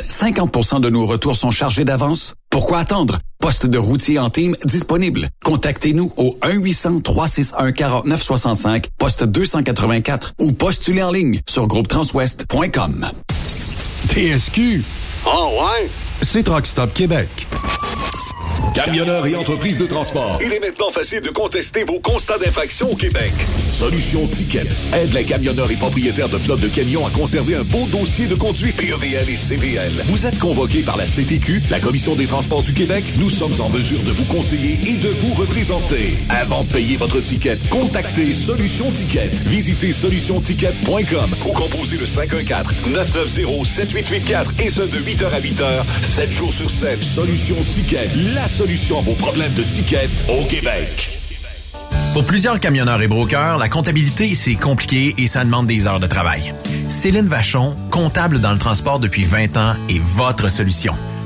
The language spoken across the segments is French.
50% de nos retours sont chargés d'avance? Pourquoi attendre? Poste de routier en team disponible. Contactez-nous au 1-800-361-4965, poste 284 ou postulez en ligne sur groupetranswest.com. TSQ. Oh ouais? C'est Truck Stop Québec. Camionneurs et entreprises de transport. Il est maintenant facile de contester vos constats d'infraction au Québec. Solution Ticket aide les camionneurs et propriétaires de flottes de camions à conserver un beau dossier de conduite PEVL et CVL. Vous êtes convoqué par la CTQ, la Commission des transports du Québec. Nous sommes en mesure de vous conseiller et de vous représenter. Avant de payer votre ticket, contactez Solution Ticket. Visitez solutionticket.com ou composez le 514-990-7884 et ce de 8h à 8h, 7 jours sur 7. Solution Ticket, la solution à vos problèmes de ticket au Québec. Pour plusieurs camionneurs et brokers, la comptabilité, c'est compliqué et ça demande des heures de travail. Céline Vachon, comptable dans le transport depuis 20 ans, est votre solution.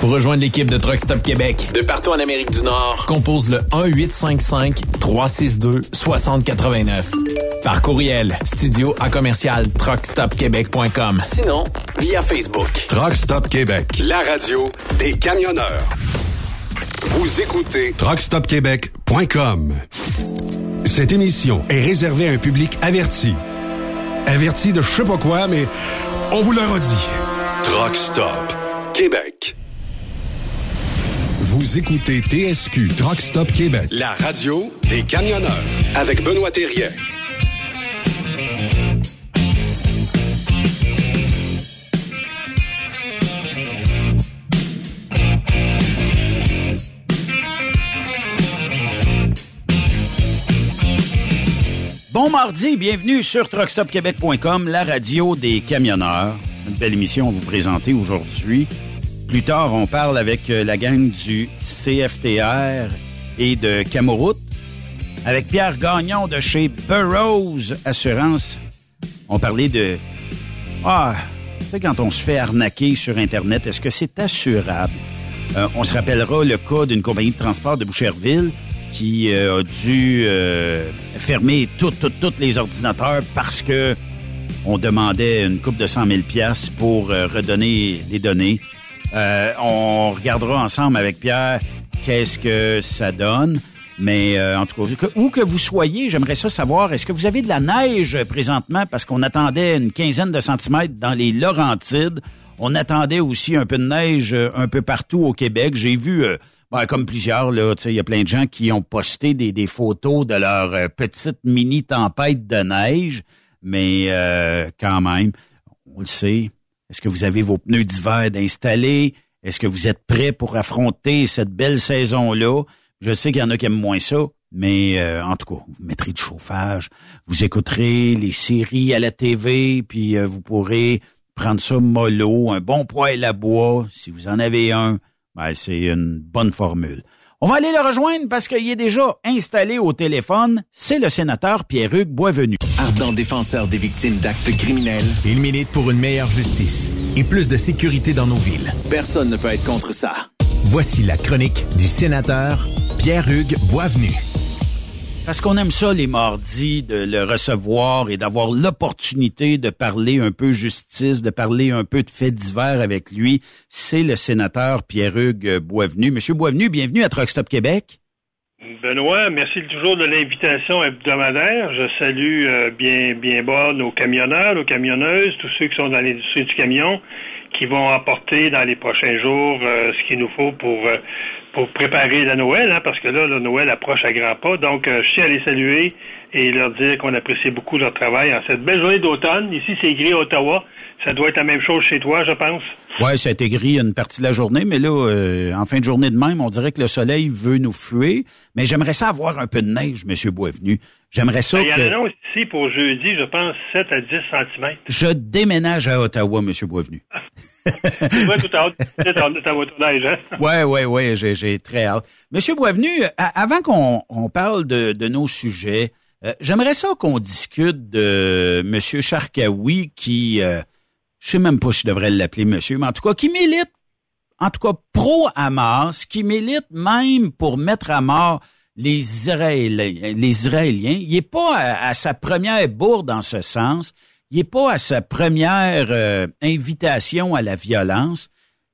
Pour rejoindre l'équipe de Truck Stop Québec, de partout en Amérique du Nord, compose le 1-855-362-6089. Par courriel, studio à commercial truckstopquebec.com. Sinon, via Facebook. Truck Stop Québec, La radio des camionneurs. Vous écoutez truckstopquebec.com. Cette émission est réservée à un public averti. Averti de je sais pas quoi, mais on vous le redit. Truck Stop Québec. Vous écoutez TSQ Truck Stop Québec, la radio des camionneurs avec Benoît Thérien. Bon mardi, bienvenue sur truckstopquebec.com, la radio des camionneurs. Une belle émission à vous présenter aujourd'hui. Plus tard, on parle avec euh, la gang du CFTR et de Camoroute, avec Pierre Gagnon de chez Burroughs Assurance. On parlait de Ah, tu sais, quand on se fait arnaquer sur Internet, est-ce que c'est assurable? Euh, on se rappellera le cas d'une compagnie de transport de Boucherville qui euh, a dû fermer tous les ordinateurs parce que on demandait une coupe de 100 000 pièces pour redonner les données. On regardera ensemble avec Pierre qu'est-ce que ça donne. Mais en tout cas, où que vous soyez, j'aimerais ça savoir, est-ce que vous avez de la neige présentement? Parce qu'on attendait une quinzaine de centimètres dans les Laurentides. On attendait aussi un peu de neige euh, un peu partout au Québec. J'ai vu, euh, ben, comme plusieurs, il y a plein de gens qui ont posté des, des photos de leur euh, petite mini tempête de neige, mais quand même, on le sait. Est-ce que vous avez vos pneus d'hiver d'installer? Est-ce que vous êtes prêts pour affronter cette belle saison-là? Je sais qu'il y en a qui aiment moins ça, mais en tout cas, vous mettrez du chauffage, vous écouterez les séries à la TV, puis vous pourrez prendre ça mollo, un bon poêle à bois, si vous en avez un, ben, c'est une bonne formule. On va aller le rejoindre parce qu'il est déjà installé au téléphone. C'est le sénateur Pierre-Hugues Boisvenu. Ardent défenseur des victimes d'actes criminels, il milite pour une meilleure justice et plus de sécurité dans nos villes. Personne ne peut être contre ça. Voici la chronique du sénateur Pierre-Hugues Boisvenu. Parce qu'on aime ça les mardis, de le recevoir et d'avoir l'opportunité de parler un peu justice, de parler un peu de faits divers avec lui. C'est le sénateur Pierre-Hugues Boisvenu. Monsieur Boisvenu, bienvenue à Truck Stop Québec. Benoît, merci toujours de l'invitation hebdomadaire. Je salue euh, bien, bien bas nos camionneurs, nos camionneuses, tous ceux qui sont dans l'industrie du camion, qui vont apporter dans les prochains jours euh, ce qu'il nous faut pour euh, préparer la Noël, hein, parce que là, le Noël approche à grands pas. Donc, je tiens à les saluer et leur dire qu'on apprécie beaucoup leur travail en cette belle journée d'automne. Ici, c'est gris Ottawa. Ça doit être la même chose chez toi, je pense. Oui, ça a été gris une partie de la journée, mais là, euh, en fin de journée de même, on dirait que le soleil veut nous fuir. Mais j'aimerais ça avoir un peu de neige, M. Boisvenu. J'aimerais ça ben, que... Il y en a ici pour jeudi, je pense, 7 à 10 cm. Je déménage à Ottawa, M. Boisvenu. tout à neige? Ouais, ouais, ouais, j'ai très hâte. Monsieur Boisvenu, avant qu'on parle de, de, nos sujets, euh, j'aimerais ça qu'on discute de Monsieur Charkaoui qui, euh, je sais même pas si je devrais l'appeler monsieur, mais en tout cas, qui milite, en tout cas pro-Hamas, qui milite même pour mettre à mort les Israéliens. Les Israéliens. Il n'est pas à, sa première bourde en ce sens. Il n'est pas à sa première euh, invitation à la violence.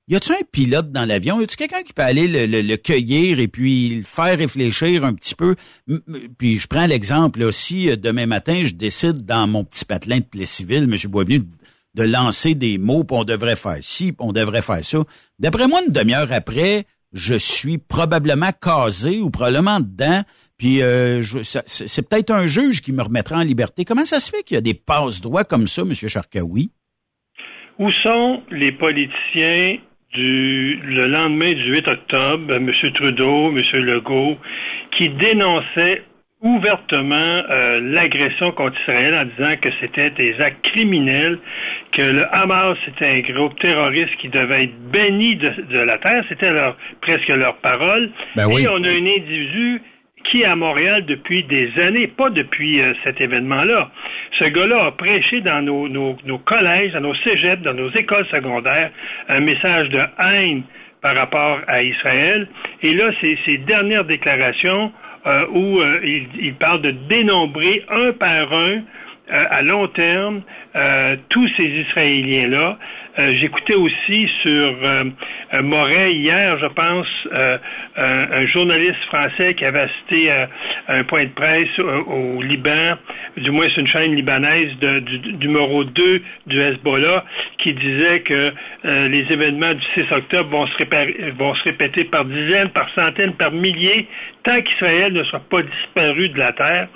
Y a-tu un pilote dans l'avion? Y a-tu quelqu'un qui peut aller le, cueillir et puis le faire réfléchir un petit peu? Puis je prends l'exemple, si euh, demain matin, je décide dans mon petit patelin de plaie civile, M. Boisvenu, de lancer des mots, puis on devrait faire ci, on devrait faire ça. D'après moi, une demi-heure après, je suis probablement casé ou probablement dedans, puis euh, c'est peut-être un juge qui me remettra en liberté. Comment ça se fait qu'il y a des passe-droits comme ça, M. Charkaoui? Où sont les politiciens du le lendemain du 8 octobre, M. Trudeau, M. Legault, qui dénonçaient ouvertement euh, l'agression contre Israël en disant que c'était des actes criminels, que le Hamas était un groupe terroriste qui devait être béni de, la terre, c'était leur, presque leur parole. Ben Et on a un individu qui est à Montréal depuis des années, pas depuis euh, cet événement-là. Ce gars-là a prêché dans nos, nos, nos collèges, dans nos cégeps, dans nos écoles secondaires, un message de haine par rapport à Israël. Et là, ces, ces dernières déclarations euh, où euh, il, il, parle de dénombrer un par un euh, à long terme tous ces Israéliens-là. J'écoutais aussi sur Moret hier, je pense, un, journaliste français qui avait assisté à, un point de presse au, Liban, du moins c'est une chaîne libanaise de, du, numéro 2 du Hezbollah, qui disait que les événements du 6 octobre vont se, vont se répéter par dizaines, par centaines, par milliers tant qu'Israël ne soit pas disparu de la terre,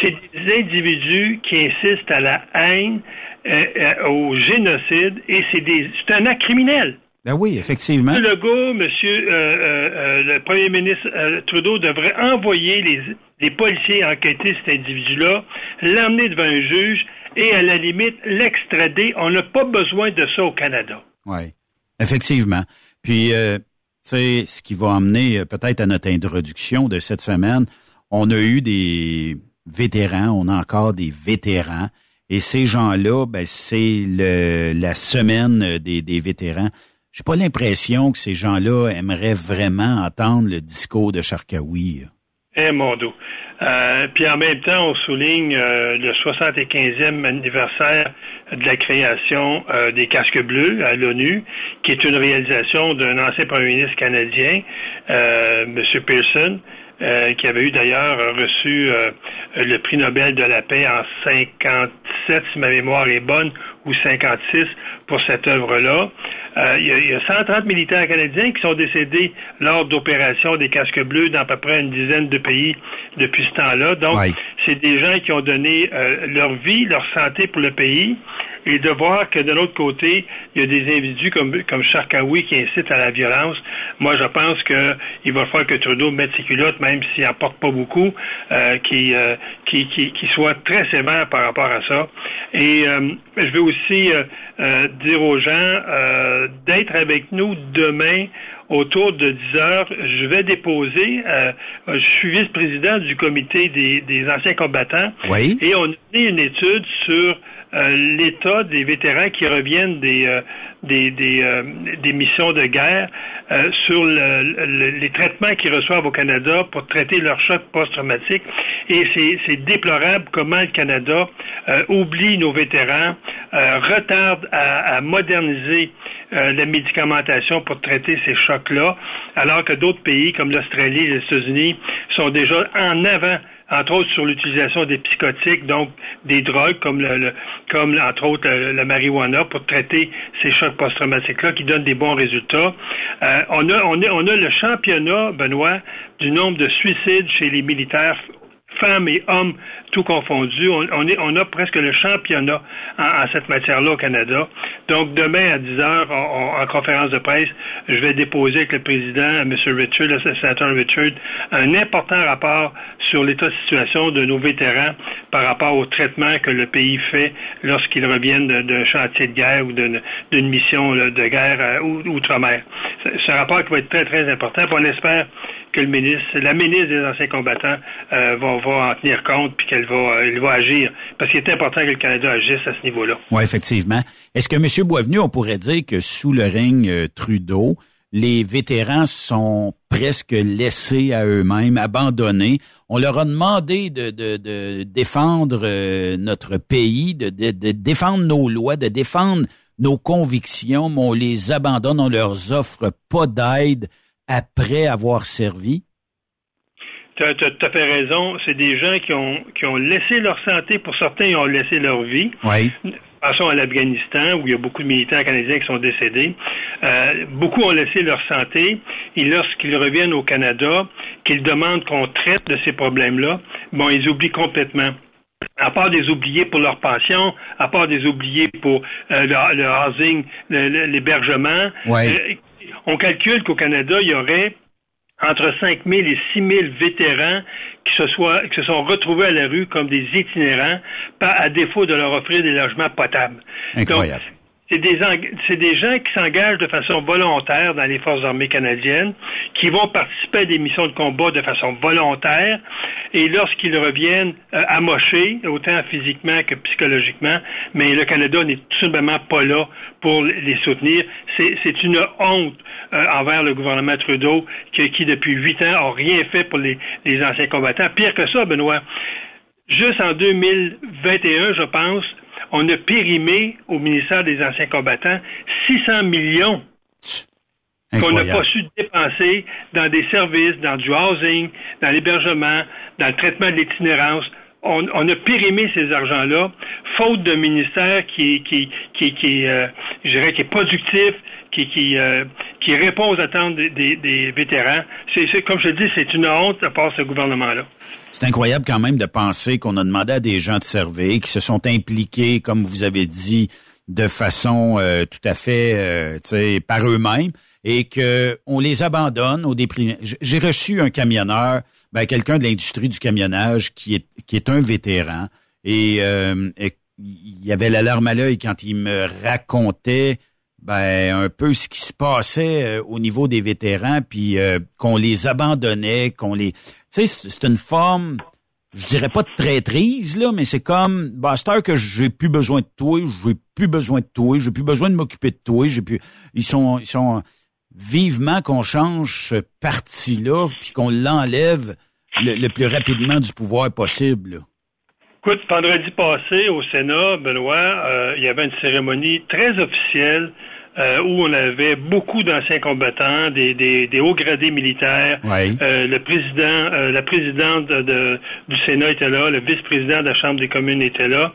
c'est des individus qui insistent à la haine, euh, euh, au génocide, et c'est un acte criminel. Ben oui, effectivement. M. Legault, Monsieur euh, le Premier ministre Trudeau devrait envoyer les, les policiers enquêter cet individu-là, l'emmener devant un juge et à la limite l'extrader. On n'a pas besoin de ça au Canada. Oui, effectivement. Puis sais, ce qui va amener euh, peut-être à notre introduction de cette semaine, on a eu des vétérans, on a encore des vétérans Et ces gens-là, ben, c'est la semaine des, des vétérans. J'ai pas l'impression que ces gens-là aimeraient vraiment entendre le discours de Charkaoui. Eh mon dos. Euh, puis en même temps, on souligne euh, le 75e anniversaire de la création euh, des casques bleus à l'ONU, qui est une réalisation d'un ancien premier ministre canadien, M. Pearson, qui avait eu d'ailleurs reçu le prix Nobel de la paix en 57, si ma mémoire est bonne, ou 56 pour cette œuvre-là. Euh, il, y a, 130 militaires canadiens qui sont décédés lors d'opérations des casques bleus dans à peu près une dizaine de pays depuis ce temps-là. Donc, c'est des gens qui ont donné euh, leur vie, leur santé pour le pays et de voir que de l'autre côté, il y a des individus comme, comme Charkaoui qui incitent à la violence. Moi, je pense qu'il va falloir que Trudeau mette ses culottes, même s'il n'en porte pas beaucoup, euh, qui, euh, qui, qui, qui, soit très sévère par rapport à ça. Et euh, je veux aussi euh, euh, dire aux gens d'être avec nous demain autour de 10 heures, je vais déposer, je suis vice-président du comité des, des anciens combattants, oui. et on a fait une étude sur euh, l'état des vétérans qui reviennent des, euh, des, des, euh, des, missions de guerre sur les traitements qu'ils reçoivent au Canada pour traiter leur choc post-traumatique. Et c'est déplorable comment le Canada oublie nos vétérans, retarde à, à moderniser la médicamentation pour traiter ces chocs-là, alors que d'autres pays comme l'Australie et les États-Unis sont déjà en avant entre autres sur l'utilisation des psychotiques, donc des drogues comme le, comme entre autres la, marijuana pour traiter ces chocs post-traumatiques-là qui donnent des bons résultats. Euh, on, a, on, a, on a le championnat, Benoît, du nombre de suicides chez les militaires femmes et hommes tout confondus. On, a presque le championnat en, cette matière-là au Canada. Donc, demain à 10 heures, en conférence de presse, je vais déposer avec le président, M. Richard, le sénateur Richard, un important rapport sur l'état de situation de nos vétérans par rapport au traitement que le pays fait lorsqu'ils reviennent d'un chantier de guerre ou d'une mission de guerre euh, outre-mer. Un rapport qui va être très, très important. on espère que le ministre, la ministre des anciens combattants euh, va, va, en tenir compte puis qu'elle va, elle va agir. Parce qu'il est important que le Canada agisse à ce niveau-là. Oui, effectivement. Est-ce que M. Boisvenu, on pourrait dire que sous le règne euh, Trudeau, les vétérans sont presque laissés à eux-mêmes, abandonnés? On leur a demandé de, de, de défendre euh, notre pays, de, de, défendre nos lois, de défendre nos convictions, mais on les abandonne, on leur offre pas d'aide après avoir servi? Tu as, fait raison. C'est des gens qui ont, qui ont laissé leur santé. Pour certains, ils ont laissé leur vie. Oui. Passons à l'Afghanistan, où il y a beaucoup de militaires canadiens qui sont décédés. Euh, beaucoup ont laissé leur santé. Et lorsqu'ils reviennent au Canada, qu'ils demandent qu'on traite de ces problèmes-là, bon, ils oublient complètement à part des oubliés pour leur pension, à part des oubliés pour euh, le, housing, l'hébergement, ouais. Euh, on calcule qu'au Canada, il y aurait entre 5 000 et 6 000 vétérans qui se, soient, qui se sont retrouvés à la rue comme des itinérants, pas à défaut de leur offrir des logements potables. Incroyable c'est des, c'est des gens qui s'engagent de façon volontaire dans les forces armées canadiennes, qui vont participer à des missions de combat de façon volontaire, et lorsqu'ils reviennent euh, amochés, autant physiquement que psychologiquement, mais le Canada n'est tout simplement pas là pour les soutenir. C'est, une honte euh, envers le gouvernement Trudeau qui, qui depuis huit ans, a rien fait pour les, les anciens combattants. Pire que ça, Benoît, juste en 2021, je pense, on a périmé au ministère des Anciens combattants 600 millions qu'on n'a pas su dépenser dans des services, dans du housing, dans l'hébergement, dans le traitement de l'itinérance. On, a périmé ces argents-là, faute d'un ministère qui, qui, qui, qui euh, je dirais, qui est productif, qui, qui, euh, qui répond aux attentes des, des, vétérans. Comme je dis, c'est une honte de part ce gouvernement-là. C'est incroyable quand même de penser qu'on a demandé à des gens de servir, qui se sont impliqués, comme vous avez dit, de façon euh, tout à fait euh, par eux-mêmes et que on les abandonne au déprimé. J'ai reçu un camionneur, ben, quelqu'un de l'industrie du camionnage qui est qui est un vétéran et, et il y avait l'alarme à l'œil quand il me racontait ben un peu ce qui se passait euh, au niveau des vétérans, puis euh, qu'on les abandonnait, qu'on les, tu sais, c'est une forme je dirais pas de traîtrise, là, mais c'est comme, bah, que j'ai plus besoin de toi, j'ai plus besoin de toi, j'ai plus besoin de m'occuper de toi, j'ai plus, ils sont, ils sont vivement qu'on change ce parti-là, puis qu'on l'enlève le, plus rapidement du pouvoir possible. Écoute, vendredi passé au Sénat, Benoît, euh, il y avait une cérémonie très officielle euh, où on avait beaucoup d'anciens combattants, des, des, des, hauts gradés militaires. Euh, le président, la présidente de, du Sénat était là, le vice-président de la Chambre des communes était là.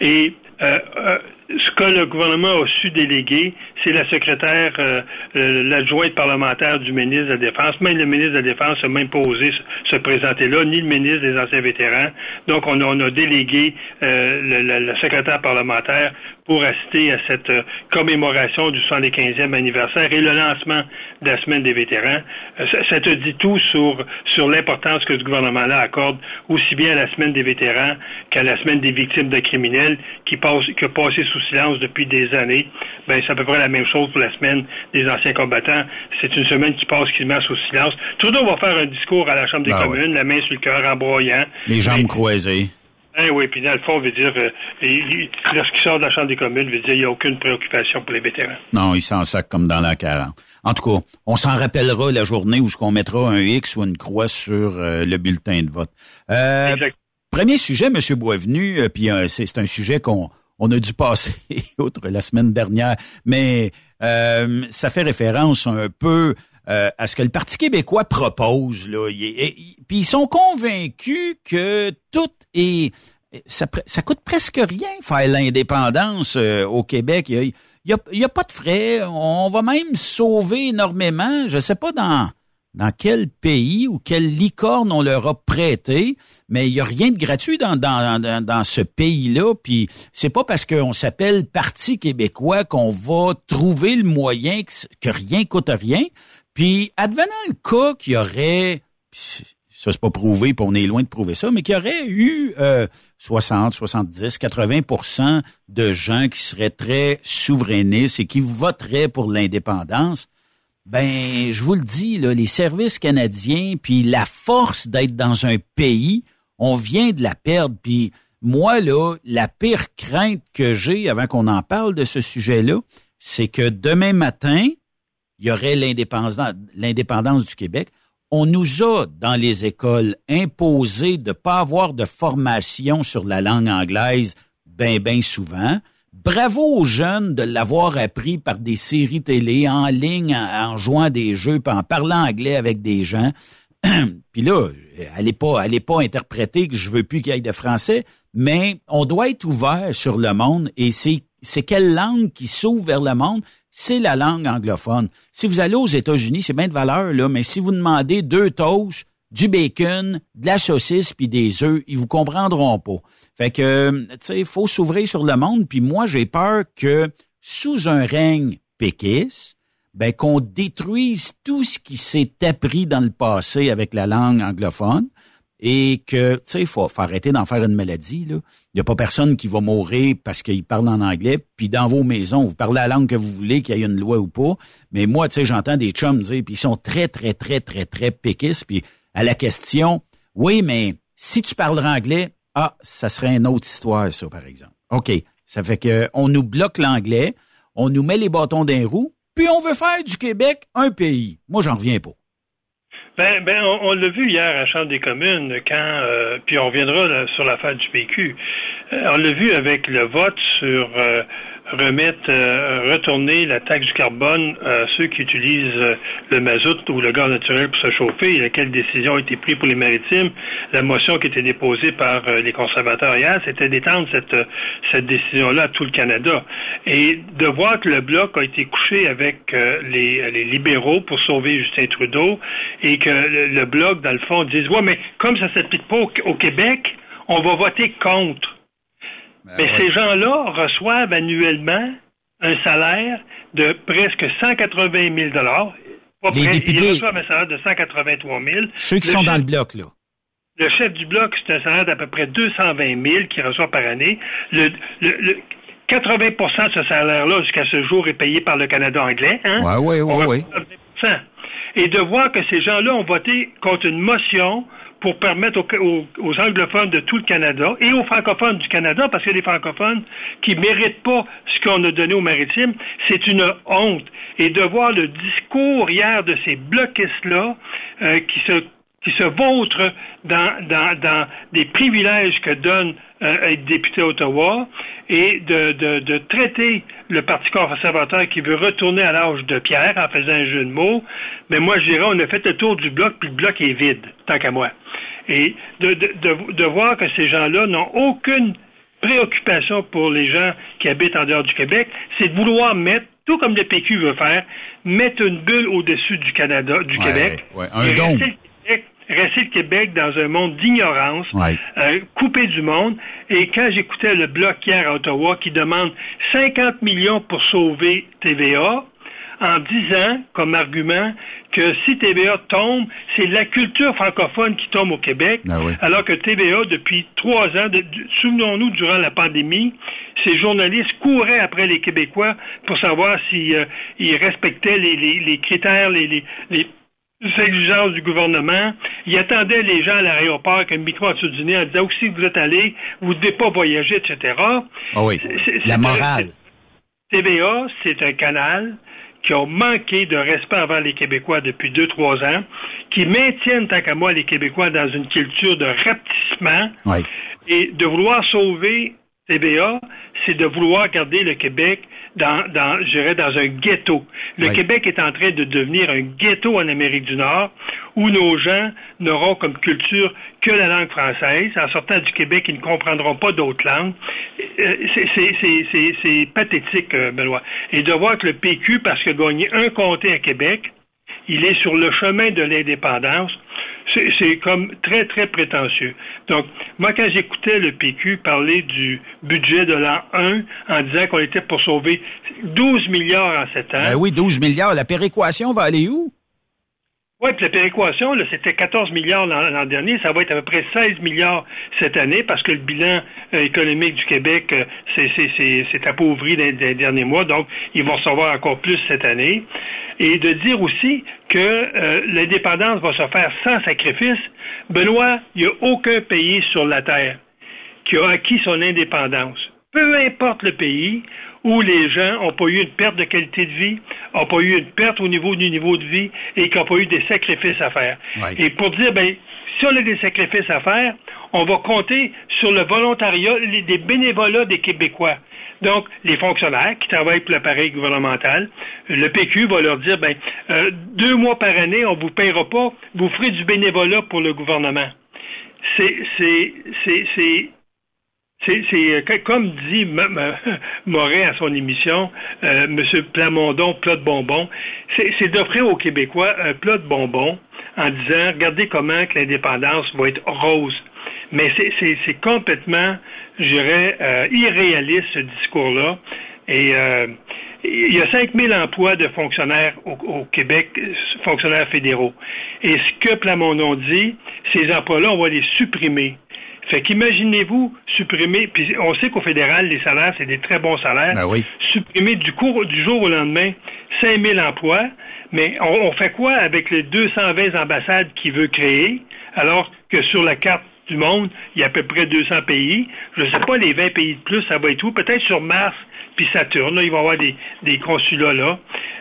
Et ce que le gouvernement a su déléguer, c'est la secrétaire, euh, l'adjointe parlementaire du ministre de la Défense. Même le ministre de la Défense n'a même pas osé se présenter là, ni le ministre des Anciens vétérans. Donc, on a, délégué euh, la, secrétaire parlementaire pour assister à cette euh, commémoration du 75e anniversaire et le lancement de la semaine des vétérans. Euh, ça, te dit tout sur, sur l'importance que ce gouvernement-là accorde aussi bien à la semaine des vétérans qu'à la semaine des victimes de criminels qui, passe, qui a passé sous silence depuis des années. Ben, c'est à peu même chose pour la semaine des anciens combattants. C'est une semaine qui passe qui met sous silence. Trudeau va faire un discours à la Chambre des ben communes, la main sur le cœur, en broyant. Les jambes croisées. Eh oui, puis dans le fond, veut dire, euh, lorsqu'il sort de la Chambre des communes, veut dire qu'il n'y a aucune préoccupation pour les vétérans. Non, il s'en sac comme dans la 40. En tout cas, on s'en rappellera la journée où on mettra un X ou une croix sur euh, le bulletin de vote. Euh, premier sujet, M. Boisvenu, puis c'est un sujet qu'on on a dû passer outre la semaine dernière, mais ça fait référence un peu à ce que le Parti québécois propose. Là. Puis ils sont convaincus que tout est... Ça, coûte presque rien faire l'indépendance au Québec. Il n'y a, pas de frais. On va même sauver énormément. Je sais pas dans, dans quel pays ou quelle licorne on leur a prêté, mais il n'y a rien de gratuit dans, dans, dans, ce pays-là. Puis c'est pas parce qu'on s'appelle Parti québécois qu'on va trouver le moyen que, rien coûte rien. Puis advenant le cas qu'il y aurait ça c'est pas prouvé, puis on est loin de prouver ça, mais qu'il y aurait eu euh, 60, 70, 80% de gens qui seraient très souverainistes et qui voteraient pour l'indépendance, ben je vous le dis, les services canadiens, puis la force d'être dans un pays, on vient de la perdre. Puis moi, là, la pire crainte que j'ai avant qu'on en parle de ce sujet-là, c'est que demain matin, il y aurait l'indépendance du Québec on nous a, dans les écoles, imposé de ne pas avoir de formation sur la langue anglaise bien, bien souvent. Bravo aux jeunes de l'avoir appris par des séries télé, en ligne, en, jouant des jeux, puis en parlant anglais avec des gens. puis là, n'est pas, est pas interprétée que je veux plus qu'il y ait de français, mais on doit être ouvert sur le monde et c'est, c'est quelle langue qui s'ouvre vers le monde? C'est la langue anglophone. Si vous allez aux États-Unis, c'est bien de valeur, là, mais si vous demandez deux toasts, du bacon, de la saucisse puis des œufs, ils vous comprendront pas. Fait que, tu sais, faut s'ouvrir sur le monde. Puis moi, j'ai peur que sous un règne péquiste, ben qu'on détruise tout ce qui s'est appris dans le passé avec la langue anglophone et que, tu sais, faut, arrêter d'en faire une maladie. Il n'y a pas personne qui va mourir parce qu'il parle en anglais. Puis dans vos maisons, vous parlez la langue que vous voulez, qu'il y ait une loi ou pas. Mais moi, tu sais, j'entends des chums dire, puis ils sont très, très, très, très, très péquistes. Puis à la question, oui, mais si tu parles anglais, ah, ça serait une autre histoire, ça, par exemple. OK. Ça fait que on nous bloque l'anglais, on nous met les bâtons d'un roue, puis on veut faire du Québec un pays. Moi, j'en reviens pas. Ben, ben, on, l'a vu hier à la Chambre des communes, quand, euh, puis on reviendra sur l'affaire du PQ. Euh, on l'a vu avec le vote sur euh, remettre, euh, retourner la taxe du carbone à ceux qui utilisent euh, le mazout ou le gaz naturel pour se chauffer et laquelle décision a été prise pour les maritimes. La motion qui était déposée par euh, les conservateurs hier, c'était d'étendre cette, cette décision-là à tout le Canada. Et de voir que le Bloc a été couché avec les, les libéraux pour sauver Justin Trudeau et que le, Bloc, dans le fond, dise, ouais, mais comme ça ne s'applique pas au Québec, on va voter contre. Ben Mais ces gens-là reçoivent annuellement un salaire de presque 180 000 pas Les députés... Ils reçoivent un salaire de 183 000 Ceux qui sont dans le bloc, là. Le chef du bloc, c'est un salaire d'à peu près 220 000 qu'il reçoit par année. Le, 80% de ce salaire-là, jusqu'à ce jour, est payé par le Canada anglais. Hein? Oui, oui, oui. Et de voir que ces gens-là ont voté contre une motion pour permettre aux, anglophones de tout le Canada et aux francophones du Canada, parce que les francophones qui ne méritent pas ce qu'on a donné aux maritimes, c'est une honte. Et de voir le discours hier de ces bloquistes-là euh, qui se qui se vautrent dans, dans, dans des privilèges que donne euh, être député Ottawa et de, de, de, traiter le Parti conservateur qui veut retourner à l'âge de pierre en faisant un jeu de mots. Mais moi, je dirais, on a fait le tour du bloc, puis le bloc est vide, tant qu'à moi. Et de, de, de voir que ces gens-là n'ont aucune préoccupation pour les gens qui habitent en dehors du Québec, c'est de vouloir mettre, tout comme le PQ veut faire, mettre une bulle au-dessus du Canada, du Québec. Ouais, un don rester le Québec dans un monde d'ignorance, euh, coupé du monde. Et quand j'écoutais le bloc hier à Ottawa qui demande 50 millions pour sauver TVA, en disant comme argument que si TVA tombe, c'est la culture francophone qui tombe au Québec, ben alors que TVA, depuis trois ans, souvenons-nous, durant la pandémie, ces journalistes couraient après les Québécois pour savoir s'ils euh, respectaient les, les critères, les, les exigences du gouvernement. Il attendait les gens à l'aéroport avec un micro en dessous du nez en disant aussi vous êtes allés, vous ne devez pas voyager, etc. Ah oui, la morale. TVA, c'est un canal qui a manqué de respect envers les Québécois depuis deux, trois ans, qui maintiennent, tant qu'à moi, les Québécois dans une culture de rapetissement. Et de vouloir sauver TVA, c'est de vouloir garder le Québec dans, dans je dirais, dans un ghetto. Le Québec est en train de devenir un ghetto en Amérique du Nord où nos gens n'auront comme culture que la langue française. En sortant du Québec, ils ne comprendront pas d'autres langues. Euh, c'est pathétique, euh, Benoît. Et de voir que le PQ, parce qu'il a gagné un comté à Québec, il est sur le chemin de l'indépendance c'est comme très, très prétentieux. Donc, moi, quand j'écoutais le PQ parler du budget de l'an 1 en disant qu'on était pour sauver 12 milliards en 7 ans. Ben oui, 12 milliards. La péréquation va aller où? Oui, puis la péréquation, c'était 14 milliards l'an dernier, ça va être à peu près 16 milliards cette année parce que le bilan euh, économique du Québec euh, s'est appauvri dans les derniers mois, donc ils vont recevoir encore plus cette année et de dire aussi que euh, l'indépendance va se faire sans sacrifice. Benoît, il n'y a aucun pays sur la Terre qui a acquis son indépendance. Peu importe le pays où les gens n'ont pas eu une perte de qualité de vie, n'ont pas eu une perte au niveau du niveau de vie et qui n'ont pas eu des sacrifices à faire. Et pour dire, ben, si on a des sacrifices à faire, on va compter sur le volontariat, des bénévolats des Québécois. Donc, les fonctionnaires qui travaillent pour l'appareil gouvernemental, le PQ va leur dire, ben, euh, deux mois par année, on vous paiera pas, vous ferez du bénévolat pour le gouvernement. C'est, c'est, c'est, comme dit Moret à son émission, euh, M. Plamondon, plat de bonbons, c'est, d'offrir aux Québécois un plat de bonbons en disant, regardez comment que l'indépendance va être rose. Mais c'est complètement, je dirais, euh, irréaliste ce discours-là. Et euh, il y a 5000 emplois de fonctionnaires au, Québec, fonctionnaires fédéraux. Et ce que Plamondon dit, ces emplois-là, on va les supprimer. Fait qu'imaginez-vous supprimer, puis on sait qu'au fédéral, les salaires, c'est des très bons salaires. Ben oui. Supprimer du, cours, du jour au lendemain 5000 emplois, mais on, on fait quoi avec les 220 ambassades qu'il veut créer, alors que sur la carte du monde, il y a à peu près 200 pays? Je ne sais pas, les 20 pays de plus, ça va être où? Peut-être sur Mars puis Saturne, là, il va y avoir des, des consulats là.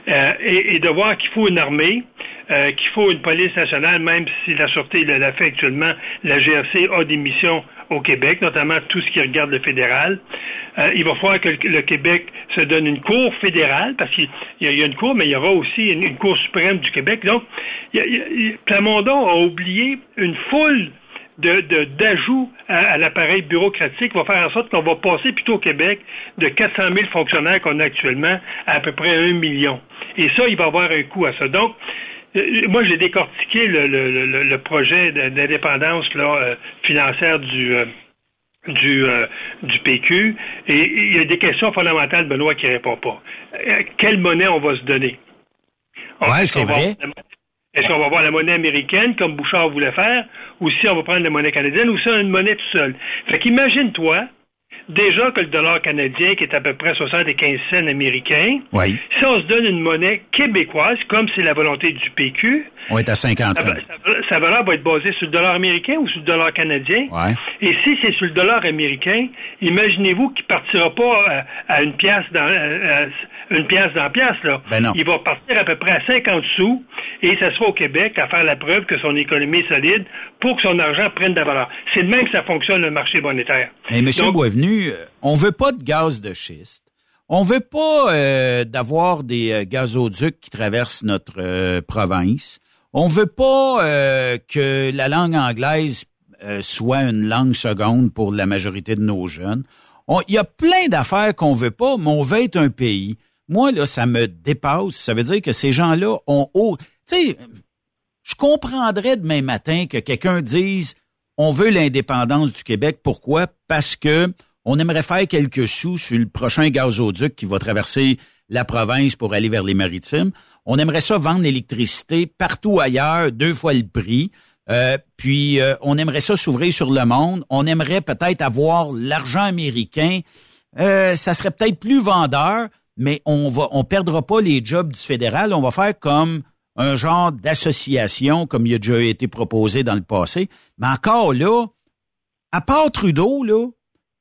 Euh, et, de voir qu'il faut une armée, euh, qu'il faut une police nationale, même si la Sûreté l'a fait actuellement, la GRC a des missions au Québec, notamment tout ce qui regarde le fédéral. Euh, il va falloir que le, Québec se donne une cour fédérale, parce qu'il y, a une cour, mais il y aura aussi une, cour suprême du Québec. Donc, Plamondon a oublié une foule de, d'ajout à, l'appareil bureaucratique va faire en sorte qu'on va passer plutôt au Québec de 400 000 fonctionnaires qu'on a actuellement à à peu près un million. Et ça, il va avoir un coût à ça. Donc, euh, moi, j'ai décortiqué le, le, le, projet d'indépendance là, euh, financière du, euh, du, du PQ et il y a des questions fondamentales, Benoît, qui ne répond pas. quelle monnaie on va se donner? Oui, c'est vrai. Est-ce qu'on va avoir la monnaie américaine, comme Bouchard voulait faire, ou si on va prendre la monnaie canadienne, ou si on a une monnaie tout seul? Fait qu'imagine-toi déjà que le dollar canadien, qui est à peu près 75 cents américains, si on se donne une monnaie québécoise, comme c'est la volonté du PQ, on est à 50 cents. Sa, valeur va être basée sur le dollar américain ou sur le dollar canadien. Et si c'est sur le dollar américain, imaginez-vous qu'il partira pas à, une pièce dans une pièce dans pièce là. Ben Il va partir à peu près à 50 sous et ça sera au Québec à faire la preuve que son économie est solide pour que son argent prenne de la valeur. C'est de même que ça fonctionne le marché monétaire. Mais M. Boisvenu, euh, on veut pas de gaz de schiste. On veut pas euh, d'avoir des euh, gazoducs qui traversent notre province. On veut pas que la langue anglaise soit une langue seconde pour la majorité de nos jeunes. Il y a plein d'affaires qu'on veut pas, mais on veut être un pays. Moi, là, ça me dépasse. Ça veut dire que ces gens-là ont... Tu sais, je comprendrais demain matin que quelqu'un dise on veut l'indépendance du Québec. Pourquoi? Parce que on aimerait faire quelques sous sur le prochain gazoduc qui va traverser la province pour aller vers les maritimes. On aimerait ça vendre l'électricité partout ailleurs, deux fois le prix. Euh, puis euh, on aimerait ça s'ouvrir sur le monde. On aimerait peut-être avoir l'argent américain. Euh, ça serait peut-être plus vendeur, mais on va on perdra pas les jobs du fédéral. On va faire comme un genre d'association comme il a déjà été proposé dans le passé. Mais encore là, à part Trudeau, là,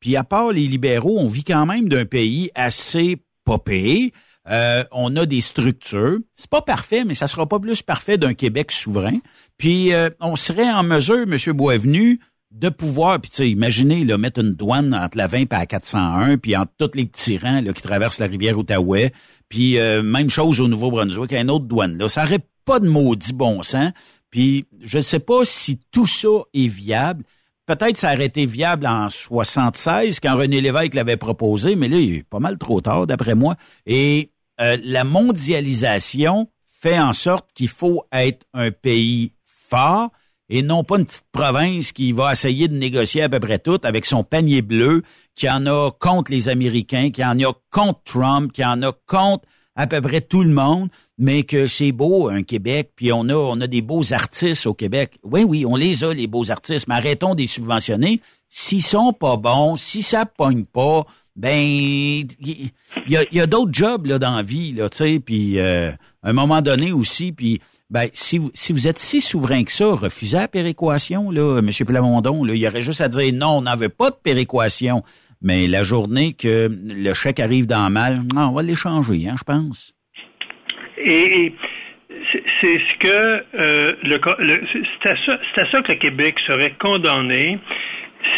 puis à part les libéraux, on vit quand même d'un pays assez popé. Euh, on a des structures. C'est pas parfait, mais ça sera pas plus parfait d'un Québec souverain. Puis euh, on serait en mesure, M. Boisvenu, de pouvoir, puis tu sais, imaginez, là, mettre une douane entre la 20 et la 401, puis entre tous les petits rangs là, qui traversent la rivière Outaouais, puis euh, même chose au Nouveau-Brunswick, une autre douane. Là. Ça n'aurait pas de maudit bon sens. Puis je ne sais pas si tout ça est viable. Peut-être ça aurait été viable en 76 quand René Lévesque l'avait proposé, mais là, il est pas mal trop tard, d'après moi. Et euh, la mondialisation fait en sorte qu'il faut être un pays fort et non pas une petite province qui va essayer de négocier à peu près tout avec son panier bleu, qui en a contre les Américains, qui en a contre Trump, qui en a contre à peu près tout le monde, mais que c'est beau un Québec, puis on a on a des beaux artistes au Québec. Oui, oui, on les a les beaux artistes, mais arrêtons des subventionner. S'ils sont pas bons, si ça pogne pas, ben il y, a, d'autres jobs là dans la vie là, tu sais, puis euh, à un moment donné aussi, puis ben si vous si vous êtes si souverain que ça, refusez la péréquation là, Monsieur Plamondon, il y aurait juste à dire non, on n'en veut pas de péréquation. Mais la journée que le chèque arrive dans mal, on va l'échanger, hein, je pense. Et, c'est ce que euh, le, c'est à, ça que le Québec serait condamné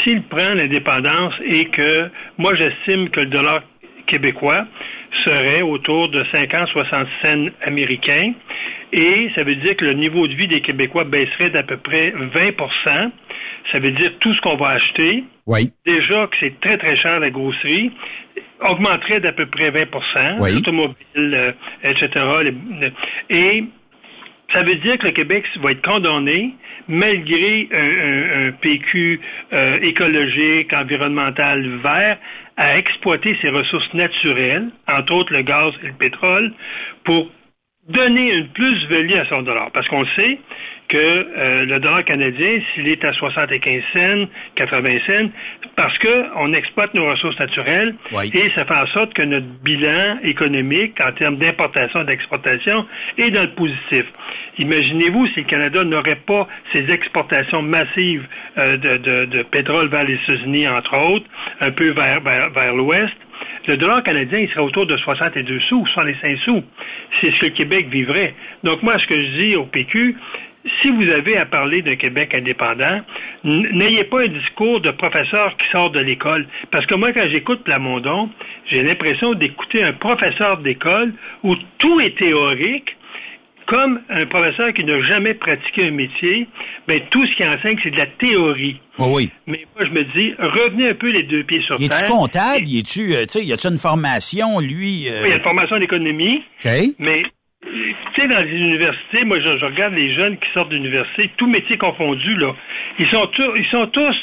s'il prend l'indépendance et que moi j'estime que le dollar québécois serait autour de 50-60 cents américains et ça veut dire que le niveau de vie des Québécois baisserait d'à peu près 20 ça veut dire tout ce qu'on va acheter. Oui. Déjà que c'est très, très cher la grosserie, augmenterait d'à peu près 20 oui. l'automobile, euh, etc. et ça veut dire que le Québec va être condamné, malgré un, PQ euh, écologique, environnemental vert, à exploiter ses ressources naturelles, entre autres le gaz et le pétrole, pour donner une plus-value à son dollar. Parce qu'on sait que euh, le dollar canadien, s'il est à 75 cents, 80 cents, parce qu'on exploite nos ressources naturelles et ça fait en sorte que notre bilan économique en termes d'importation et d'exportation est dans le positif. Imaginez-vous si le Canada n'aurait pas ces exportations massives euh, de, de, pétrole vers les États-Unis, entre autres, un peu vers, vers, vers l'ouest, le dollar canadien, il serait autour de 62 sous, 65 sous. C'est ce que le Québec vivrait. Donc moi, ce que je dis au PQ, si vous avez à parler d'un Québec indépendant, n'ayez pas un discours de professeur qui sort de l'école. Parce que moi, quand j'écoute Plamondon, j'ai l'impression d'écouter un professeur d'école où tout est théorique, comme un professeur qui n'a jamais pratiqué un métier, ben tout ce qu'il enseigne, c'est de la théorie. Oh oui. Mais moi, je me dis, revenez un peu les deux pieds sur terre. Es-tu comptable? Y tu euh, y a-tu une formation, lui? Euh? Oui, il y a une formation d'économie. OK. Mais tu sais, dans les universités, moi, je, regarde les jeunes qui sortent d'université, tous métiers confondus, là, ils sont, ils sont tous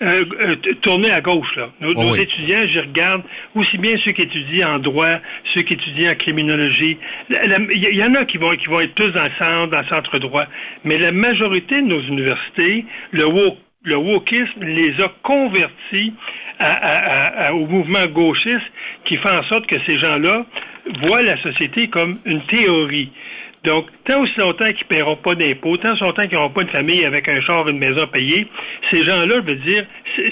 euh, euh, tournés à gauche. Là. Nos, oh étudiants, je regarde aussi bien ceux qui étudient en droit, ceux qui étudient en criminologie. Il y, en a qui vont, qui vont être plus dans le centre, dans le centre droit. Mais la majorité de nos universités, le woke le wokisme les a convertis au mouvement gauchiste qui fait en sorte que ces gens-là voient la société comme une théorie. Donc, tant aussi longtemps qu'ils ne paieront pas d'impôts, tant aussi longtemps qu'ils n'auront pas une famille avec un char, une maison payée, ces gens-là, je veux dire,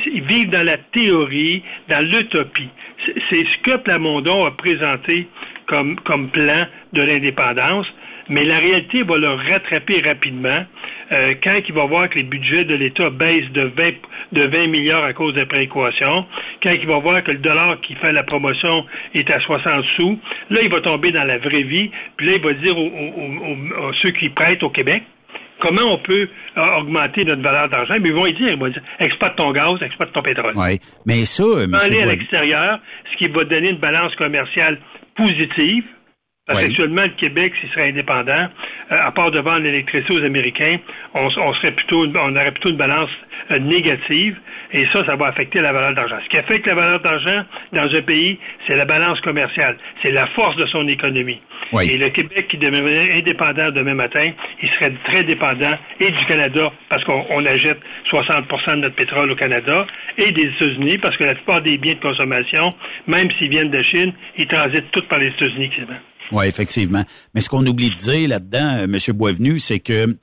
ils vivent dans la théorie, dans l'utopie. C'est ce que Plamondon a présenté comme, comme plan de l'indépendance, mais la réalité va le rattraper rapidement. Euh, quand il va voir que les budgets de l'État baissent de 20, de 20 milliards à cause des prééquations, quand il va voir que le dollar qui fait la promotion est à 60 sous, là, il va tomber dans la vraie vie, puis là, il va dire aux, ceux qui prêtent au Québec, comment on peut euh, augmenter notre valeur d'argent? Mais ils vont y dire, ils vont dire, exploite ton gaz, exploite ton pétrole. Oui, mais ça, euh, aller à l'extérieur, ce qui va donner une balance commerciale positive, parce qu'actuellement, le Québec, s'il serait indépendant, euh, à part de vendre l'électricité aux Américains, on, serait plutôt, on aurait plutôt une balance euh, négative, et ça, ça va affecter la valeur d'argent. Ce qui affecte la valeur d'argent dans un pays, c'est la balance commerciale, c'est la force de son économie. Et le Québec qui deviendrait indépendant demain matin, il serait très dépendant et du Canada, parce qu'on achète 60% de notre pétrole au Canada, et des États-Unis, parce que la plupart des biens de consommation, même s'ils viennent de Chine, ils transitent tous par les États-Unis. Oui, effectivement. Mais ce qu'on oublie de dire là-dedans, euh, M. Boisvenu, c'est que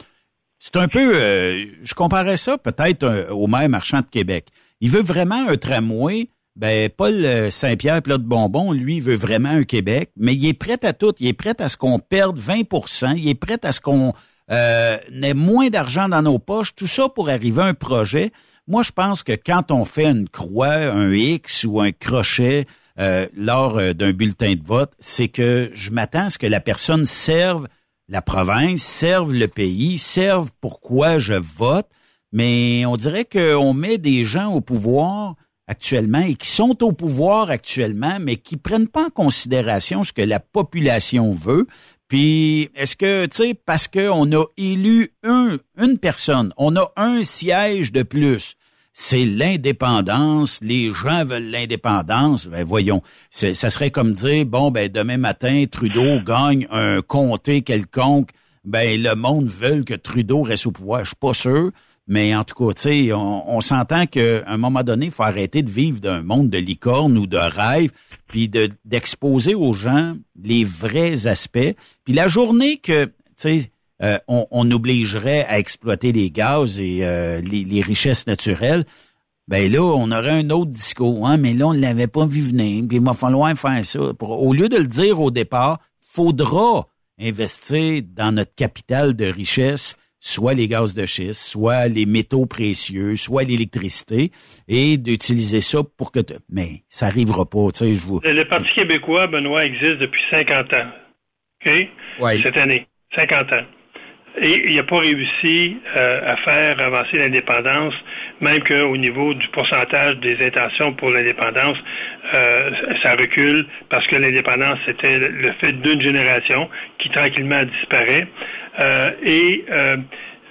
c'est un peu, euh, je comparais ça peut-être euh, au maire marchand de Québec. Il veut vraiment un tramway. Ben, Paul Saint-Pierre, plat de bonbons, lui, veut vraiment un Québec, mais il est prêt à tout. Il est prêt à ce qu'on perde 20% Il est prêt à ce qu'on euh, ait moins d'argent dans nos poches. Tout ça pour arriver à un projet. Moi, je pense que quand on fait une croix, un X ou un crochet euh, lors euh, d'un bulletin de vote, c'est que je m'attends à ce que la personne serve la province, serve le pays, serve pourquoi je vote. Mais on dirait qu'on met des gens au pouvoir actuellement et qui sont au pouvoir actuellement, mais qui prennent pas en considération ce que la population veut. Puis, est-ce que, tu sais, parce qu'on a élu un, une personne, on a un siège de plus, c'est l'indépendance, les gens veulent l'indépendance. Ben voyons, ça serait comme dire bon ben demain matin Trudeau gagne un comté quelconque, ben le monde veut que Trudeau reste au pouvoir. Je suis pas sûr, mais en tout cas, tu sais, on, s'entend qu'à un moment donné, il faut arrêter de vivre d'un monde de licorne ou de rêve, puis de d'exposer aux gens les vrais aspects. Puis la journée que, tu sais, euh, on, obligerait à exploiter les gaz et euh, les, richesses naturelles, ben là, on aurait un autre discours. Hein, mais là, on ne l'avait pas vu venir, puis il va falloir faire ça. au lieu de le dire au départ, faudra investir dans notre capital de richesse, soit les gaz de schiste, soit les métaux précieux, soit l'électricité, et d'utiliser ça pour que... Mais ça arrivera pas, tu sais, je vous... Le Parti québécois, Benoît, existe depuis 50 ans. OK? Cette année. 50 ans. Et il n'a pas réussi euh, à faire avancer l'indépendance, même qu'au niveau du pourcentage des intentions pour l'indépendance, euh, ça recule parce que l'indépendance, c'était le fait d'une génération qui tranquillement disparaît. Euh, et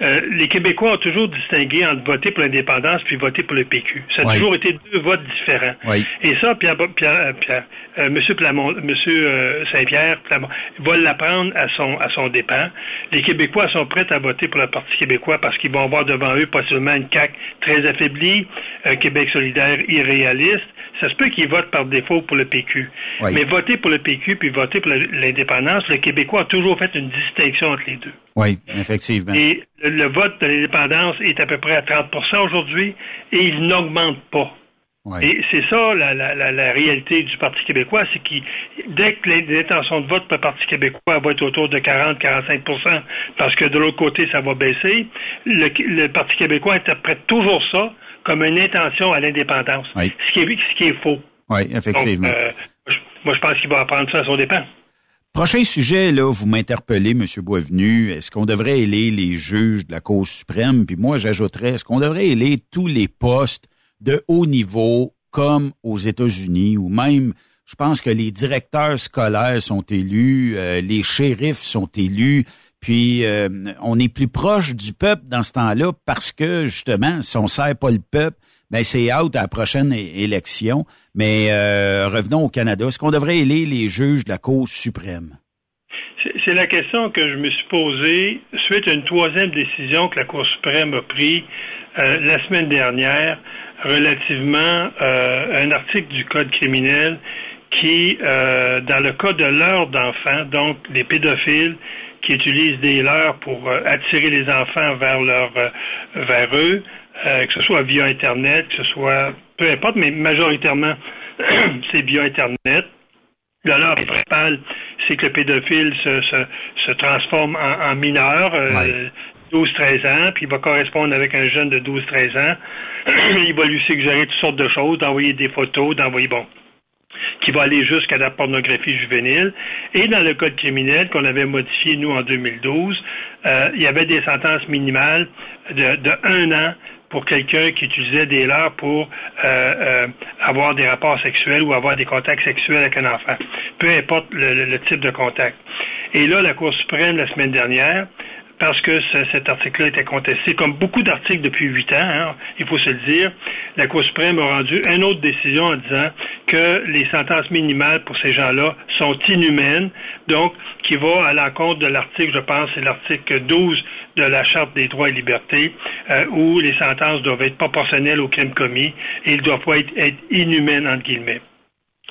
euh, les Québécois ont toujours distingué entre voter pour l'indépendance puis voter pour le PQ. Ça a toujours été deux votes différents. Et ça, Pierre, Pierre, Pierre euh, Monsieur Plamont, Monsieur euh, Saint-Pierre Plamont, va l'apprendre à son à son dépens. Les Québécois sont prêts à voter pour le Parti québécois parce qu'ils vont avoir devant eux possiblement une CAQ très affaiblie, un Québec solidaire irréaliste. Ça se peut qu'ils votent par défaut pour le PQ. Mais voter pour le PQ puis voter pour l'indépendance, le Québécois a toujours fait une distinction entre les deux. Oui, effectivement. Et le, vote de l'indépendance est à peu près à 30% aujourd'hui et il n'augmente pas. Et c'est ça la, la, la, réalité du Parti québécois, c'est que dès que l'intention de vote pour le Parti québécois va être autour de 40-45% parce que de l'autre côté, ça va baisser, le, Parti québécois interprète toujours ça comme une intention à l'indépendance, ce, qui est, ce qui est faux. Oui, effectivement. Euh, moi, je pense qu'il va apprendre ça à son dépens. Prochain sujet, là, vous m'interpellez, M. Boisvenu. Est-ce qu'on devrait élire les juges de la Cour suprême? Puis moi, j'ajouterais, est-ce qu'on devrait élire tous les postes de haut niveau, comme aux États-Unis, ou même, je pense que les directeurs scolaires sont élus, euh, les shérifs sont élus, puis euh, on est plus proche du peuple dans ce temps-là parce que, justement, si on sert pas le peuple, ben c'est out à la prochaine élection. Mais euh, revenons au Canada. Est-ce qu'on devrait élire les juges de la Cour suprême? c'est la question que je me suis posée suite à une troisième décision que la Cour suprême a prise euh, la semaine dernière relativement à un article du Code criminel qui, dans le cas de l'heure d'enfants, donc les pédophiles qui utilisent des leurres pour attirer les enfants vers leur vers eux, que ce soit via Internet, que ce soit peu importe, mais majoritairement c'est via Internet. Le leurre principal, c'est que le pédophile se, se, se transforme en, en mineur. 12-13 ans, puis il va correspondre avec un jeune de 12-13 ans. il va lui suggérer toutes sortes de choses, d'envoyer des photos, d'envoyer, bon, qui va aller jusqu'à la pornographie juvénile. Et dans le code criminel qu'on avait modifié, nous, en 2012, euh, il y avait des sentences minimales de, de un an pour quelqu'un qui utilisait des leurres pour euh, euh, avoir des rapports sexuels ou avoir des contacts sexuels avec un enfant, peu importe le type de contact. Et là, la Cour suprême, la semaine dernière, parce que cet article-là était contesté, comme beaucoup d'articles depuis huit ans, hein, il faut se le dire. La Cour suprême a rendu une autre décision en disant que les sentences minimales pour ces gens-là sont inhumaines, donc qui va à l'encontre de l'article, je pense, c'est l'article 12 de la Charte des droits et libertés, euh, où les sentences doivent être proportionnelles au crime commis et ils doivent pas être, être inhumaines, entre guillemets.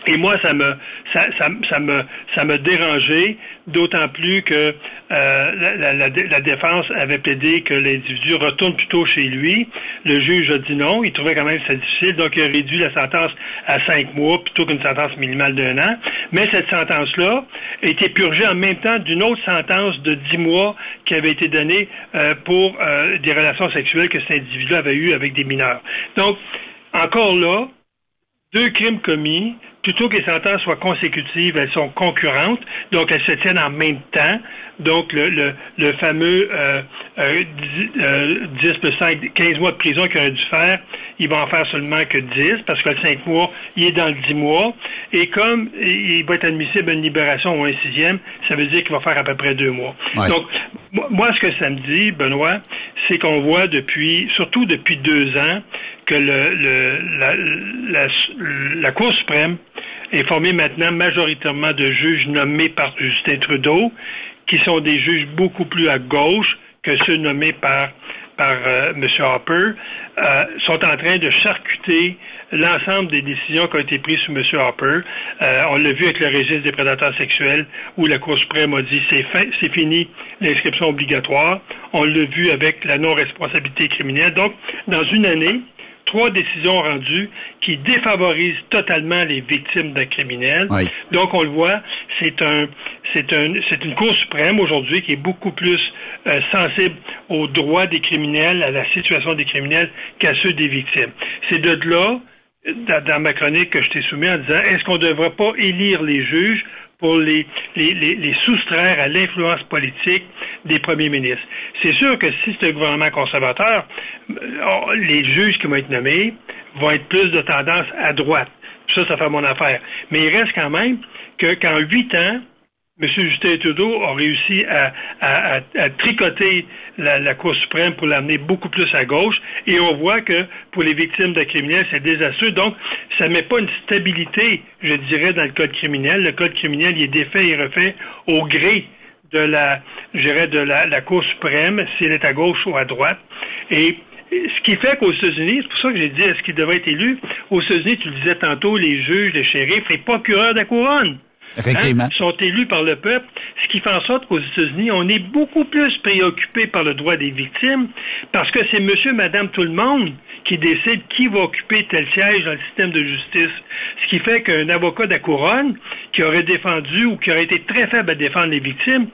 Et moi, ça me ça, ça, ça me ça me dérangeait, d'autant plus que euh, la, la, la, défense avait plaidé que l'individu retourne plutôt chez lui. Le juge a dit non, il trouvait quand même ça difficile, donc il a réduit la sentence à cinq mois plutôt qu'une sentence minimale d'un an. Mais cette sentence-là a été purgée en même temps d'une autre sentence de dix mois qui avait été donnée euh, pour euh, des relations sexuelles que cet individu avait eues avec des mineurs. Donc, encore là, deux crimes commis, plutôt que les sentences soient consécutives, elles sont concurrentes, donc elles se tiennent en même temps. Donc le, le, le fameux euh, euh, 10, euh, plus 5, 15 mois de prison qu'il aurait dû faire, il va en faire seulement que 10, parce que le 5 mois, il est dans le 10 mois. Et comme il va être admissible à une libération ou un sixième, ça veut dire qu'il va faire à peu près deux mois. Donc, moi, ce que ça me dit, Benoît, c'est qu'on voit depuis, surtout depuis deux ans, que le, le la, la, la Cour suprême est formé maintenant majoritairement de juges nommés par Justin Trudeau, qui sont des juges beaucoup plus à gauche que ceux nommés par par euh, M. Harper, euh, sont en train de charcuter l'ensemble des décisions qui ont été prises sur M. Harper. Euh, on l'a vu avec le registre des prédateurs sexuels où la Cour suprême a dit c'est c'est fini l'inscription obligatoire. On l'a vu avec la non-responsabilité criminelle. Donc, dans une année, trois décisions rendues qui défavorisent totalement les victimes d'un criminel. Donc, on le voit, c'est un, c'est un, c'est une Cour suprême aujourd'hui qui est beaucoup plus euh, sensible aux droits des criminels, à la situation des criminels qu'à ceux des victimes. C'est de là, dans, ma chronique que je t'ai soumis en disant, est-ce qu'on ne devrait pas élire les juges pour les, les, soustraire à l'influence politique des premiers ministres. C'est sûr que si c'est un gouvernement conservateur, euh, les juges qui vont être nommés vont être plus de tendance à droite. Ça, ça fait mon affaire. Mais il reste quand même que qu'en huit ans, M. Justin Trudeau a réussi à, tricoter la, Cour suprême pour l'amener beaucoup plus à gauche. Et on voit que pour les victimes de criminels, c'est désastreux. Donc, ça ne met pas une stabilité, je dirais, dans le code criminel. Le code criminel, il est défait et refait au gré de la, je de la, la Cour suprême, s'il est à gauche ou à droite. Et ce qui fait qu'aux États-Unis, c'est pour ça que j'ai dit est-ce qu'il devrait être élu, aux États-Unis, tu le disais tantôt, les juges, les shérifs, les procureurs de la couronne Effectivement. Hein, sont élus par le peuple, ce qui fait en sorte qu'aux États-Unis, on est beaucoup plus préoccupé par le droit des victimes parce que c'est monsieur, madame, tout le monde qui décide qui va occuper tel siège dans le système de justice. Ce qui fait qu'un avocat de la couronne qui aurait défendu ou qui aurait été très faible à défendre les victimes,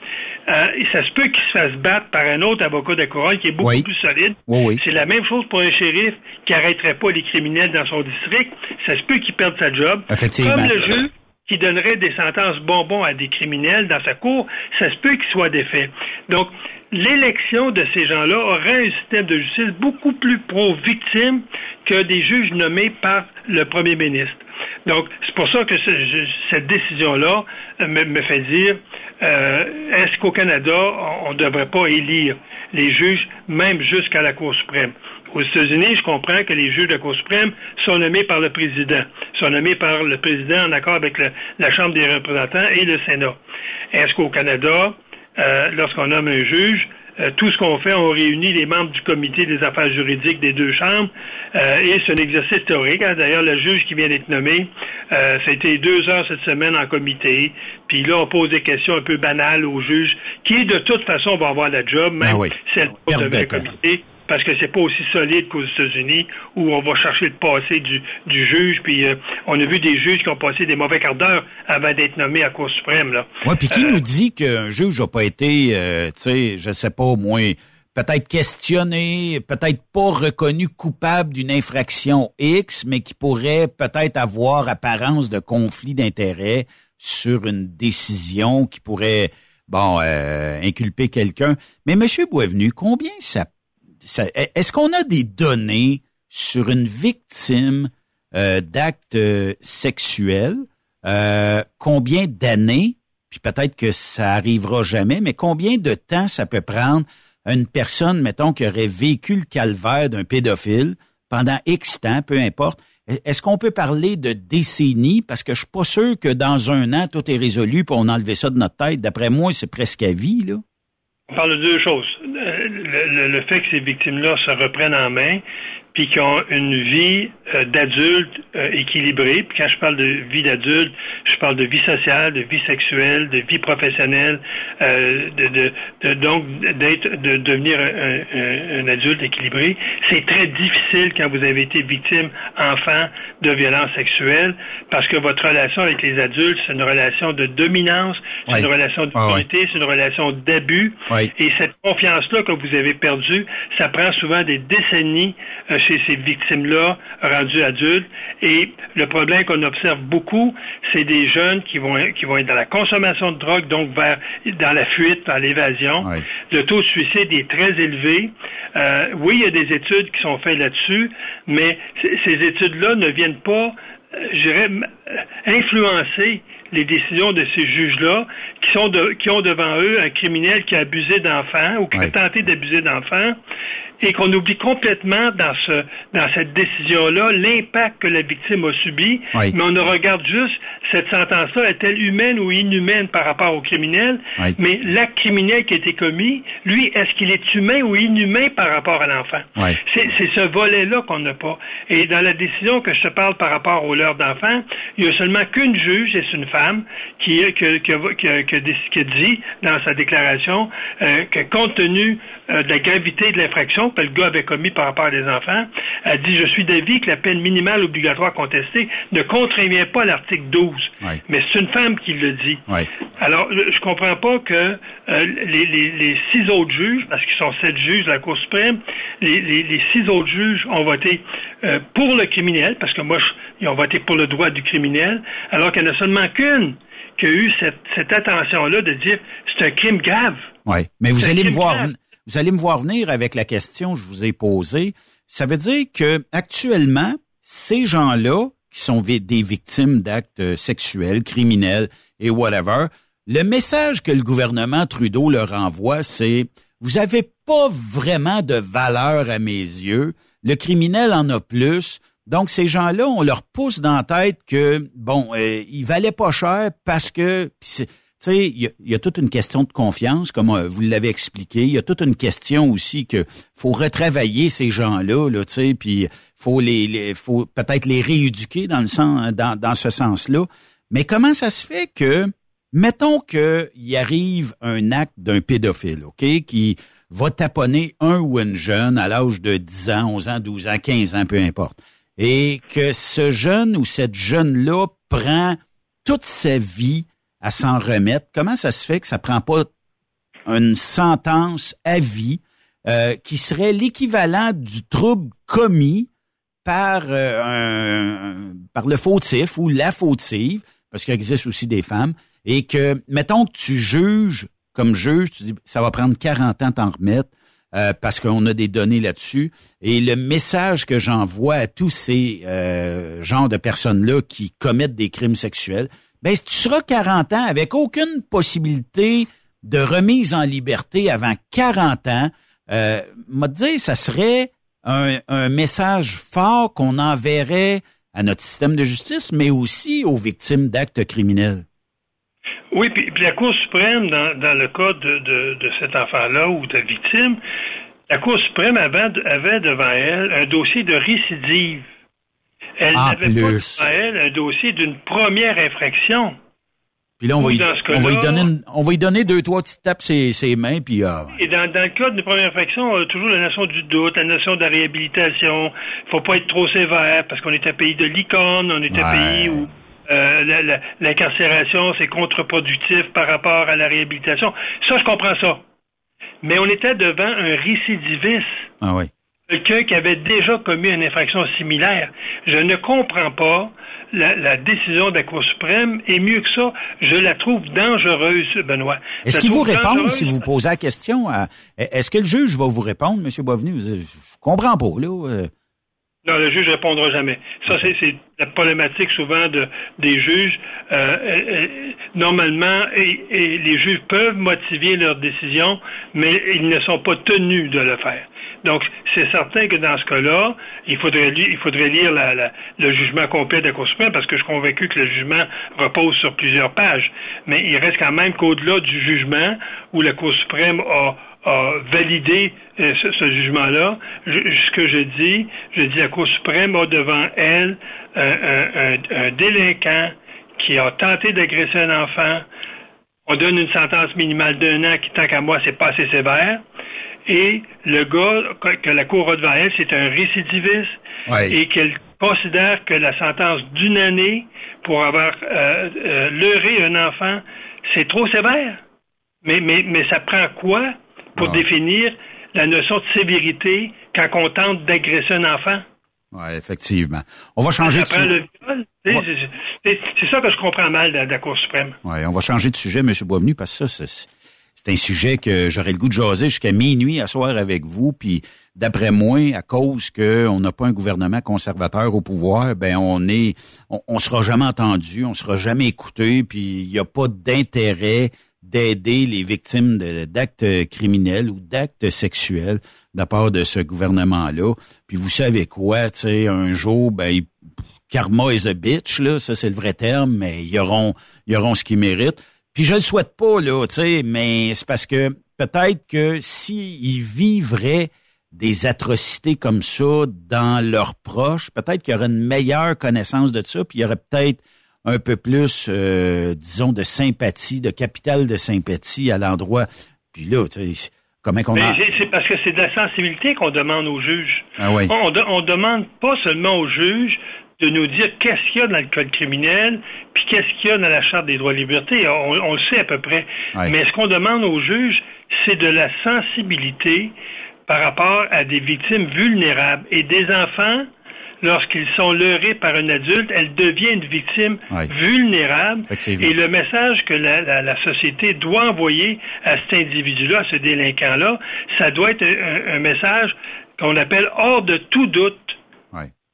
euh, ça se peut qu'il se fasse battre par un autre avocat de la couronne qui est beaucoup plus solide. C'est la même chose pour un shérif qui arrêterait pas les criminels dans son district. Ça se peut qu'il perde sa job. Comme le juge qui donnerait des sentences bonbons à des criminels dans sa cour, ça se peut qu'il soit défait. Donc, l'élection de ces gens-là aurait un système de justice beaucoup plus pro-victime que des juges nommés par le premier ministre. Donc, c'est pour ça que cette décision-là me, fait dire, euh, est-ce qu'au Canada, on ne devrait pas élire les juges, même jusqu'à la Cour suprême? Aux États-Unis, je comprends que les juges de la Cour suprême sont nommés par le président, sont nommés par le président en accord avec la Chambre des représentants et le Sénat. Est-ce qu'au Canada, lorsqu'on nomme un juge, euh, tout ce qu'on fait, on réunit les membres du comité des affaires juridiques des deux chambres euh, et c'est un exercice théorique. Hein. D'ailleurs, le juge qui vient d'être nommé, euh, ça a été deux heures cette semaine en comité. Puis là, on pose des questions un peu banales au juge qui, de toute façon, va avoir la job, même ah oui. si elle devient comité parce que c'est pas aussi solide qu'aux États-Unis où on va chercher le passé du, du juge. Puis euh, on a vu des juges qui ont passé des mauvais quarts d'heure avant d'être nommés à Cour suprême. Là. Ouais, puis qui euh, nous dit qu'un juge n'a pas été, euh, tu sais, je sais pas, au moins peut-être questionné, peut-être pas reconnu coupable d'une infraction X, mais qui pourrait peut-être avoir apparence de conflit d'intérêt sur une décision qui pourrait, bon, inculper quelqu'un. Mais Monsieur Boisvenu, combien ça est-ce qu'on a des données sur une victime euh, d'actes euh, sexuels? Euh, combien d'années, puis peut-être que ça arrivera jamais, mais combien de temps ça peut prendre une personne, mettons, qui aurait vécu le calvaire d'un pédophile pendant X temps, peu importe. Est-ce qu'on peut parler de décennies? Parce que je suis pas sûr que dans un an, tout est résolu pour on enlever ça de notre tête. D'après moi, c'est presque à vie, là. On parle de deux choses. Le, fait que ces victimes-là se reprennent en main, puis qui ont une vie euh, d'adulte euh, équilibrée. Puis quand je parle de vie d'adulte, je parle de vie sociale, de vie sexuelle, de vie professionnelle, euh, de, de, de, donc d'être, de devenir un, un, adulte équilibré. C'est très difficile quand vous avez été victime enfant de violences sexuelles parce que votre relation avec les adultes, c'est une relation de dominance, c'est une relation d'autorité, ah c'est une relation d'abus. Et cette confiance-là que vous avez perdue, ça prend souvent des décennies chez ces victimes-là rendues adultes. Et le problème qu'on observe beaucoup, c'est des jeunes qui vont, qui vont être dans la consommation de drogue, donc vers dans la fuite, dans l'évasion. Le taux de suicide est très élevé. Euh, oui, il y a des études qui sont faites là-dessus, mais ces études-là ne viennent pas euh, je dirais, influencer les décisions de ces juges-là qui sont qui ont devant eux un criminel qui a abusé d'enfants ou qui a tenté d'abuser d'enfants et qu'on oublie complètement dans ce dans cette décision-là l'impact que la victime a subi, mais on ne regarde juste cette sentence-là est-elle humaine ou inhumaine par rapport au criminel, mais l'acte criminel qui a été commis, lui, est-ce qu'il est humain ou inhumain par rapport à l'enfant? C'est ce volet-là qu'on n'a pas. Et dans la décision que je te parle par rapport aux leurs d'enfants, il y a seulement qu'une juge, et c'est une femme, qui, qui, qui, dit dans sa déclaration euh, que compte tenu euh, de la gravité de l'infraction que le gars avait commis par rapport à des enfants, a dit, je suis d'avis que la peine minimale obligatoire contestée ne contravient pas l'article 12. Mais c'est une femme qui le dit. Alors, je comprends pas que euh, les, six autres juges, parce qu'ils sont sept juges de la Cour suprême, les, six autres juges ont voté euh, pour le criminel, parce que moi, ils ont voté pour le droit du criminel, alors qu'il n'y en a seulement qu'une qui a eu cette, cette attention-là de dire c'est un crime grave. Oui, mais vous allez me voir. Vous allez me voir venir avec la question que je vous ai posée. Ça veut dire que actuellement, ces gens-là qui sont des victimes d'actes sexuels, criminels et whatever, le message que le gouvernement Trudeau leur envoie, c'est vous avez pas vraiment de valeur à mes yeux. Le criminel en a plus. Donc ces gens-là, on leur pousse dans la tête que bon, euh, ils valaient pas cher parce que tu sais, il y, a toute une question de confiance, comme euh, vous l'avez expliqué. Il y a toute une question aussi que faut retravailler ces gens-là, là, tu sais, puis faut les, faut peut-être les rééduquer dans le sens, dans, dans ce sens-là. Mais comment ça se fait que, mettons qu'il arrive un acte d'un pédophile, ok, qui va taponner un ou une jeune à l'âge de 10 ans, 11 ans, 12 ans, 15 ans, peu importe, et que ce jeune ou cette jeune-là prend toute sa vie à s'en remettre. Comment ça se fait que ça prend pas une sentence à vie euh, qui serait l'équivalent du trouble commis par euh, un, par le fautif ou la fautive, parce qu'il existe aussi des femmes, et que mettons que tu juges comme juge, tu dis ça va prendre 40 ans t'en remettre. Euh, parce qu'on a des données là-dessus. Et le message que j'envoie à tous ces genres de personnes-là qui commettent des crimes sexuels, ben, tu seras 40 ans avec aucune possibilité de remise en liberté avant 40 ans, euh, ça serait un, message fort qu'on enverrait à notre système de justice, mais aussi aux victimes d'actes criminels. Oui, puis, la Cour suprême, dans, le cas de, cet enfant-là ou de victime, la Cour suprême avait devant elle un dossier de récidive. Elle ah, n'avait pas devant elle un dossier d'une première infraction. Puis là, on va, y, on va, donner on va donner deux, trois petites tapes ses, ses mains, puis... Euh, et dans, dans, le cas d'une première infraction, on a toujours la notion du doute, la notion de la réhabilitation. Il faut pas être trop sévère, parce qu'on est un pays de licorne, on est un pays où euh, l'incarcération, c'est contre-productif par rapport à la réhabilitation. Ça, je comprends ça. Mais on était devant un récidiviste. Ah oui. Quelqu'un qui avait déjà commis une infraction similaire. Je ne comprends pas la, décision de la Cour suprême et mieux que ça, je la trouve dangereuse, Benoît. Est-ce qu'il vous répond si vous posez la question? Est-ce que le juge va vous répondre, M. Boisvenu? Je comprends pas, là. Euh. Non, le juge répondra jamais. Ça, c'est la problématique souvent de, des juges. Euh, euh, normalement, et, les juges peuvent motiver leur décision, mais ils ne sont pas tenus de le faire. Donc, c'est certain que dans ce cas-là, il faudrait, lire le jugement complet de la Cour suprême parce que je suis convaincu que le jugement repose sur plusieurs pages. Mais il reste quand même qu'au-delà du jugement où la Cour suprême a, validé euh, ce, jugement-là, ce que je dis, je dis la Cour suprême a devant elle un, délinquant qui a tenté d'agresser un enfant. On donne une sentence minimale d'un an qui, tant qu'à moi, c'est pas assez sévère et le gars que la Cour a devant elle, c'est un récidiviste et qu'elle considère que la sentence d'une année pour avoir euh, euh, leurré un enfant, c'est trop sévère. Mais, mais, mais ça prend quoi pour ah. définir la notion de sévérité quand on tente d'agresser un enfant? Oui, effectivement. On va changer de sujet. C'est ça que je comprends mal de, la Cour suprême. Oui, on va changer de sujet, M. Boisvenu, parce que ça, c'est c'est un sujet que j'aurais le goût de jaser jusqu'à minuit à soir avec vous. Puis d'après moi, à cause qu'on n'a pas un gouvernement conservateur au pouvoir, ben on est, on, sera jamais entendu, on sera jamais écouté, puis il n'y a pas d'intérêt d'aider les victimes d'actes criminels ou d'actes sexuels de la part de ce gouvernement-là. Puis vous savez quoi, tu sais, un jour, ben karma is a bitch, là, ça c'est le vrai terme, mais ils auront, ils auront ce qu'ils méritent. Puis je le souhaite pas, là, tu sais, mais c'est parce que peut-être que s'ils vivraient des atrocités comme ça dans leurs proches, peut-être qu'il y aurait une meilleure connaissance de ça, puis il y aurait peut-être un peu plus, euh, disons, de sympathie, de capital de sympathie à l'endroit. Puis là, tu sais, comment qu'on a... C'est parce que c'est de la sensibilité qu'on demande aux juges. Ah oui. On, on demande pas seulement aux juges de nous dire qu'est-ce qu'il y a dans le code criminel, puis qu'est-ce qu'il y a dans la Charte des droits et libertés. On, le sait à peu près. Mais ce qu'on demande aux juges, c'est de la sensibilité par rapport à des victimes vulnérables. Et des enfants, lorsqu'ils sont leurrés par un adulte, elles deviennent victimes vulnérables. Et le message que la, société doit envoyer à cet individu-là, à ce délinquant-là, ça doit être un message qu'on appelle hors de tout doute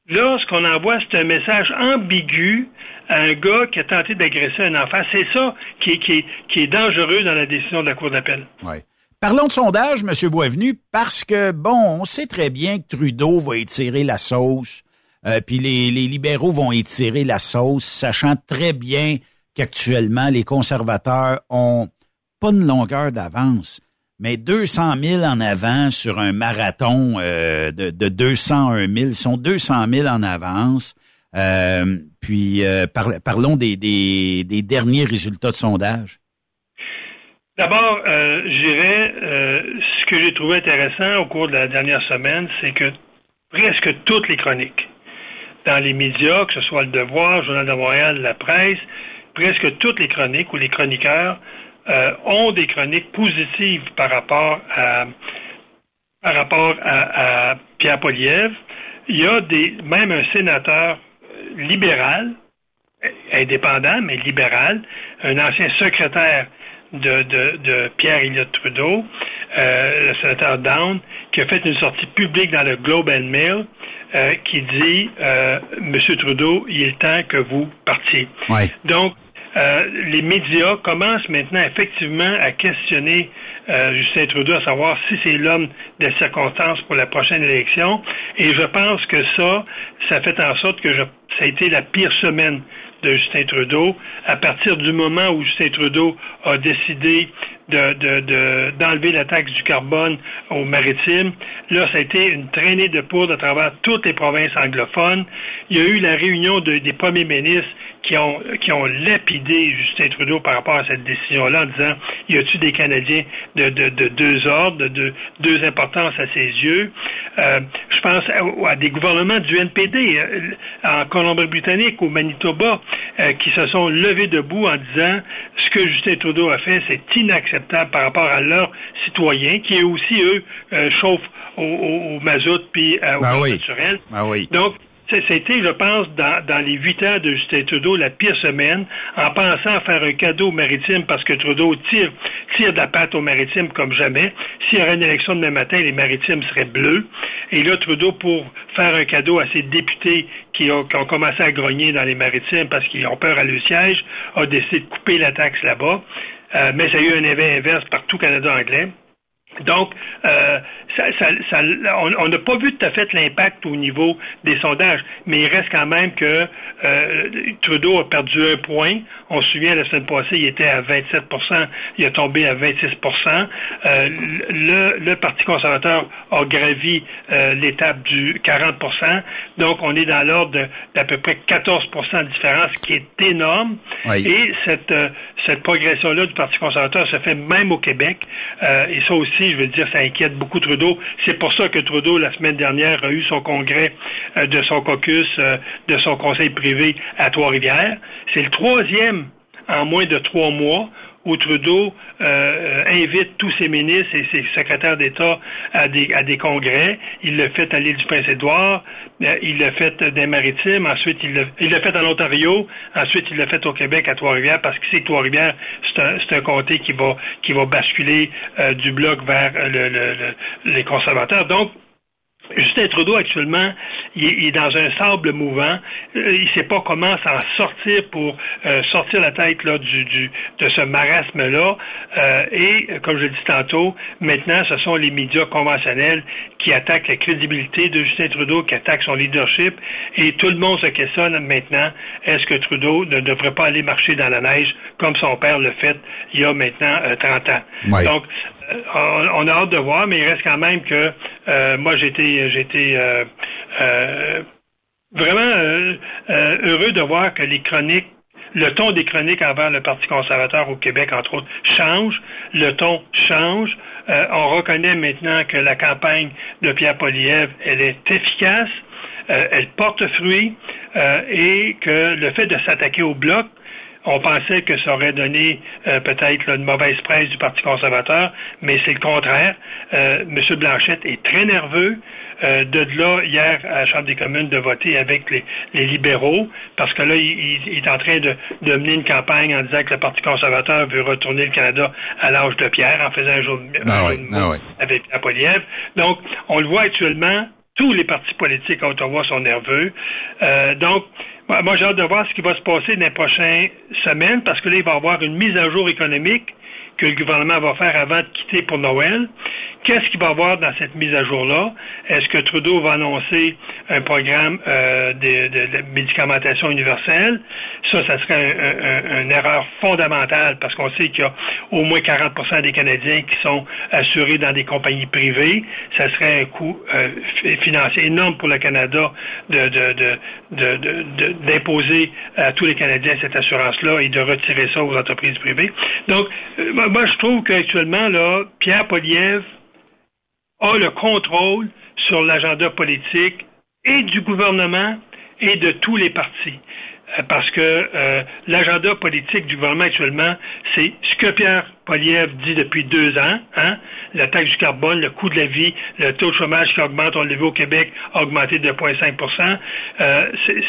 Là, ce envoie, c'est un message ambigu à un gars qui a tenté d'agresser un enfant. C'est ça qui est, qui, est, dangereux dans la décision de la Cour d'appel. Oui. Parlons de sondage, M. Boisvenu, parce que, bon, on sait très bien que Trudeau va étirer la sauce, euh, puis les, les libéraux vont étirer la sauce, sachant très bien qu'actuellement, les conservateurs ont pas une longueur d'avance mais 200 000 en avant sur un marathon euh, de, de 201 000, ils sont 200 000 en avance. Euh, puis euh, parlons des, derniers résultats de sondage. D'abord, dirais, ce que j'ai trouvé intéressant au cours de la dernière semaine, c'est que presque toutes les chroniques dans les médias, que ce soit le Devoir, Journal de Montréal, la presse, presque toutes les chroniques ou les chroniqueurs euh, ont des chroniques positives par rapport à par rapport à, Pierre Poliev. Il y a des même un sénateur libéral, indépendant mais libéral, un ancien secrétaire de, de, Pierre Elliott Trudeau, euh, le sénateur Down, qui a fait une sortie publique dans le Globe and Mail euh, qui dit Monsieur Trudeau, il est temps que vous partiez. Donc, euh, les médias commencent maintenant effectivement à questionner euh, Justin Trudeau, à savoir si c'est l'homme des circonstances pour la prochaine élection. Et je pense que ça, ça fait en sorte que ça a été la pire semaine de Justin Trudeau. À partir du moment où Justin Trudeau a décidé d'enlever de, la taxe du carbone au maritime. Là, ça a été une traînée de poudre à travers toutes les provinces anglophones. Il y a eu la réunion des premiers ministres qui ont, qui ont lapidé Justin Trudeau par rapport à cette décision-là en disant y a-t-il des Canadiens de, de, de, deux ordres, de, deux importances à ses yeux? Euh, je pense à, des gouvernements du NPD euh, en Colombie-Britannique, au Manitoba, euh, qui se sont levés debout en disant ce que Justin Trudeau a fait, c'est inacceptable par rapport à leurs citoyens, qui aussi, eux, chauffent au, au, mazout puis au ben naturel. Ben oui. Donc, c'était, je pense, dans, les huit ans de Justin Trudeau, la pire semaine, en pensant faire un cadeau au maritime parce que Trudeau tire, tire de la patte au maritime comme jamais. S'il y aurait une élection demain matin, les maritimes seraient bleus. Et là, Trudeau, pour faire un cadeau à ses députés qui ont, qui ont commencé à grogner dans les maritimes parce qu'ils ont peur à le siège, a décidé de couper la taxe là-bas. Euh, mais ça a eu un effet inverse partout au Canada anglais. Donc, euh, ça, ça, ça, on n'a pas vu tout à fait l'impact au niveau des sondages, mais il reste quand même que euh, Trudeau a perdu un point. On se souvient, la semaine passée, il était à 27% il a tombé à 26 euh, le, le, Parti conservateur a gravi euh, l'étape du 40% donc on est dans l'ordre d'à peu près 14% de différence, ce qui est énorme. Et cette, euh, cette progression-là du Parti conservateur se fait même au Québec, et ça aussi, je veux dire, ça inquiète beaucoup Trudeau. C'est pour ça que Trudeau, la semaine dernière, a eu son congrès euh, de son caucus, euh, de son conseil privé à Trois-Rivières. C'est le troisième en moins de trois mois où Trudeau euh, invite tous ses ministres et ses secrétaires d'État à des, à des congrès. Il le fait à l'île du Prince-Édouard, euh, il le fait des Maritimes, ensuite il le, le fait en Ontario, ensuite il le fait au Québec à Trois-Rivières parce que Trois-Rivières, c'est un, un comté qui va, qui va basculer euh, du bloc vers le, le, les conservateurs. Donc, Justin Trudeau, actuellement, il est, dans un sable mouvant. Euh, il ne sait pas comment s'en sortir pour euh, sortir la tête là, du, du de ce marasme-là. Euh, et, comme je l'ai dit tantôt, maintenant, ce sont les médias conventionnels qui attaquent la crédibilité de Justin Trudeau, qui attaquent son leadership. Et tout le monde se questionne maintenant, est-ce que Trudeau ne devrait pas aller marcher dans la neige comme son père le fait il y a maintenant 30 ans? Donc, on, a hâte de voir, mais il reste quand même que euh, moi j'étais j'étais euh, vraiment heureux de voir que les chroniques le ton des chroniques envers le Parti conservateur au Québec, entre autres, change. Le ton change. on reconnaît maintenant que la campagne de Pierre Poliev, elle est efficace, elle porte fruit, et que le fait de s'attaquer au bloc, on pensait que ça aurait donné euh, peut-être une mauvaise presse du Parti conservateur, mais c'est le contraire. Euh, M. Blanchette est très nerveux. Euh, de là, hier, à la Chambre des communes, de voter avec les, libéraux, parce que là, il, est en train de, mener une campagne en disant que le Parti conservateur veut retourner le Canada à l'âge de pierre, en faisant un jour, ah ah avec Pierre Donc, on le voit actuellement, tous les partis politiques à Ottawa sont nerveux. Euh, donc, moi, j'ai hâte de voir ce qui va se passer dans les prochaines semaines, parce que là, il va y avoir une mise à jour économique que le gouvernement va faire avant de quitter pour Noël. Qu'est-ce qu'il va y avoir dans cette mise à jour-là? Est-ce que Trudeau va annoncer un programme euh, de, médicamentation universelle? Ça, ça serait une erreur fondamentale parce qu'on sait qu'il y a au moins 40% des Canadiens qui sont assurés dans des compagnies privées. Ça serait un coût euh, financier énorme pour le Canada d'imposer à tous les Canadiens cette assurance-là et de retirer ça aux entreprises privées. Donc, euh, moi, je trouve qu'actuellement, là, Pierre Poliev a le contrôle sur l'agenda politique et du gouvernement et de tous les partis. Parce que euh, l'agenda politique du gouvernement actuellement, c'est ce que Pierre Poliev dit depuis deux ans, hein, la taxe du carbone, le coût de la vie, le taux de chômage qui augmente, on l'a vu au Québec, a augmenté de 2,5% euh,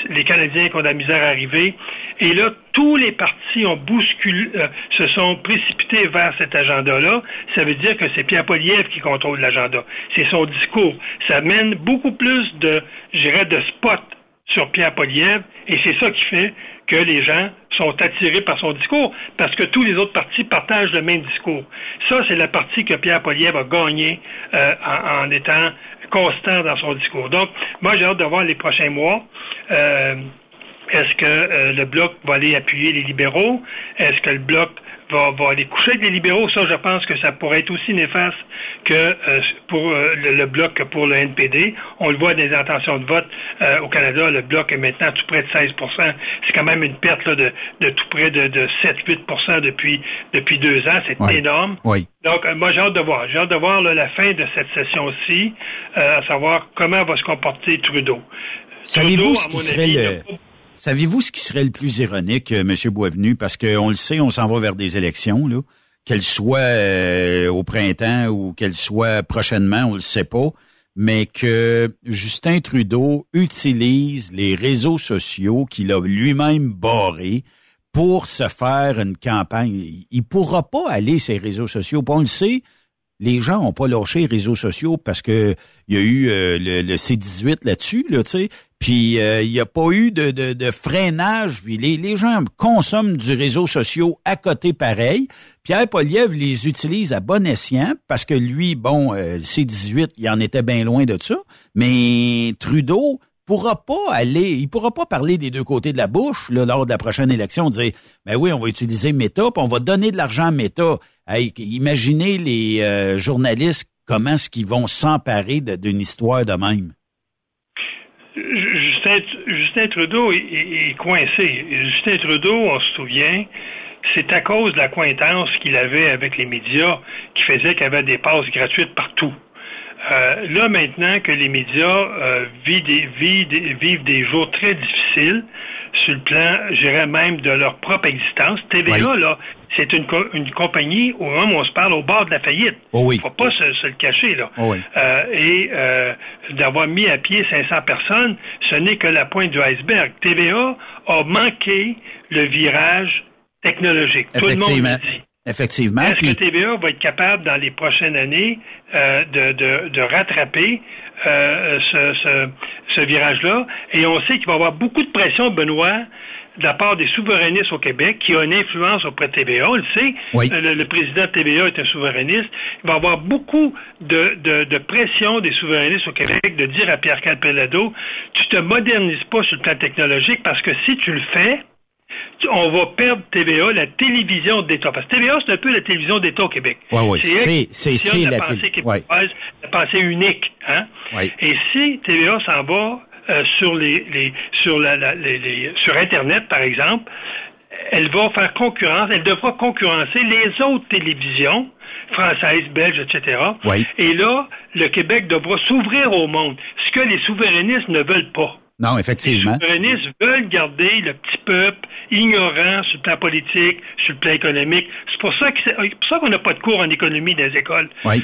Les Canadiens qui ont de la misère à arriver. Et là, tous les partis ont bousculé, euh, se sont précipités vers cet agenda-là. Ça veut dire que c'est Pierre Poliev qui contrôle l'agenda. C'est son discours. Ça mène beaucoup plus de, je dirais, de spots sur Pierre Poliev, et c'est ça qui fait que les gens sont attirés par son discours, parce que tous les autres partis partagent le même discours. Ça, c'est la partie que Pierre Poliev a gagné euh, en, étant constant dans son discours. Donc, moi, j'ai hâte de voir les prochains mois. Euh, Est-ce que le bloc va aller appuyer les libéraux? Est-ce que le bloc va, va aller coucher avec les libéraux. Ça, je pense que ça pourrait être aussi néfaste que euh, pour euh, le, bloc que pour le NPD. On le voit des intentions de vote euh, au Canada. Le bloc est maintenant tout près de 16% C'est quand même une perte là, de, de, tout près de, de 7-8 depuis, depuis deux ans. C'est énorme. Oui. Donc, moi, j'ai hâte de voir. J'ai hâte de voir la fin de cette session-ci, à savoir comment va se comporter Trudeau. Savez-vous ce qui serait le... Savez-vous ce qui serait le plus ironique, euh, M. Boisvenu, parce qu'on le sait, on s'en va vers des élections, là, qu'elles soient euh, au printemps ou qu'elles soient prochainement, on le sait pas, mais que Justin Trudeau utilise les réseaux sociaux qu'il a lui-même barrés pour se faire une campagne. Il pourra pas aller ces réseaux sociaux. On le sait, les gens ont pas lâché les réseaux sociaux parce que il y a eu euh, le, C18 là-dessus, là, tu sais. Puis euh, il n'y a pas eu de, freinage. Les, les, gens consomment du réseau social à côté pareil. Pierre Poliev les utilise à bon escient parce que lui, bon, euh, le C18, il en était bien loin de ça. Mais Trudeau pourra pas il pourra pas parler des deux côtés de la bouche lors de la prochaine élection, dire ben oui, on va utiliser Meta, puis on va donner de l'argent à Meta. imaginez les euh, journalistes comment est-ce qu'ils vont s'emparer d'une histoire de même. Justin, Trudeau est, coincé. Justin Trudeau, on se souvient, c'est à cause de la cointance qu'il avait avec les médias qui faisait qu'il avait des passes gratuites partout. Euh, là, maintenant que les médias euh, vivent, des, vivent, des, jours très difficiles, sur le plan, je dirais même, de leur propre existence, TVA, là, c'est une, une compagnie au moment où on se parle au bord de la faillite. Il oh ne faut pas se, le cacher, là. Oh euh, et euh, d'avoir mis à pied 500 personnes, ce n'est que la pointe du iceberg. TVA a manqué le virage technologique. Tout le monde dit. Effectivement. Est-ce que TVA va être capable, dans les prochaines années, euh, de, de, de, rattraper euh, ce, ce, ce virage-là? Et on sait qu'il va y avoir beaucoup de pression, Benoît, de la part des souverainistes au Québec, qui ont une influence auprès de TVA, on le sait. Euh, le, président de TVA est un souverainiste. Il va y avoir beaucoup de, de, de, pression des souverainistes au Québec de dire à Pierre Calpelado, tu te modernises pas sur le plan technologique parce que si tu le fais, on va perdre TVA, la télévision d'État. Parce que TVA, c'est un peu la télévision d'État au Québec. Oui, oui. C'est, c'est, la, pensée la pensée unique. Hein? Et si TVA s'en va euh, sur les, les sur la, les, les, sur Internet, par exemple, elle va faire concurrence, elle devra concurrencer les autres télévisions françaises, belges, etc. Et là, le Québec devra s'ouvrir au monde, ce que les souverainistes ne veulent pas. Non, effectivement. Les souverainistes veulent garder le petit peuple ignorant sur le plan politique, sur le plan économique. C'est pour ça qu'on n'a pas de cours en économie dans les écoles. Oui.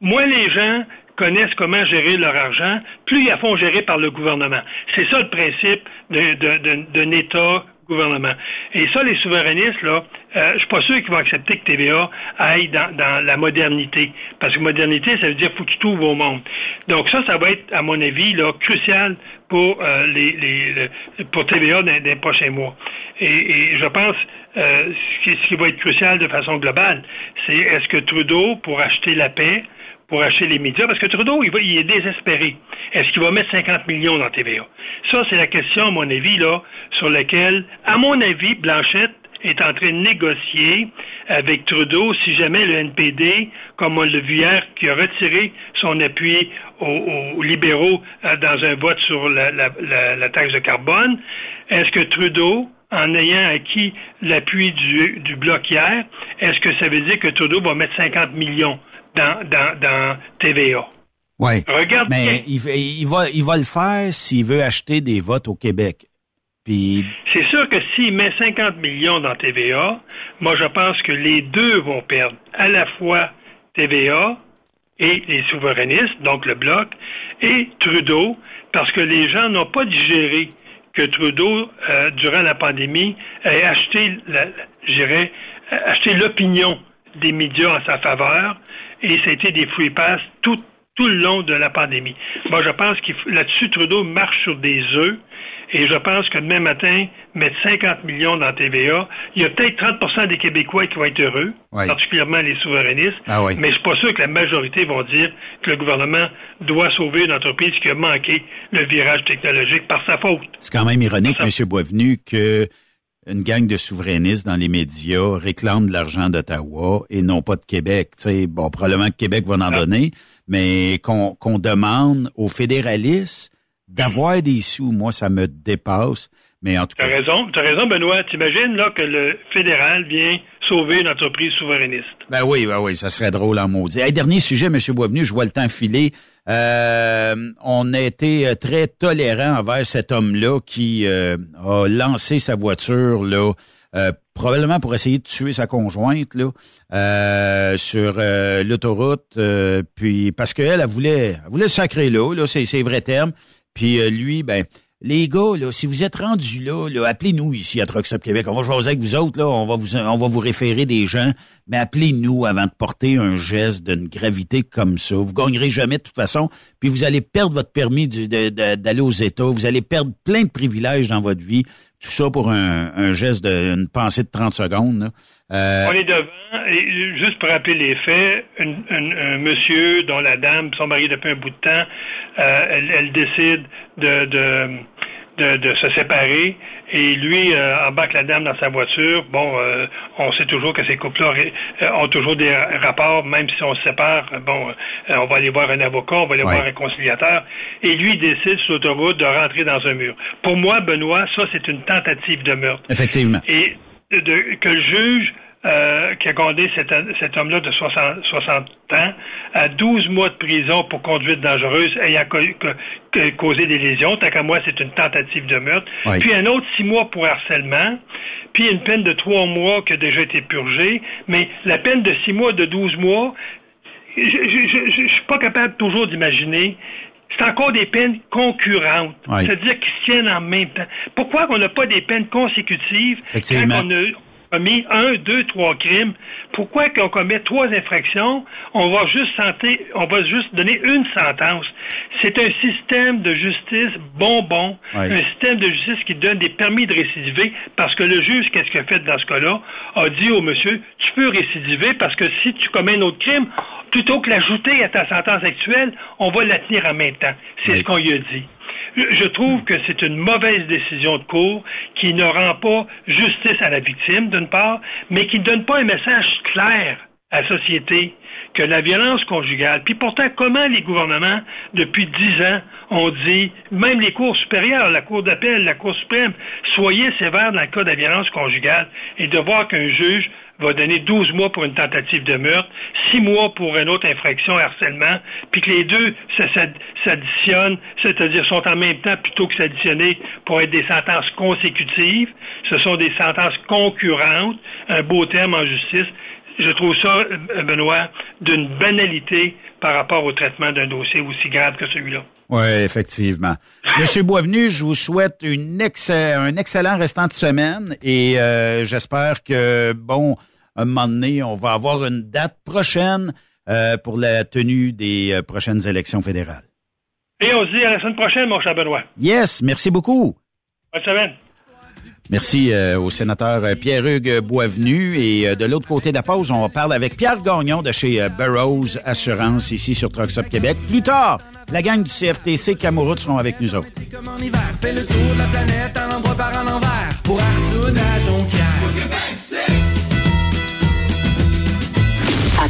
Moins les gens connaissent comment gérer leur argent, plus ils la font gérer par le gouvernement. C'est ça le principe d'un État gouvernement. Et ça, les souverainistes, là, euh, je suis pas sûr qu'ils vont accepter que TVA aille dans, dans, la modernité. Parce que modernité, ça veut dire faut que tu t'ouvres au monde. Donc ça, ça va être, à mon avis, là, crucial pour euh, les, les, pour TVA dans, les prochains mois. Et, et je pense euh, ce, qui, ce qui va être crucial de façon globale, c'est est-ce que Trudeau, pour acheter la paix, pour acheter les médias, parce que Trudeau, il, va, il est désespéré. Est-ce qu'il va mettre 50 millions dans TVA? Ça, c'est la question, à mon avis, là, sur laquelle, à mon avis, Blanchette est en train de négocier avec Trudeau si jamais le NPD, comme on l'a vu hier, qui a retiré son appui aux, libéraux euh, dans un vote sur la, la, taxe de carbone, est-ce que Trudeau, en ayant acquis l'appui du, du bloc hier, est-ce que ça veut dire que Trudeau va mettre 50 millions dans, dans, dans TVA. Oui. Regarde Mais il, il, va, il va le faire s'il veut acheter des votes au Québec. C'est sûr que s'il met 50 millions dans TVA, moi je pense que les deux vont perdre. À la fois TVA et les souverainistes, donc le bloc, et Trudeau, parce que les gens n'ont pas digéré que Trudeau, euh, durant la pandémie, ait acheté, la, acheté l'opinion des médias en sa faveur et été des free pass tout, tout le long de la pandémie. Moi, je pense qu'il là-dessus, Trudeau marche sur des œufs. Et je pense que demain matin, mettre 50 millions dans TVA, il y a peut-être 30% des Québécois qui vont être heureux, particulièrement les souverainistes, ah mais je suis pas sûr que la majorité vont dire que le gouvernement doit sauver une entreprise qui a manqué le virage technologique par sa faute. C'est quand même ironique, M. Boisvenu, que une gang de souverainistes dans les médias réclame de l'argent d'Ottawa et non pas de Québec. sais, bon, probablement que Québec va en ah. donner, mais qu'on demande aux fédéralistes d'avoir des sous, moi, ça me dépasse. Mais en tout cas. T'as raison, t'as raison, Benoît. T'imagines, là, que le fédéral vient sauver une entreprise souverainiste. Ben oui, ben oui, ça serait drôle en maudit. Hey, dernier sujet, M. Boisvenu, je vois le temps filer. Euh, on a été euh, très tolérant envers cet homme-là qui euh, a lancé sa voiture, là, probablement pour essayer de tuer sa conjointe là sur l'autoroute puis parce qu'elle elle voulait elle voulait sacrer là là c'est c'est vrai terme. Puis euh, lui, ben, les gars, là, si vous êtes rendus là, appelez-nous ici à Truck Québec. On va jouer avec vous autres, là, on va vous on va vous référer des gens, mais appelez-nous avant de porter un geste d'une gravité comme ça. Vous gagnerez jamais de toute façon, puis vous allez perdre votre permis d'aller aux États, vous allez perdre plein de privilèges dans votre vie. Tout ça pour un, geste d'une pensée de 30 secondes. Là. Euh, On est devant, juste pour rappeler les faits, un monsieur dont la dame sont mariés depuis un bout de temps, euh, elle, décide de, de, de, se séparer et lui euh, embarque la dame dans sa voiture. Bon, on sait toujours que ces couples-là ont toujours des rapports, même si on se sépare. Bon, on va aller voir un avocat, on va aller voir un conciliateur. Et lui décide sur l'autoroute de rentrer dans un mur. Pour moi, Benoît, ça c'est une tentative de meurtre. Effectivement. Et de, que le juge euh, qui a condamné cet, cet homme-là de 60, 60, ans à 12 mois de prison pour conduite dangereuse ayant causé des lésions. Tant qu'à moi, c'est une tentative de meurtre. Puis un autre 6 mois pour harcèlement. Puis une peine de 3 mois qui a déjà été purgée. Mais la peine de 6 mois, de 12 mois, je ne suis pas capable toujours d'imaginer c'est encore des peines concurrentes, c'est-à-dire qui se tiennent en même temps. Pourquoi on n'a pas des peines consécutives quand on a commis un, deux, trois crimes? Pourquoi qu'on commet trois infractions, on va juste on va juste donner une sentence? C'est un système de justice bonbon, un système de justice qui donne des permis de récidiver parce que le juge, qu'est-ce qu'il a fait dans ce cas-là, a dit au monsieur, tu peux récidiver parce que si tu commets un autre crime, plutôt que l'ajouter à ta sentence actuelle, on va la tenir en même temps. C'est ce qu'on lui a dit. Je trouve que c'est une mauvaise décision de cour qui ne rend pas justice à la victime, d'une part, mais qui ne donne pas un message clair à la société que la violence conjugale, puis pourtant, comment les gouvernements, depuis dix ans, ont dit, même les cours supérieures, la Cour d'appel, la Cour suprême, soyez sévères dans le cas de la violence conjugale, et de voir qu'un juge va donner 12 mois pour une tentative de meurtre, 6 mois pour une autre infraction, harcèlement, puis que les deux s'additionnent, c'est-à-dire sont en même temps plutôt que s'additionner pour être des sentences consécutives. Ce sont des sentences concurrentes, un beau terme en justice. Je trouve ça, euh, Benoît, d'une banalité par rapport au traitement d'un dossier aussi grave que celui-là. Oui, effectivement. Monsieur Boisvenu, je vous souhaite une un excellent restant de semaine et euh, j'espère que, bon, un moment donné, on va avoir une date prochaine euh, pour la tenue des euh, prochaines élections fédérales. Et on se dit à la semaine prochaine, mon cher Benoît. Yes, merci beaucoup. Bonne semaine. Merci euh, au sénateur euh, Pierre-Hugues Boisvenu. Et euh, de l'autre côté de la pause, on parle avec Pierre Gagnon de chez Burroughs Assurance ici sur Trucks Québec. Plus tard, la gang du CFTC Camoroute seront avec nous autres. Comme en hiver, fait le tour de la planète, un endroit par un envers, pour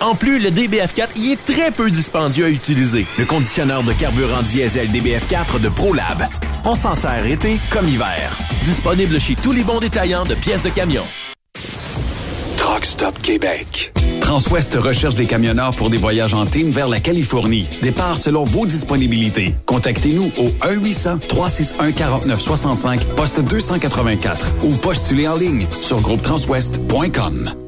En plus, le DBF4 y est très peu dispendieux à utiliser. Le conditionneur de carburant diesel DBF4 de ProLab. On s'en sert été comme hiver. Disponible chez tous les bons détaillants de pièces de camion. Truck Stop Québec. Transwest recherche des camionneurs pour des voyages en team vers la Californie. Départ selon vos disponibilités. Contactez-nous au 1-800-361-4965, poste 284 ou postulez en ligne sur groupetranswest.com.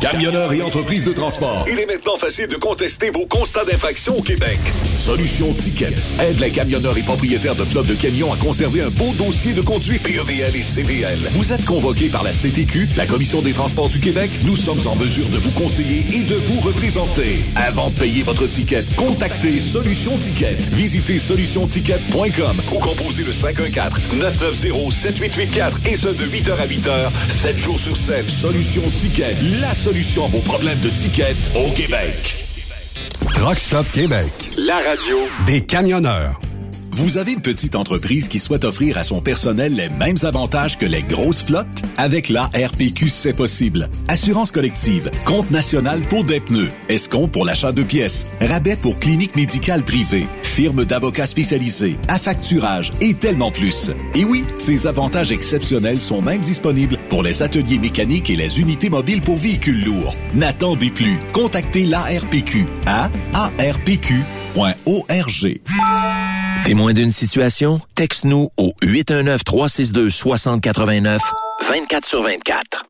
Camionneurs et entreprises de transport. Il est maintenant facile de contester vos constats d'infraction au Québec. Solution Ticket aide les camionneurs et propriétaires de flottes de camions à conserver un beau dossier de conduite PEVL et CVL. Vous êtes convoqué par la CTQ, la Commission des transports du Québec. Nous sommes en mesure de vous conseiller et de vous représenter. Avant de payer votre ticket, contactez Solution Ticket. Visitez solutionticket.com ou composez le 514-990-7884 et ce de 8h à 8h, 7 jours sur 7. Solution Ticket, la solution à vos problèmes de ticket au Québec. Truck Stop Québec, la radio des camionneurs. Vous avez une petite entreprise qui souhaite offrir à son personnel les mêmes avantages que les grosses flottes? Avec la RPQ, c'est possible. Assurance collective, compte national pour des pneus, escompte pour l'achat de pièces, rabais pour clinique médicale privée, firme d'avocats spécialisés, affacturage et tellement plus. Et oui, ces avantages exceptionnels sont même disponibles pour les ateliers mécaniques et les unités mobiles pour véhicules lourds. N'attendez plus. Contactez l'ARPQ à arpq.org. Témoin d'une situation? Texte-nous au 819-362-6089, 24 sur 24.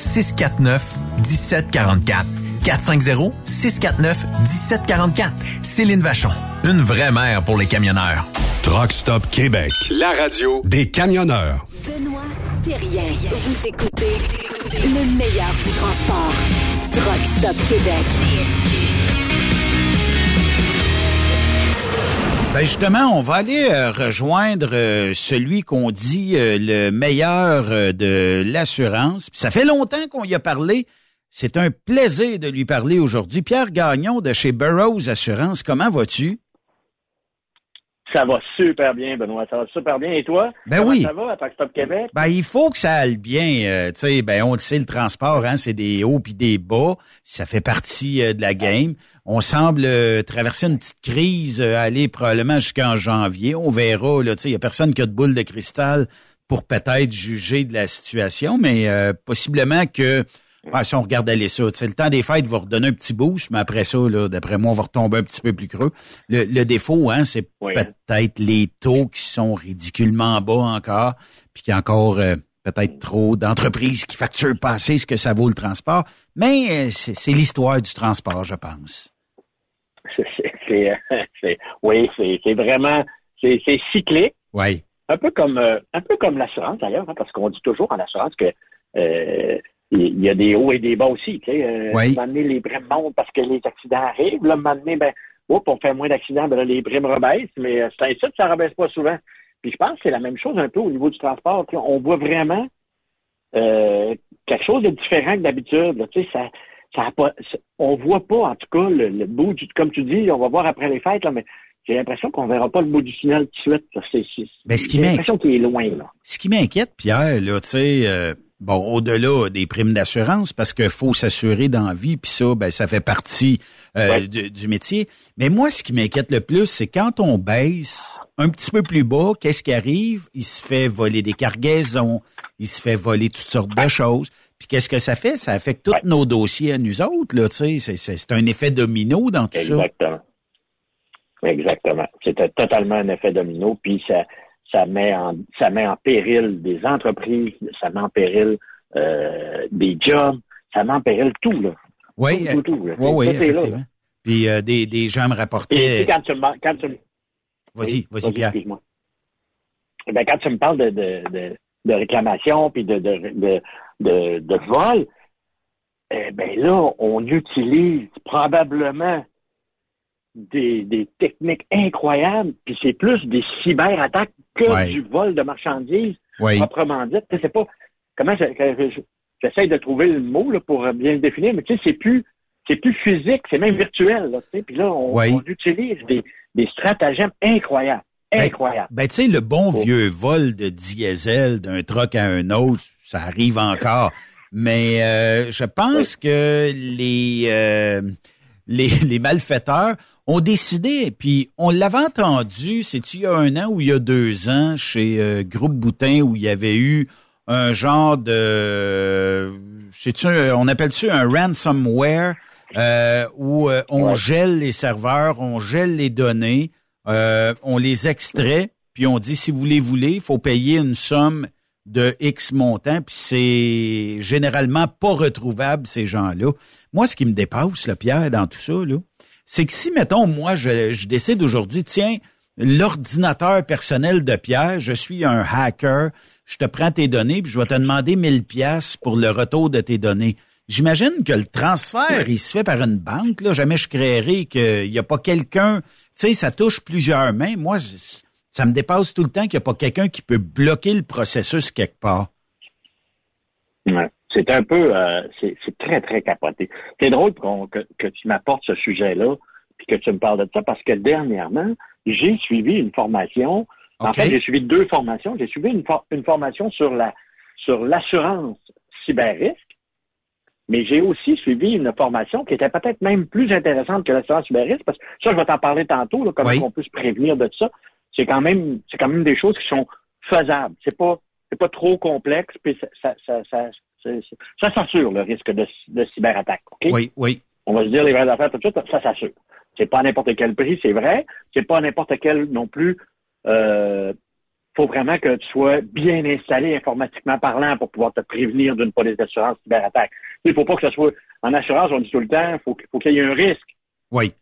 649 1744. 450 649 1744. Céline Vachon. Une vraie mère pour les camionneurs. Truck Stop Québec, la radio des camionneurs. Benoît Thérien. Vous écoutez le meilleur du transport. Truck Stop Québec. Ben justement, on va aller euh, rejoindre euh, celui qu'on dit euh, le meilleur de l'assurance. Ça fait longtemps qu'on y a parlé. C'est un plaisir de lui parler aujourd'hui. Pierre Gagnon de chez Burroughs Assurance, comment vas-tu? Ça va super bien, Benoît. Ça va super bien. Et toi? Ben Comment oui. Ça va à Truck Stop Québec? Ben, il faut que ça aille bien. euh, tu sais, ben, on le sait, le transport, hein, c'est des hauts puis des bas. Ça fait partie euh, de la game. On semble euh, traverser une petite crise, aller probablement jusqu'en janvier. On verra, là, tu sais, il y a personne qui a de boule de cristal pour peut-être juger de la situation, mais possiblement que ouais, si on regarde aller ça, le temps des fêtes va redonner un petit boost, mais après ça, d'après moi, on va retomber un petit peu plus creux. Le, le défaut, hein, c'est Oui. peut-être les taux qui sont ridiculement bas encore, puis qu'il y a encore euh, peut-être trop d'entreprises qui facturent pas assez ce que ça vaut le transport. Mais euh, c'est l'histoire du transport, je pense. C'est, oui, c'est, vraiment, c'est, cyclique. Oui. Un peu comme, euh, un peu comme l'assurance d'ailleurs, hein, parce qu'on dit toujours en assurance que euh, il y a des hauts et des bas aussi. Tu sais, euh, Oui. un moment donné, les primes montent parce que les accidents arrivent. Là, un moment donné, ben, oups, on fait moins d'accidents, ben là, les primes rebaissent, mais euh, c'est ainsi que ça ne rebaisse pas souvent. Puis je pense que c'est la même chose un peu au niveau du transport. Tu sais, On voit vraiment euh, quelque chose de différent que d'habitude. Tu sais, ça, ça a pas, on voit pas, en tout cas, le, le bout du, comme tu dis, on va voir après les fêtes, là, mais j'ai l'impression qu'on verra pas le bout du tunnel tout de suite. là. C'est, c'est, Ben, ce qui j'ai l'impression qu'il est loin, là. Ce qui m'inquiète, Pierre, là, tu sais, euh, bon, au-delà des primes d'assurance, parce qu'il faut s'assurer dans la vie, puis ça, ben, ça fait partie euh, Ouais. du, du métier. Mais moi, ce qui m'inquiète le plus, c'est quand on baisse un petit peu plus bas, qu'est-ce qui arrive? Il se fait voler des cargaisons, il se fait voler toutes sortes de choses. Puis qu'est-ce que ça fait? Ça affecte tous Ouais. nos dossiers à nous autres, là, tu sais. C'est, c'est, c'est un effet domino dans tout ça. Exactement. Exactement. C'était totalement un effet domino, puis ça, ça met en, ça met en péril des entreprises, ça met en péril euh, des jobs, ça met en péril tout, là. Oui, Tout, tout, tout, là. oui, oui, là, effectivement. Puis euh, des, des gens me rapportaient... quand tu me, quand tu Vas-y, vas-y, Pierre. excuse-moi. Ben, quand tu me parles de, de, de, de réclamation puis de, de, de vol, eh ben là, on utilise probablement des, des techniques incroyables, puis c'est plus des cyberattaques que du vol de marchandises, proprement dit. C'est pas comment j'essaie de trouver le mot là, pour bien le définir, mais tu sais, c'est plus c'est plus physique, c'est même virtuel. Là, puis là, on, utilise des, des stratagèmes incroyables. Ben, incroyables. Ben, tu sais, le bon vieux vol de diesel d'un truck à un autre, ça arrive encore. Mais euh, je pense que les, euh, les, les malfaiteurs ont décidé, puis on l'avait entendu, c'est il y a un an ou il y a deux ans chez euh, Groupe Boutin où il y avait eu un genre de, c'est on appelle ça un ransomware euh, où euh, on gèle les serveurs, on gèle les données, on les extrait, puis on dit si vous les voulez, il faut payer une somme de X montant, puis c'est généralement pas retrouvable ces gens-là. Moi, ce qui me dépasse, le Pierre, dans tout ça, là, c'est que si, mettons, moi, je, décide aujourd'hui, tiens, l'ordinateur personnel de Pierre, je suis un hacker, je te prends tes données, puis je vais te demander 1000 pièces pour le retour de tes données. J'imagine que le transfert, il se fait par une banque. Là. Jamais je créerai qu'il n'y a pas quelqu'un. Tu sais, ça touche plusieurs mains. Moi, ça me dépasse tout le temps qu'il n'y a pas quelqu'un qui peut bloquer le processus quelque part. Ouais. C'est un peu, euh, c'est très, très capoté. C'est drôle que, que, tu m'apportes ce sujet-là, puis que tu me parles de ça, parce que dernièrement, j'ai suivi une formation. En fait, j'ai suivi deux formations. J'ai suivi une, une, formation sur la sur l'assurance cyber-risque, mais j'ai aussi suivi une formation qui était peut-être même plus intéressante que l'assurance cyber-risque, parce que ça, je vais t'en parler tantôt, là, comment on peut se prévenir de ça. C'est quand même, c'est quand même des choses qui sont faisables. C'est pas, c'est pas trop complexe, puis ça, ça, ça, ça s'assure le risque de, cyberattaque. Oui, oui. On va se dire les vraies affaires tout de suite, ça s'assure. C'est pas à n'importe quel prix, c'est vrai. C'est pas à n'importe quel non plus. Euh, faut vraiment que tu sois bien installé informatiquement parlant pour pouvoir te prévenir d'une police d'assurance cyberattaque. Il faut pas que ce soit en assurance, on dit tout le temps, faut, faut qu'il y ait un risque. Oui.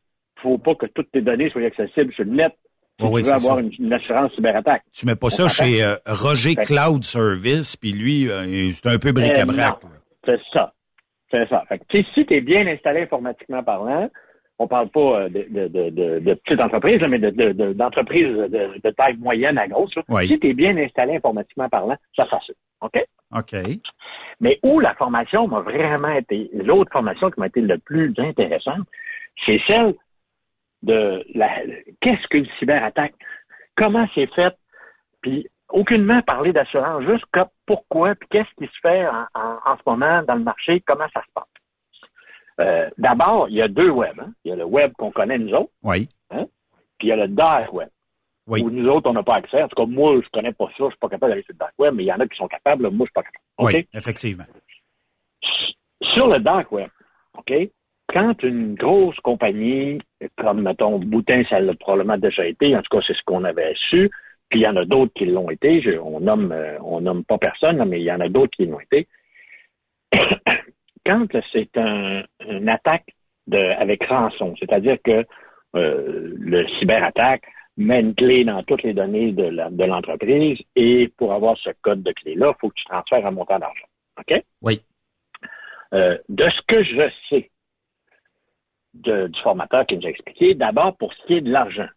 Faut pas que toutes tes données soient accessibles sur le net tu veux avoir une, assurance cyberattaque. Tu mets pas ça chez euh, Roger Cloud Service, puis lui, euh, c'est un peu bric-à-brac. Euh, c'est ça. C'est ça. Fait si tu es bien installé informatiquement parlant, on parle pas de, de, de, de petites entreprises, mais d'entreprises de, de, taille moyenne à grosse. Si tu es bien installé informatiquement parlant, ça s'assure. OK? OK. Mais où la formation m'a vraiment été, l'autre formation qui m'a été le plus intéressante, c'est celle de la qu'est-ce qu'une cyberattaque, comment c'est fait, puis aucunement parler d'assurance, juste pourquoi, puis qu'est-ce qui se fait en, ce moment dans le marché, comment ça se passe? Euh, d'abord, il y a deux webs. Hein. Il y a le web qu'on connaît nous autres. Oui. Hein? Puis il y a le dark web. Oui. Où nous autres, on n'a pas accès. En tout cas, moi, je connais pas ça, je suis pas capable d'aller sur le dark web, mais il y en a qui sont capables, moi, je suis pas capable. Oui, effectivement. Sur le dark web, OK? quand une grosse compagnie, comme, mettons, Boutin, ça l'a probablement déjà été, en tout cas, c'est ce qu'on avait su, puis il y en a d'autres qui l'ont été, on nomme, euh, on nomme pas personne, mais il y en a d'autres qui l'ont été. quand c'est un, une attaque de, avec rançon, c'est-à-dire que euh, le cyberattaque met une clé dans toutes les données de l'entreprise et pour avoir ce code de clé-là, il faut que tu transfères un montant d'argent. OK? Oui. Euh, de ce que je sais, du formateur qui nous a expliqué. D'abord, pour ce qui est de l'argent.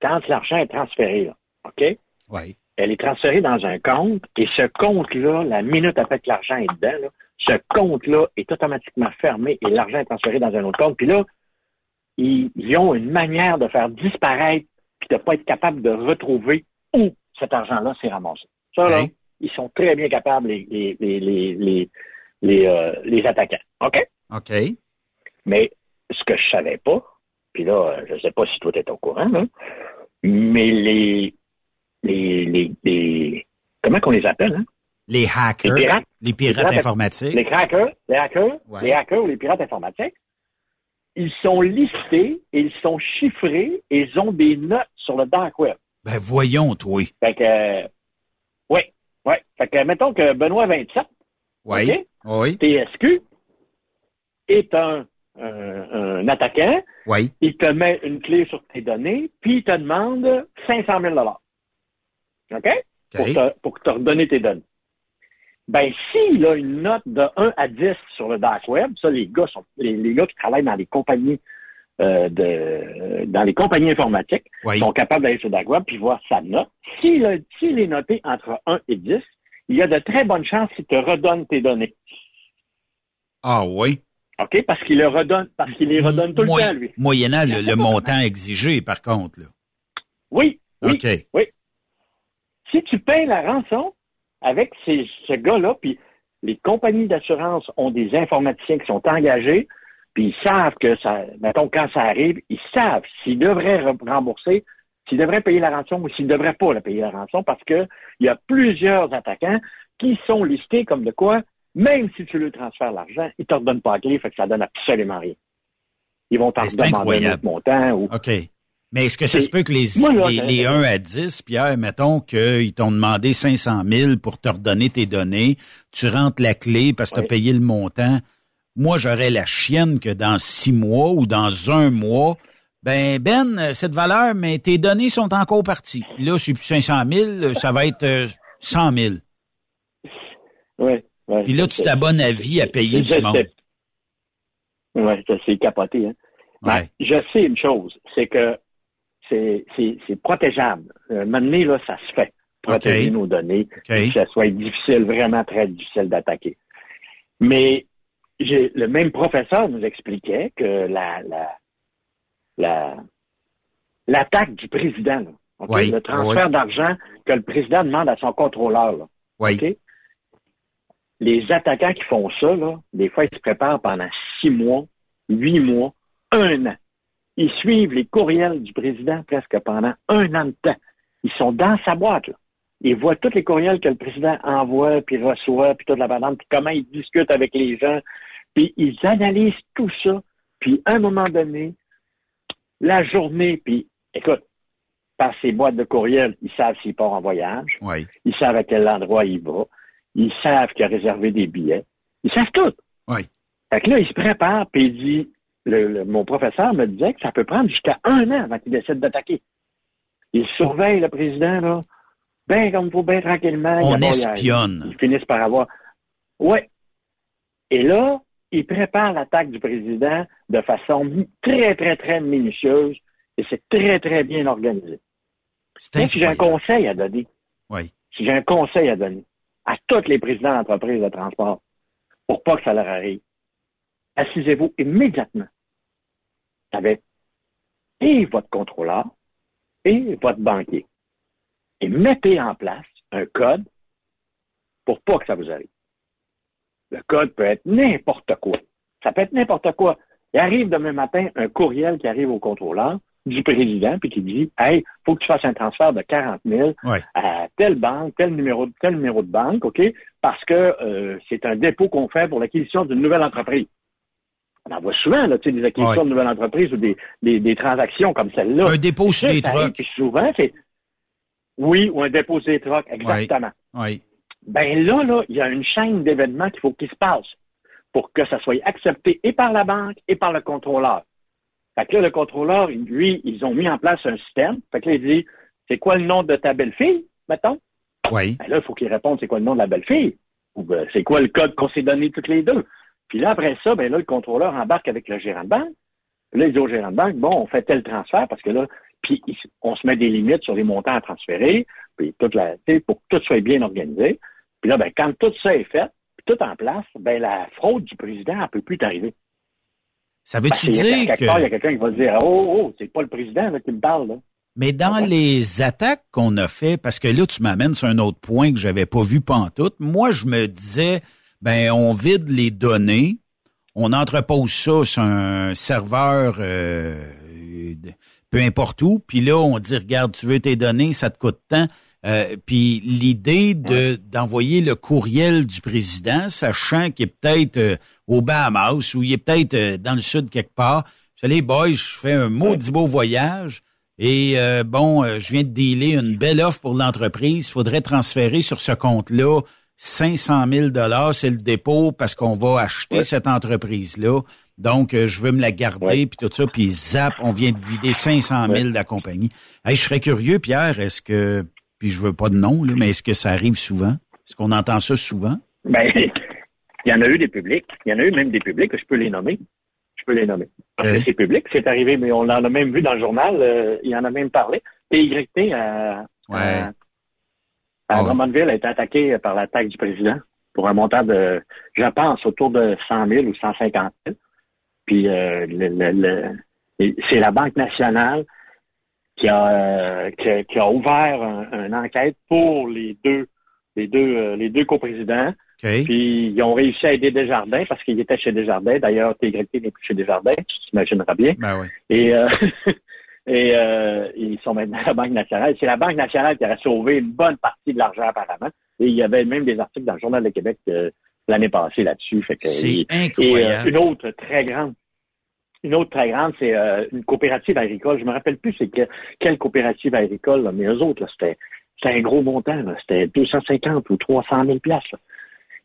Quand l'argent est transféré, OK? Oui. Elle est transférée dans un compte et ce compte-là, la minute après que l'argent est dedans, ce compte-là est automatiquement fermé et l'argent est transféré dans un autre compte. Puis là, ils, ont une manière de faire disparaître puis de ne pas être capable de retrouver où cet argent-là s'est ramassé. Ça, là, ils sont très bien capables, les, les, les, les, les, euh, les attaquants. OK? OK. Mais ce que je savais pas, puis là, je sais pas si toi es au courant, mais les, les, les, comment qu'on les appelle, hein? Les hackers. Les pirates, informatiques. Les hackers, les hackers, les hackers ou les pirates informatiques, ils sont listés, ils sont chiffrés et ils ont des notes sur le dark web. Ben voyons, toi. Fait que, oui, oui. Fait que, mettons que Benoît 27, oui, oui. TSQ, est un un, attaquant, oui. il te met une clé sur tes données, puis il te demande 500 000 OK? Pour, te, pour te redonner tes données. ben s'il a une note de 1 à 10 sur le dark web, ça les gars sont les, gars qui travaillent dans les compagnies euh, de dans les compagnies informatiques sont capables d'aller sur le dark web puis voir sa note. S'il est noté entre 1 et 10, il y a de très bonnes chances qu'il te redonne tes données. Ah oui. OK? Parce qu'il les redonne, parce qu'il les redonne tout le temps, lui. Moyennant le, montant exigé, par contre. Là. Oui. Oui. Oui. Si tu payes la rançon avec ces, ce gars-là, puis les compagnies d'assurance ont des informaticiens qui sont engagés, puis ils savent que ça, mettons, quand ça arrive, ils savent s'ils devraient rembourser, s'ils devraient payer la rançon ou s'ils ne devraient pas la payer la rançon parce qu'il y a plusieurs attaquants qui sont listés comme de quoi même si tu lui transfères l'argent, il ne te redonne pas la clé, fait que ça donne absolument rien. Ils vont t'en demander un autre montant. Ou... OK. Mais est-ce que ça se peut que les, les, 1 à 10, Pierre, mettons qu'ils t'ont demandé 500 000 pour te redonner tes données, tu rentres la clé parce que tu as payé le montant. Moi, j'aurais la chienne que dans six mois ou dans un mois, ben, Ben, cette valeur, mais tes données sont encore parties. Là, c'est plus 500 000, ça va être 100 000. Oui. Puis là, tu t'abonnes à vie à payer du monde. Oui, c'est capoté. Hein? Ben, je sais une chose, c'est que c'est protégeable. Euh, maintenant, là, ça se fait. Protéger nos données, que ça soit difficile, vraiment très difficile d'attaquer. Mais le même professeur nous expliquait que la la l'attaque du président, le transfert d'argent que le président demande à son contrôleur. Là, les attaquants qui font ça, là, des fois, ils se préparent pendant six mois, huit mois, un an. Ils suivent les courriels du président presque pendant un an de temps. Ils sont dans sa boîte, là. Ils voient tous les courriels que le président envoie, puis reçoit, puis toute la banane, puis comment il discute avec les gens. Puis ils analysent tout ça. Puis à un moment donné, la journée, puis écoute, par ces boîtes de courriels, ils savent s'il part en voyage. Oui. Ils savent à quel endroit il va. Ils savent qu'il a réservé des billets. Ils savent tout. Oui. Fait que là, il se prépare, puis il dit, le, mon professeur me disait que ça peut prendre jusqu'à un an avant qu'il décide d'attaquer. Il surveille le président, là, bien comme il faut, bien tranquillement. On espionne. Ils finissent par avoir... Ouais. Et là, il prépare l'attaque du président de façon très, très, très minutieuse et c'est très, très bien organisé. C'est si j'ai un conseil à donner, oui. si j'ai un conseil à donner, à tous les présidents d'entreprises de transport pour pas que ça leur arrive. Assisez-vous immédiatement avec et votre contrôleur et votre banquier et mettez en place un code pour pas que ça vous arrive. Le code peut être n'importe quoi. Ça peut être n'importe quoi. Il arrive demain matin un courriel qui arrive au contrôleur du président puis qui dit Hey, faut que tu fasses un transfert de 40 000 à telle banque, tel numéro, tel numéro de banque, OK? Parce que euh, c'est un dépôt qu'on fait pour l'acquisition d'une nouvelle entreprise. On en voit souvent, là, tu sais, des acquisitions de nouvelles entreprises ou des, des, transactions comme celle-là. Un dépôt sur des trucks. Souvent, c'est oui, ou un dépôt sur des trucks, exactement. Oui. Ben là, là, il y a une chaîne d'événements qu'il faut qu'il se passe pour que ça soit accepté et par la banque et par le contrôleur. Fait que là, le contrôleur, lui, ils ont mis en place un système. Fait que là, il dit, c'est quoi le nom de ta belle-fille, mettons? Oui. Ben là, il faut qu'il réponde, c'est quoi le nom de la belle-fille? Ou ben, c'est quoi le code qu'on s'est donné toutes les deux? Puis là, après ça, ben là, le contrôleur embarque avec le gérant de banque. Là, il dit au gérant de banque, bon, on fait tel transfert parce que là, puis on se met des limites sur les montants à transférer, puis toute la, pour que tout soit bien organisé. Puis là, ben, quand tout ça est fait, puis tout en place, ben la fraude du président ne peut plus t'arriver. Ça veut-tu dire que... il y a quelqu'un qui va dire, oh, oh, c'est pas le président qui me parle, là. Mais dans les attaques qu'on a fait, parce que là, tu m'amènes sur un autre point que j'avais pas vu pantoute, moi, je me disais, ben, on vide les données, on entrepose ça sur un serveur, euh, peu importe où, puis là, on dit, regarde, tu veux tes données, ça te coûte tant. Euh, puis l'idée de d'envoyer le courriel du président, sachant qu'il est peut-être euh, au Bahamas ou il est peut-être euh, dans le sud quelque part. C'est les boys, je fais un maudit beau voyage et bon, je viens de dealer une belle offre pour l'entreprise. Il faudrait transférer sur ce compte-là 500 000 dollars, c'est le dépôt parce qu'on va acheter cette entreprise-là. Donc, je veux me la garder, puis tout ça, puis zap, on vient de vider 500 000 de la compagnie. je serais curieux, Pierre, est-ce que puis je veux pas de nom, là, mais est-ce que ça arrive souvent? Est-ce qu'on entend ça souvent? Ben, il y en a eu des publics. Il y en a eu même des publics, je peux les nommer. Je peux les nommer. Parce que c'est public, c'est arrivé, mais on en a même vu dans le journal, euh, il en a même parlé. TYT à, ouais. à, à Drummondville a été attaqué par l'attaque du président pour un montant de, je pense, autour de 100 000 ou 150 000. Puis euh, le, c'est la Banque nationale qui a, euh, qui, a ouvert une enquête pour les deux les deux euh, les deux coprésidents. Puis ils ont réussi à aider Desjardins parce qu'ils étaient chez Desjardins. D'ailleurs, Tégrité n'est plus chez Desjardins, tu t'imagineras bien. Ben oui. Et et ils sont maintenant à la Banque nationale. C'est la Banque nationale qui a sauvé une bonne partie de l'argent apparemment. Et il y avait même des articles dans le Journal de Québec l'année passée là-dessus. C'est incroyable. Et une autre très grande une autre très grande, c'est euh, une coopérative agricole. Je me rappelle plus c'est quelle coopérative agricole, mais eux autres, c'était un gros montant. C'était 250 ou 300 000 places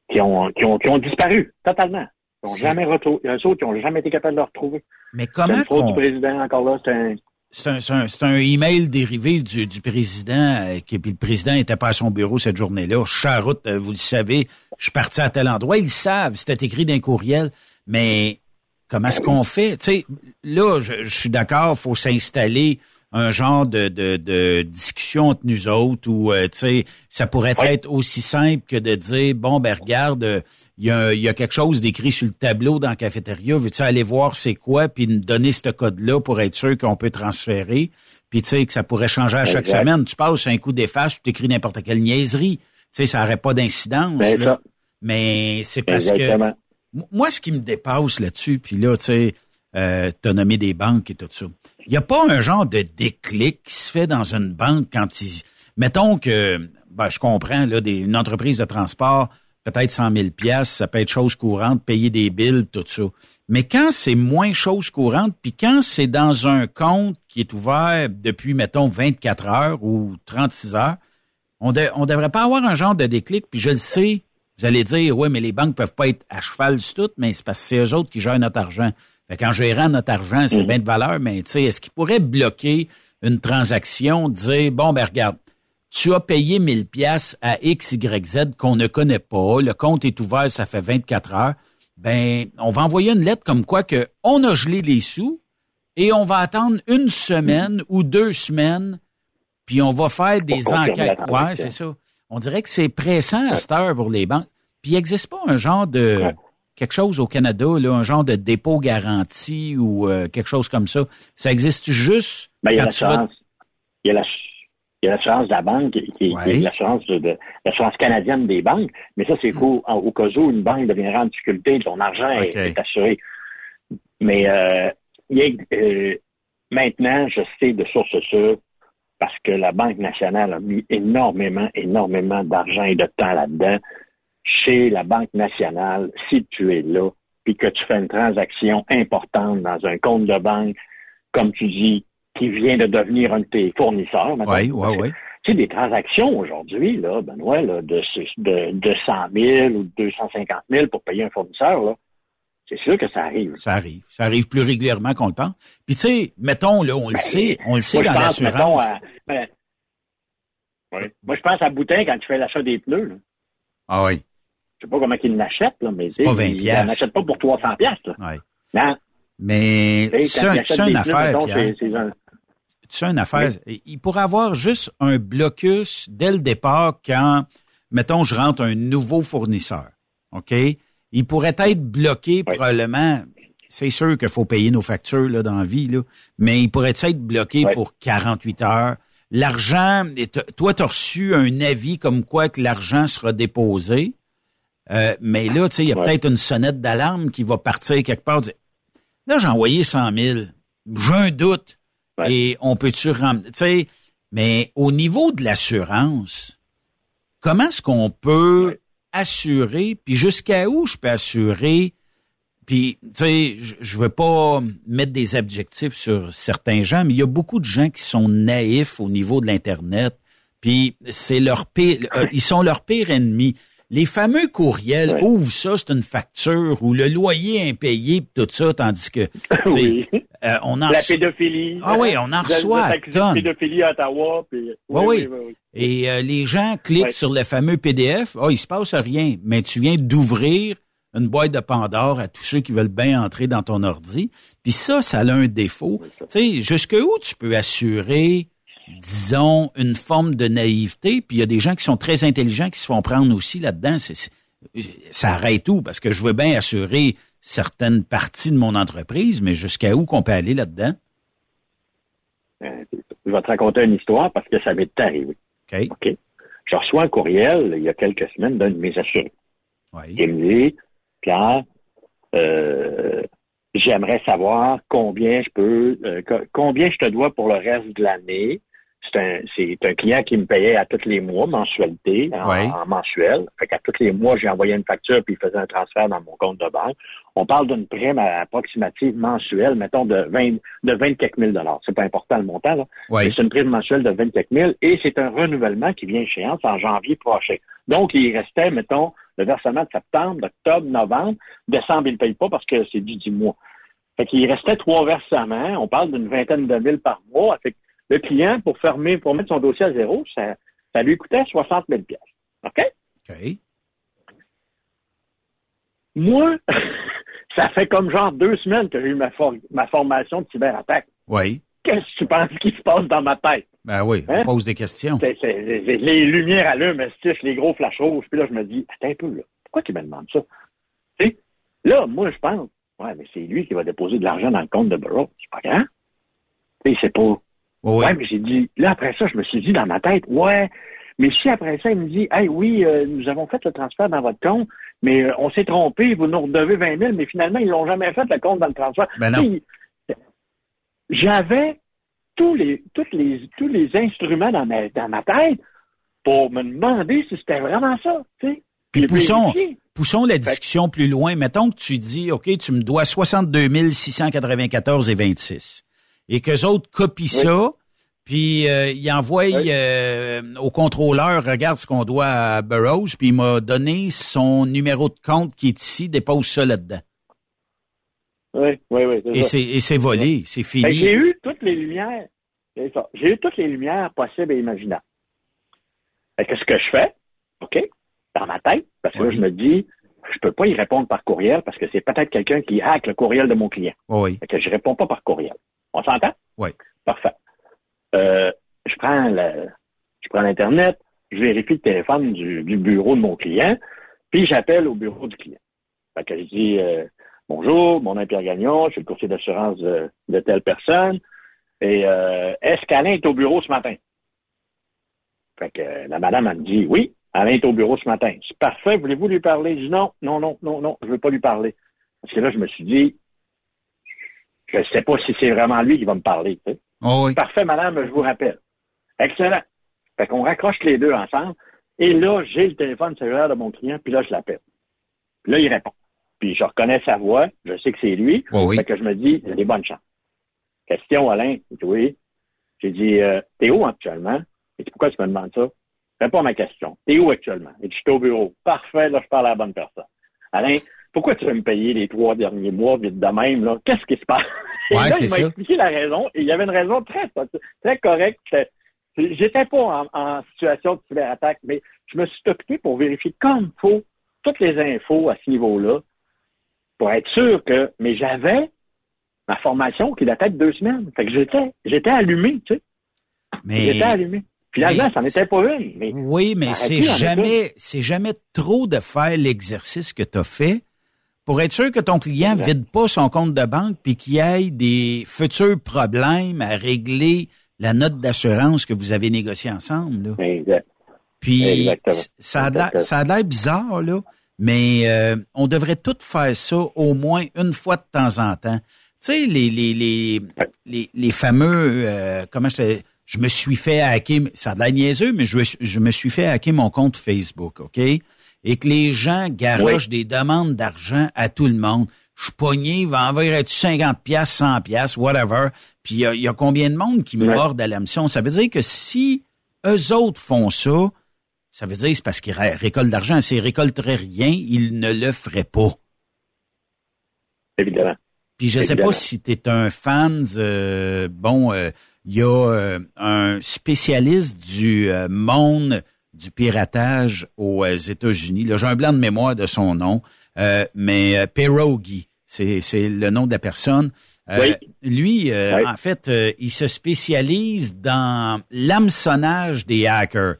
qui, ont, qui, ont, qui ont disparu totalement. Ils n'ont jamais retrouvé. Eux autres, qui n'ont jamais été capables de le retrouver. Mais comment du président encore là, c'est un... C'est un, c'est un, email dérivé du, du président, euh, qui, puis le président n'était pas à son bureau cette journée-là. Charoute, euh, vous le savez, je suis parti à tel endroit. Ils le savent, c'était écrit d'un courriel. Mais Comment est-ce qu'on fait? Tu sais, là, je, suis d'accord, faut s'installer un genre de, de, discussion entre nous autres où, euh, tu sais, ça pourrait être aussi simple que de dire, bon, ben regarde, il y a, y a quelque chose d'écrit sur le tableau dans la cafétéria, veux-tu aller voir c'est quoi, puis nous donner ce code-là pour être sûr qu'on peut transférer, puis tu sais, que ça pourrait changer à chaque semaine. Tu passes un coup d'efface, tu écris n'importe quelle niaiserie. Tu sais, ça n'aurait pas d'incidence. Ben, Mais c'est parce que moi, ce qui me dépasse là-dessus, puis là, tu sais, euh, t'as nommé des banques et tout ça. Il n'y a pas un genre de déclic qui se fait dans une banque quand ils... Mettons que, ben, je comprends, là, des, une entreprise de transport, peut-être 100 000 pièces, ça peut être chose courante, payer des billes, tout ça. Mais quand c'est moins chose courante, puis quand c'est dans un compte qui est ouvert depuis, mettons, 24 heures ou 36 heures, on ne on devrait pas avoir un genre de déclic, puis je le sais, vous allez dire, oui, mais les banques peuvent pas être à cheval sur tout, mais c'est parce que c'est eux autres qui gèrent notre argent. Fait qu'en gérant notre argent, c'est mhm. bien de valeur, mais tu sais, est-ce qu'ils pourraient bloquer une transaction, dire, bon, ben regarde, tu as payé 1000 pièces à X, Y, Z qu'on ne connaît pas, le compte est ouvert, ça fait 24 heures, ben, on va envoyer une lettre comme quoi que on a gelé les sous et on va attendre une semaine ou deux semaines, puis on va faire des enquêtes. Ouais, c'est ça. On dirait que c'est pressant à cette heure pour les banques. Puis il n'existe pas un genre de quelque chose au Canada, là, un genre de dépôt garanti ou euh, quelque chose comme ça? Ça existe juste. Ben, il y a l'assurance. Il y a l'assurance de la banque, qui, est l'assurance de, l'assurance canadienne des banques. Mais ça, c'est mm. au, cas où une banque deviendra en difficulté, ton argent est, assuré. Mais euh, euh, maintenant, je sais de source sûre parce que la Banque nationale a mis énormément, énormément d'argent et de temps là-dedans. Chez la Banque nationale, si tu es là, puis que tu fais une transaction importante dans un compte de banque, comme tu dis, qui vient de devenir un de tes fournisseurs. Oui, oui, oui. Tu sais, des transactions aujourd'hui, là, Benoît, là, de, de, de 100 000 ou 250 000 pour payer un fournisseur, là, c'est sûr que ça arrive. Ça arrive. Ça arrive plus régulièrement qu'on le pense. Puis tu sais, mettons, là, on le ben, sait, on le sait dans l'assurance. Ben, moi, je pense à Boutin quand tu fais l'achat des pneus. Là. Ah oui. Je sais pas comment il l'achète, là, mais pas 20 il n'achète pas pour 300 pièces. Oui. Non. Mais c'est une affaire, Pierre. C'est une affaire. Il pourrait avoir juste un blocus dès le départ quand, mettons, je rentre un nouveau fournisseur. OK? Il pourrait être bloqué probablement. C'est sûr qu'il faut payer nos factures là, dans la vie, là, mais il pourrait être bloqué pour 48 heures. L'argent, toi, tu as reçu un avis comme quoi que l'argent sera déposé. Euh, mais là, tu sais, il y a peut-être une sonnette d'alarme qui va partir quelque part. Là, j'ai envoyé 100 000. J'ai un doute. Et on peut-tu ramener... Tu sais, mais au niveau de l'assurance, comment est-ce qu'on peut assurer, puis jusqu'à où je peux assurer, puis tu sais, je, veux pas mettre des objectifs sur certains gens, mais il y a beaucoup de gens qui sont naïfs au niveau de l'internet, puis c'est leur pire, euh, ils sont leur pire ennemi. les fameux courriels, ouvre ça, c'est une facture, ou le loyer impayé, tout ça, tandis que, oui. Euh, on en La pédophilie. Ah oui, on en reçoit La pédophilie à Ottawa. Puis... Oui, oui, Et euh, les gens cliquent sur le fameux PDF. Oh, il se passe rien, mais tu viens d'ouvrir une boîte de Pandore à tous ceux qui veulent bien entrer dans ton ordi. Puis ça, ça a un défaut. Tu sais, jusqu'où tu peux assurer, disons, une forme de naïveté, puis il y a des gens qui sont très intelligents qui se font prendre aussi là-dedans. ça arrête tout, parce que je veux bien assurer certaines parties de mon entreprise, mais jusqu'à où qu'on peut aller là-dedans? Euh, je vais te raconter une histoire parce que ça m'est arrivé. OK. OK. Je reçois un courriel il y a quelques semaines d'un de mes assurés. Oui. Il me dit Pierre, euh, j'aimerais savoir combien je peux, euh, combien je te dois pour le reste de l'année. C'est un, un client qui me payait à tous les mois, mensualité, en, mensuel. Fait qu'à tous les mois, j'ai envoyé une facture puis il faisait un transfert dans mon compte de banque. On parle d'une prime approximative mensuelle, mettons, de 20, de 20 quelques mille dollars. C'est pas important le montant, là. C'est une prime mensuelle de 20 quelques mille et c'est un renouvellement qui vient échéance en janvier prochain. Donc, il restait, mettons, le versement de septembre, d'octobre, novembre. Décembre, il ne paye pas parce que c'est du 10 mois. Fait qu'il restait trois versements. On parle d'une vingtaine de mille par mois. Fait que le client, pour fermer, pour mettre son dossier à zéro, ça, ça lui coûtait 60 000 OK? OK. Moi, ça fait comme genre deux semaines que j'ai eu ma, ma formation de cyberattaque. Oui. Qu'est-ce que tu penses qui se passe dans ma tête? Ben oui, on hein? pose des questions. les lumières allument, les gros flashs rouges. Puis là, je me dis, attends un peu, là. Pourquoi tu me demandes ça? sais, là, moi, je pense, ouais, mais c'est lui qui va déposer de l'argent dans le compte de Burroughs. C'est pas grave. C'est pas. Ouais, mais j'ai dit, là, après ça, je me suis dit dans ma tête, ouais, mais si après ça, il me dit, hey, oui, euh, nous avons fait le transfert dans votre compte, mais euh, on s'est trompé, vous nous redevez 20 000, mais finalement, ils n'ont jamais fait le compte dans le transfert. Ben non. J'avais tous les, les, tous les instruments dans ma, dans ma tête pour me demander si c'était vraiment ça, tu sais. Puis poussons, poussons la discussion plus loin. Mettons que tu dis, OK, tu me dois 62 694 et 26. Et qu'eux autres copient ça, puis euh, ils envoient euh, au contrôleur, regarde ce qu'on doit à Burroughs, puis il m'a donné son numéro de compte qui est ici, dépose ça là-dedans. Oui, oui, oui. Et c'est volé, c'est fini. J'ai eu toutes les lumières. J'ai eu toutes les lumières possibles et imaginables. Qu'est-ce que je fais? OK? Dans ma tête, parce que là, je me dis, je peux pas y répondre par courriel parce que c'est peut-être quelqu'un qui hack le courriel de mon client. Oui. Fait que je réponds pas par courriel. On s'entend? Oui. Parfait. Euh, je prends le, je prends l'Internet, je vérifie le téléphone du, bureau de mon client, puis j'appelle au bureau du client. Fait que je dis, euh, Bonjour, mon nom est Pierre Gagnon, je suis le courtier d'assurance de, telle personne. Et euh, est-ce qu'Alain est au bureau ce matin? Fait que la madame, elle me dit oui, Alain est au bureau ce matin. C'est parfait, voulez-vous lui parler? Je dis non, non, non, non, non, je veux pas lui parler. Parce que là, je me suis dit, je ne sais pas si c'est vraiment lui qui va me parler. Oh oui. Parfait, madame, je vous rappelle. Excellent. Fait qu'on raccroche les deux ensemble. Et là, j'ai le téléphone cellulaire de mon client, puis là, je l'appelle. Puis là, il répond puis je reconnais sa voix, je sais que c'est lui, oh fait que je me dis, il a des bonnes chances. Question, Alain, oui. J'ai dit, euh, t'es où actuellement? Et pourquoi tu me demandes ça? Réponds à ma question. T'es où actuellement? Et je suis au bureau. Parfait, là, je parle à la bonne personne. Alain, pourquoi tu veux me payer les trois derniers mois vite de même, là? Qu'est-ce qui se passe? et là, il m'a expliqué la raison, et il y avait une raison très, très correcte. J'étais pas en, en, situation de cyberattaque, mais je me suis occupé pour vérifier comme faut toutes les infos à ce niveau-là pour être sûr que. Mais j'avais ma formation qui datait de deux semaines. Fait que j'étais, j'étais allumé, tu sais. Mais... J'étais allumé. Finalement, ça n'était pas une. Mais oui, mais c'est jamais, c'est jamais trop de faire l'exercice que tu as fait pour être sûr que ton client vide pas son compte de banque puis qu'il ait des futurs problèmes à régler la note d'assurance que vous avez négociée ensemble. Là. Exact. Puis ça a, ça a l'air bizarre, là. Mais euh, on devrait tout faire ça au moins une fois de temps en temps. Tu sais, les, les, les, les, les fameux, euh, comment je je me suis fait hacker, ça a de la niaiseux, mais je, je me suis fait hacker mon compte Facebook, OK? Et que les gens garochent des demandes d'argent à tout le monde. Je suis pogné, va envoyer-tu 50 pièces, 100 pièces, whatever. Puis il y, a combien de monde qui me mordent à l'hameçon? Ça veut dire que si eux autres font ça, ça veut dire c'est parce qu'il récolte de l'argent. S'il récolterait rien, il ne le ferait pas. Évidemment. Puis je ne sais pas si tu es un fan, euh, bon, il euh, y a euh, un spécialiste du monde du piratage aux États-Unis. J'ai un blanc de mémoire de son nom, mais Pierogi, c'est le nom de la personne. Lui, en fait, il se spécialise dans l'hameçonnage des hackers.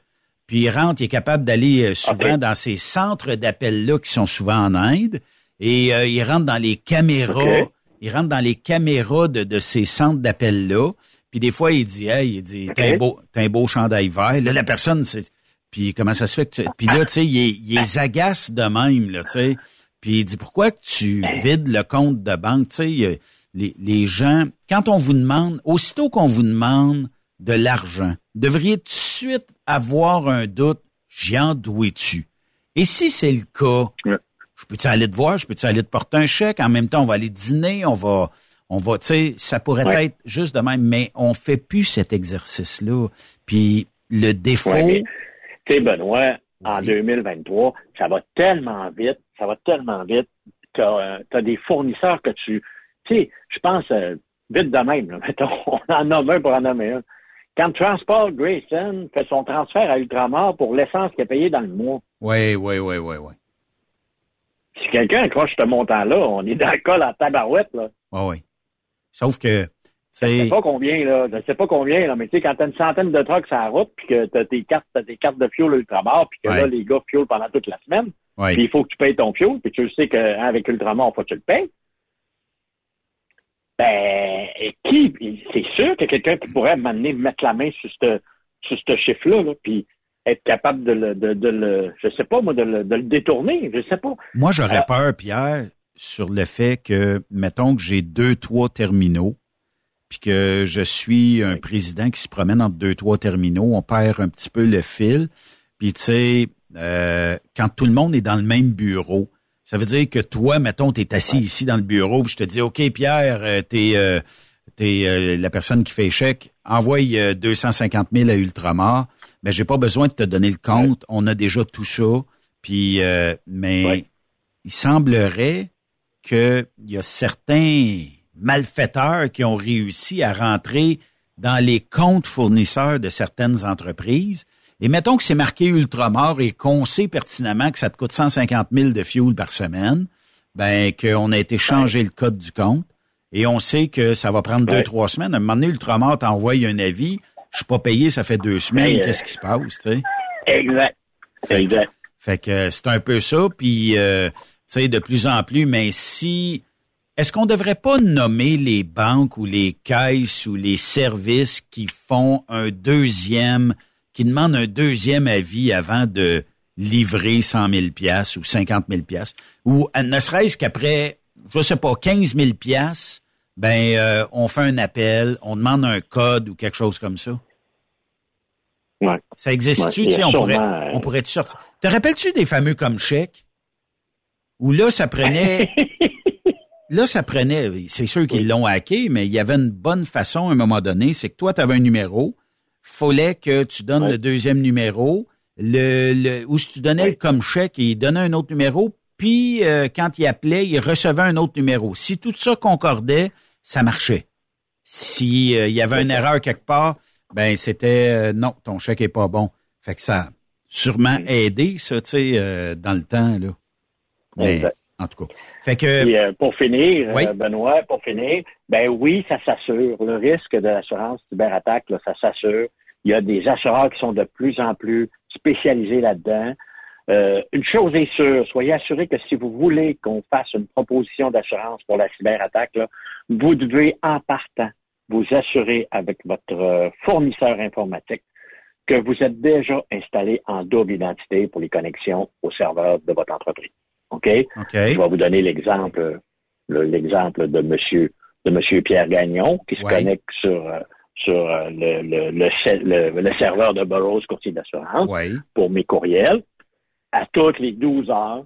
Puis il rentre, il est capable d'aller souvent dans ces centres d'appel-là qui sont souvent en Inde. Et il rentre dans les caméras il rentre dans les caméras de, ces centres d'appel-là. Puis des fois, il dit, hey, il dit, t'as un beau, un beau chandail vert. Là, la personne, c'est, puis comment ça se fait que tu... Puis là, tu sais, il, il les agace de même, là, tu sais. Puis il dit, pourquoi que tu vides le compte de banque? Tu sais, les, les gens, quand on vous demande, aussitôt qu'on vous demande de l'argent, devriez tout de suite avoir un doute, j'en douais-tu? Et si c'est le cas, je peux-tu aller te voir? Je peux-tu aller te porter un chèque? En même temps, on va aller dîner, on va, on va, tu sais, ça pourrait être juste de même, mais on fait plus cet exercice-là. Puis le défaut. Tu sais, Benoît, en 2023, ça va tellement vite, ça va tellement vite. Tu as, euh, des fournisseurs que tu. Tu sais, je pense euh, vite de même, là, mettons, on en nomme un pour en nommer un. Quand Transport Grayson fait son transfert à Ultramar pour l'essence qu'il a payé dans le mois. Oui, oui, oui, oui, oui. Si quelqu'un accroche ce montant-là, on est dans le cas la tabarouette, là. Ah oui. Sauf que, je sais pas combien, là. Je sais pas combien, là. Mais tu sais, quand t'as une centaine de trucks sur la route, puis que t'as tes cartes, t'as tes cartes de fuel Ultramar, puis que là, les gars fuel pendant toute la semaine. Puis il faut que tu payes ton fuel, puis tu sais qu'avec Ultramar, il faut que tu le payes. Ben, qui, c'est sûr que quelqu'un qui pourrait m'amener mettre la main sur ce, sur ce chiffre-là, là, puis être capable de le, de, de le je sais pas moi, de le, de le détourner, je sais pas. Moi, j'aurais euh, peur, Pierre, sur le fait que, mettons que j'ai deux, trois terminaux, puis que je suis un président qui se promène entre deux, trois terminaux, on perd un petit peu le fil. Puis tu sais, euh, quand tout le monde est dans le même bureau, ça veut dire que toi, mettons, tu es assis ici dans le bureau, puis je te dis, OK, Pierre, euh, t'es euh, es, la personne qui fait chèque, envoie 250 000 à Ultramar mais j'ai pas besoin de te donner le compte. On a déjà tout ça. Puis, euh, mais il semblerait qu'il y a certains malfaiteurs qui ont réussi à rentrer dans les comptes fournisseurs de certaines entreprises. Et mettons que c'est marqué Ultramar et qu'on sait pertinemment que ça te coûte 150 000 de fuel par semaine, ben qu'on a été changé le code du compte et on sait que ça va prendre deux, trois semaines. À un moment donné, Ultramar t'envoie un avis je suis pas payé, ça fait deux semaines, qu'est-ce qui se passe, tu sais? Exact. Fait exact. Que, fait que c'est un peu ça, puis euh, tu sais, de plus en plus, mais si est-ce qu'on devrait pas nommer les banques ou les caisses ou les services qui font un deuxième, qui demandent un deuxième avis avant de livrer 100 000 pièces ou 50 000 pièces ou ne serait-ce qu'après, je sais pas, 15 000 pièces, ben euh, on fait un appel, on demande un code ou quelque chose comme ça? Ouais. Ça existe-tu? on, pourrait, on pourrait te sortir. Te rappelles-tu des fameux comme chèques? Où là, ça prenait. là, ça prenait. C'est sûr qu'ils l'ont hacké, mais il y avait une bonne façon à un moment donné. C'est que toi, tu avais un numéro. Fallait que tu donnes le deuxième numéro. Le, le, ou si tu donnais le comme chèque, il donnait un autre numéro. Puis, euh, quand il appelait, il recevait un autre numéro. Si tout ça concordait, ça marchait. S'il euh, y avait une erreur quelque part, ben c'était euh, non, ton chèque est pas bon. Fait que ça a sûrement aidé, ça, tu sais, dans le temps, là. Mais, en tout cas. Fait que. pour finir, Benoît, pour finir, ben oui, ça s'assure. Le risque de l'assurance cyberattaque, là, ça s'assure. Il y a des assureurs qui sont de plus en plus spécialisés là-dedans. Euh, une chose est sûre, soyez assurés que si vous voulez qu'on fasse une proposition d'assurance pour la cyberattaque, vous devez en partant vous assurer avec votre euh, fournisseur informatique que vous êtes déjà installé en double identité pour les connexions au serveur de votre entreprise. OK? Je vais vous donner l'exemple, l'exemple de monsieur, de monsieur Pierre Gagnon qui se connecte sur, euh, sur le, le, le, le, serveur de Burroughs Courtier d'assurance pour mes courriels à toutes les 12 heures,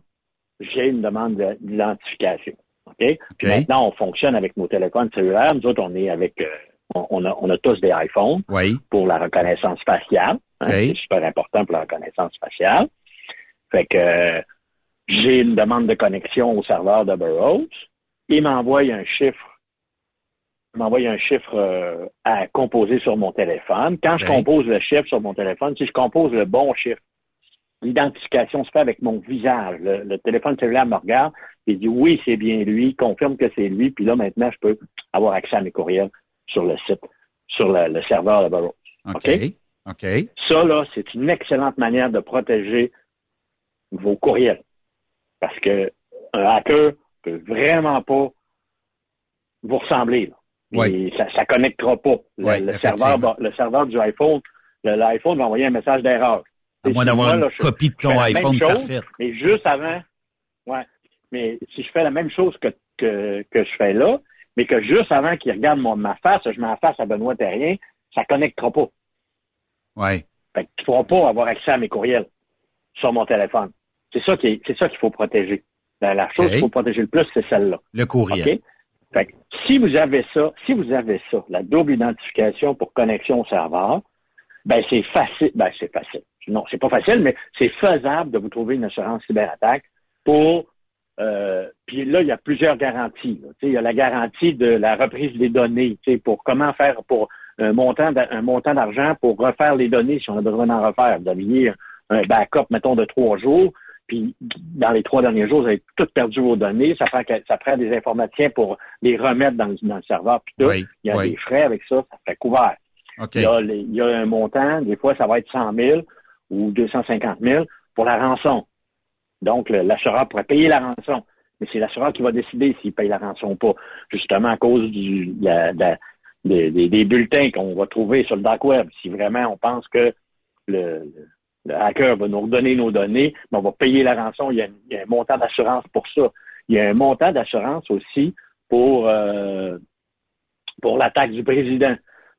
j'ai une demande d'identification. OK? Puis maintenant, on fonctionne avec nos téléphones cellulaires. Nous autres, on est avec, euh, on, a, on a tous des iPhones pour la reconnaissance faciale. Hein, c'est super important pour la reconnaissance faciale. Fait que j'ai une demande de connexion au serveur de Burroughs. Il m'envoie un chiffre m'envoie un chiffre euh, à composer sur mon téléphone. Quand je compose le chiffre sur mon téléphone, si je compose le bon chiffre, l'identification se fait avec mon visage. Le, téléphone cellulaire me regarde et dit oui, c'est bien lui, confirme que c'est lui, puis là maintenant, je peux avoir accès à mes courriels sur le site, sur le, serveur de Burroughs. OK? OK. Ça, là, c'est une excellente manière de protéger vos courriels. Parce que un hacker peut vraiment pas vous ressembler. Oui. Ça, ça connectera pas. Le, serveur, le serveur du iPhone, l'iPhone va envoyer un message d'erreur. À moins d'avoir une copie de ton iPhone parfaite. Mais juste avant, ouais. Mais si je fais la même chose que, que, que je fais là, mais que juste avant qu'il regarde ma face, je m'en face à Benoît Terrien, ça connectera pas. Ouais. Fait que tu pourras pas avoir accès à mes courriels sur mon téléphone. C'est ça qui c'est ça qu'il faut protéger. La, chose qu'il faut protéger le plus, c'est celle-là. Le courriel. Fait que, si vous avez ça, si vous avez ça, la double identification pour connexion au serveur, ben c'est facile. Ben c'est facile. Non, c'est pas facile, mais c'est faisable de vous trouver une assurance cyberattaque pour. Euh, puis là, il y a plusieurs garanties. Il y a la garantie de la reprise des données, pour comment faire pour un montant, un montant d'argent pour refaire les données si on a besoin d'en refaire. Vous aviez un backup, mettons, de trois jours puis dans les trois derniers jours, vous avez tout perdu vos données, ça prend, ça prend des informaticiens pour les remettre dans, le serveur, puis tout. il y a des frais avec ça, ça fait couvert. Il, y a un montant, des fois, ça va être 100 000 ou 250 000 pour la rançon. Donc, l'assureur pourrait payer la rançon, mais c'est l'assureur qui va décider s'il paye la rançon ou pas, justement à cause du, des, bulletins qu'on va trouver sur le dark web. Si vraiment on pense que le le hacker va nous redonner nos données, mais on va payer la rançon. Il y a, un montant d'assurance pour ça. Il y a un montant d'assurance aussi pour euh, pour l'attaque du président.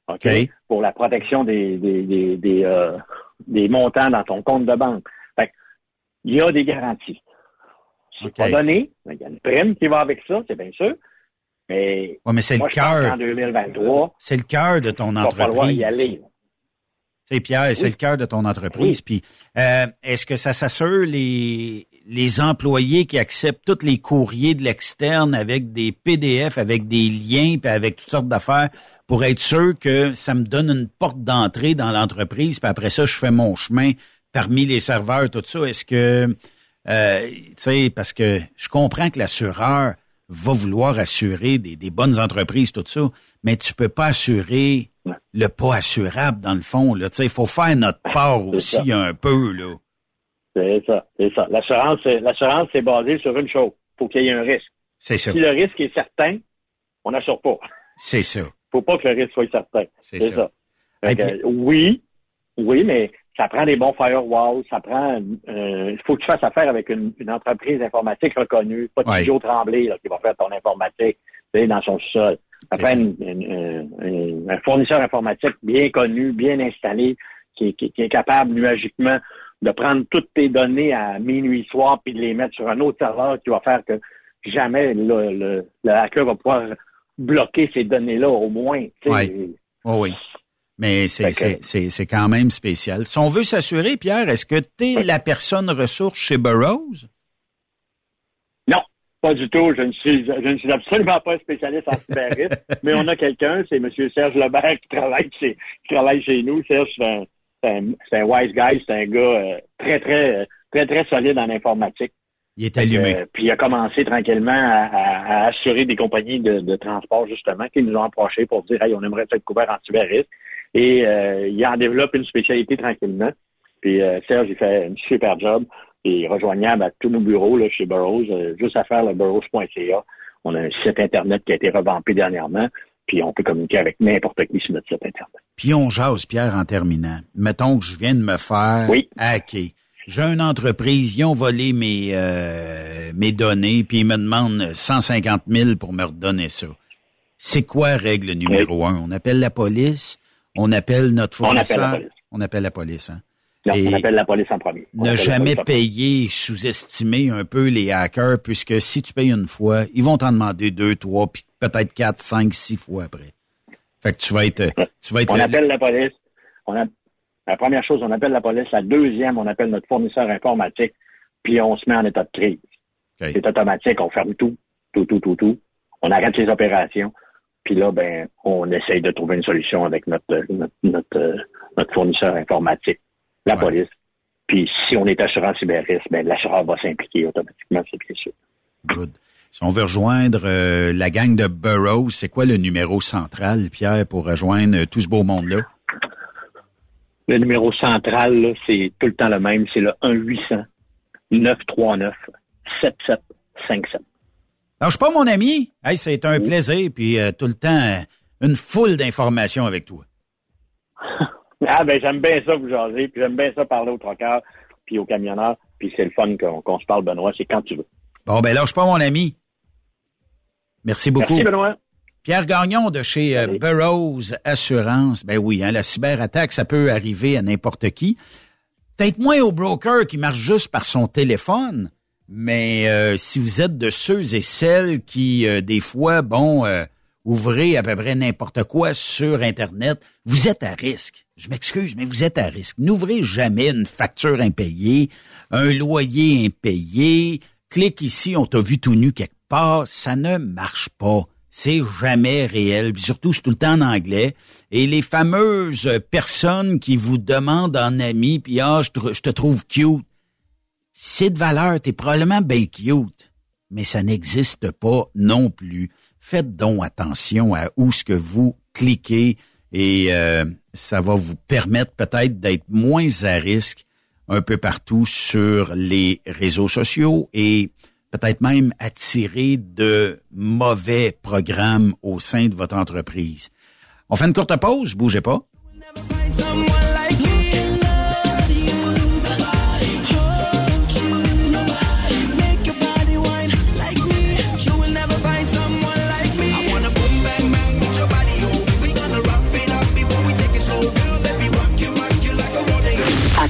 OK? Pour la protection des des, des, euh, des, montants dans ton compte de banque. Fait il y a des garanties. C'est pas donné. Il y a une prime qui va avec ça, c'est bien sûr. Mais, ouais, mais c'est le cœur. C'est le cœur de ton entreprise. y aller. C'est Pierre, c'est le cœur de ton entreprise. Puis, euh, est-ce que ça s'assure les les employés qui acceptent tous les courriers de l'externe avec des PDF, avec des liens, puis avec toutes sortes d'affaires, pour être sûr que ça me donne une porte d'entrée dans l'entreprise, puis après ça, je fais mon chemin parmi les serveurs, tout ça? Est-ce que, euh, tu sais, parce que je comprends que l'assureur va vouloir assurer des, des bonnes entreprises, tout ça, mais tu peux pas assurer le pas assurable, dans le fond. Il faut faire notre part aussi un peu. là. C'est ça, c'est ça. L'assurance, l'assurance, c'est basé sur une chose. faut qu'il y ait un risque. C'est ça. Si le risque est certain, on n'assure pas. C'est ça. faut pas que le risque soit certain. C'est ça. oui, oui, mais ça prend des bons firewalls, ça prend euh, il faut que tu fasses affaire avec une, entreprise informatique reconnue, pas de ouais. Tremblay qui va faire ton informatique dans son sol. Prend un fournisseur informatique bien connu, bien installé, qui, est capable nuagiquement de prendre toutes tes données à minuit soir puis de les mettre sur un autre serveur qui va faire que jamais le, hacker va pouvoir bloquer ces données-là au moins. Oui. oui. Mais c'est quand même spécial. Si on veut s'assurer, Pierre, est-ce que tu es la personne ressource chez Burroughs? Pas du tout. Je ne suis, je ne suis absolument pas un spécialiste en cyberrisme, mais on a quelqu'un, c'est M. Serge Lebert qui travaille chez, qui travaille chez nous. Serge, c'est un, c'est un, wise guy, c'est un gars euh, très, très, très, très solide en informatique. Il est allumé. Euh, puis il a commencé tranquillement à, assurer des compagnies de, transport, justement, qui nous ont approchés pour dire Hey, on aimerait être couvert en cyberrisme. Et euh, il en développe une spécialité tranquillement. Puis Serge, il fait un super job est rejoignable à tous nos bureaux là, chez Burroughs, euh, juste à faire le burroughs.ca. On a un site Internet qui a été revampé dernièrement, puis on peut communiquer avec n'importe qui sur notre site Internet. Puis on jase, Pierre, en terminant. Mettons que je viens de me faire hacker. J'ai une entreprise, ils ont volé mes, euh, mes données, puis ils me demandent 150 000 pour me redonner ça. C'est quoi règle numéro un? On appelle la police, on appelle notre fournisseur. On appelle la police. On appelle la police, hein? On appelle la police en premier. ne jamais payer, sous-estimer un peu les hackers, puisque si tu payes une fois, ils vont t'en demander deux, trois, puis peut-être quatre, cinq, six fois après. Fait que tu vas être, tu vas être. On appelle la police. On a, la première chose, on appelle la police. La deuxième, on appelle notre fournisseur informatique, puis on se met en état de crise. C'est automatique, on ferme tout, tout, tout, tout, tout. On arrête les opérations. Puis là, ben, on essaye de trouver une solution avec notre, notre, notre, fournisseur informatique, la police. Puis si on est assurant cyberrisque, ben, l'assureur va s'impliquer automatiquement, c'est bien sûr. Good. Si on veut rejoindre euh, la gang de Burroughs, c'est quoi le numéro central, Pierre, pour rejoindre tout ce beau monde-là? Le numéro central, c'est tout le temps le même, c'est le 1-800-939-7757. je pas mon ami. Hey, c'est un plaisir, puis euh, tout le temps, euh, une foule d'informations avec toi. ah ben j'aime bien ça vous jaser, puis j'aime bien ça parler aux troqueurs, puis aux camionneurs, puis c'est le fun qu'on se parle, Benoît, c'est quand tu veux. Bon, ben lâche pas mon ami. Merci beaucoup. Merci, Benoît. Pierre Gagnon de chez euh, Burroughs Assurance. Ben oui, hein, la cyberattaque, ça peut arriver à n'importe qui. Peut-être moins au broker qui marche juste par son téléphone, mais euh, si vous êtes de ceux et celles qui, euh, des fois, bon, ouvrez à peu près n'importe quoi sur Internet, vous êtes à risque. Je m'excuse, mais vous êtes à risque. N'ouvrez jamais une facture impayée, un loyer impayé. Clique ici, on t'a vu tout nu quelque part. Ça ne marche pas c'est jamais réel. Puis surtout, c'est tout le temps en anglais. Et les fameuses personnes qui vous demandent en ami, puis ah, je te, trouve cute. C'est de valeur, t'es probablement bien cute, mais ça n'existe pas non plus. Faites donc attention à où ce que vous cliquez et euh, ça va vous permettre peut-être d'être moins à risque un peu partout sur les réseaux sociaux et peut-être même attirer de mauvais programmes au sein de votre entreprise. On fait une courte pause, bougez pas.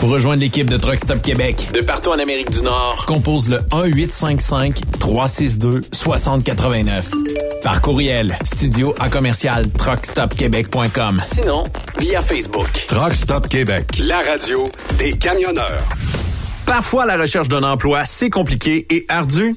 Pour rejoindre l'équipe de Truck Stop Québec, de partout en Amérique du Nord, compose le 1-855-362-6089. Par courriel, studio à commercial truckstopquebec.com. Sinon, via Facebook. Truck Stop Québec, la radio des camionneurs. Parfois, la recherche d'un emploi, c'est compliqué et ardu.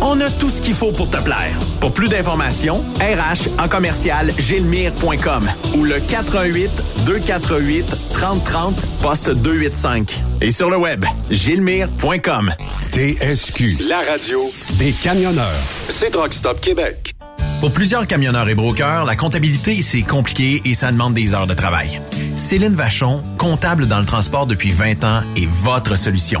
On a tout ce qu'il faut pour te plaire. Pour plus d'informations, RH en commercial gilmire.com ou le 418 248 3030 poste 285. Et sur le web, gilmire.com. TSQ, la radio des camionneurs. C'est Stop Québec. Pour plusieurs camionneurs et brokers, la comptabilité, c'est compliqué et ça demande des heures de travail. Céline Vachon, comptable dans le transport depuis 20 ans, est votre solution.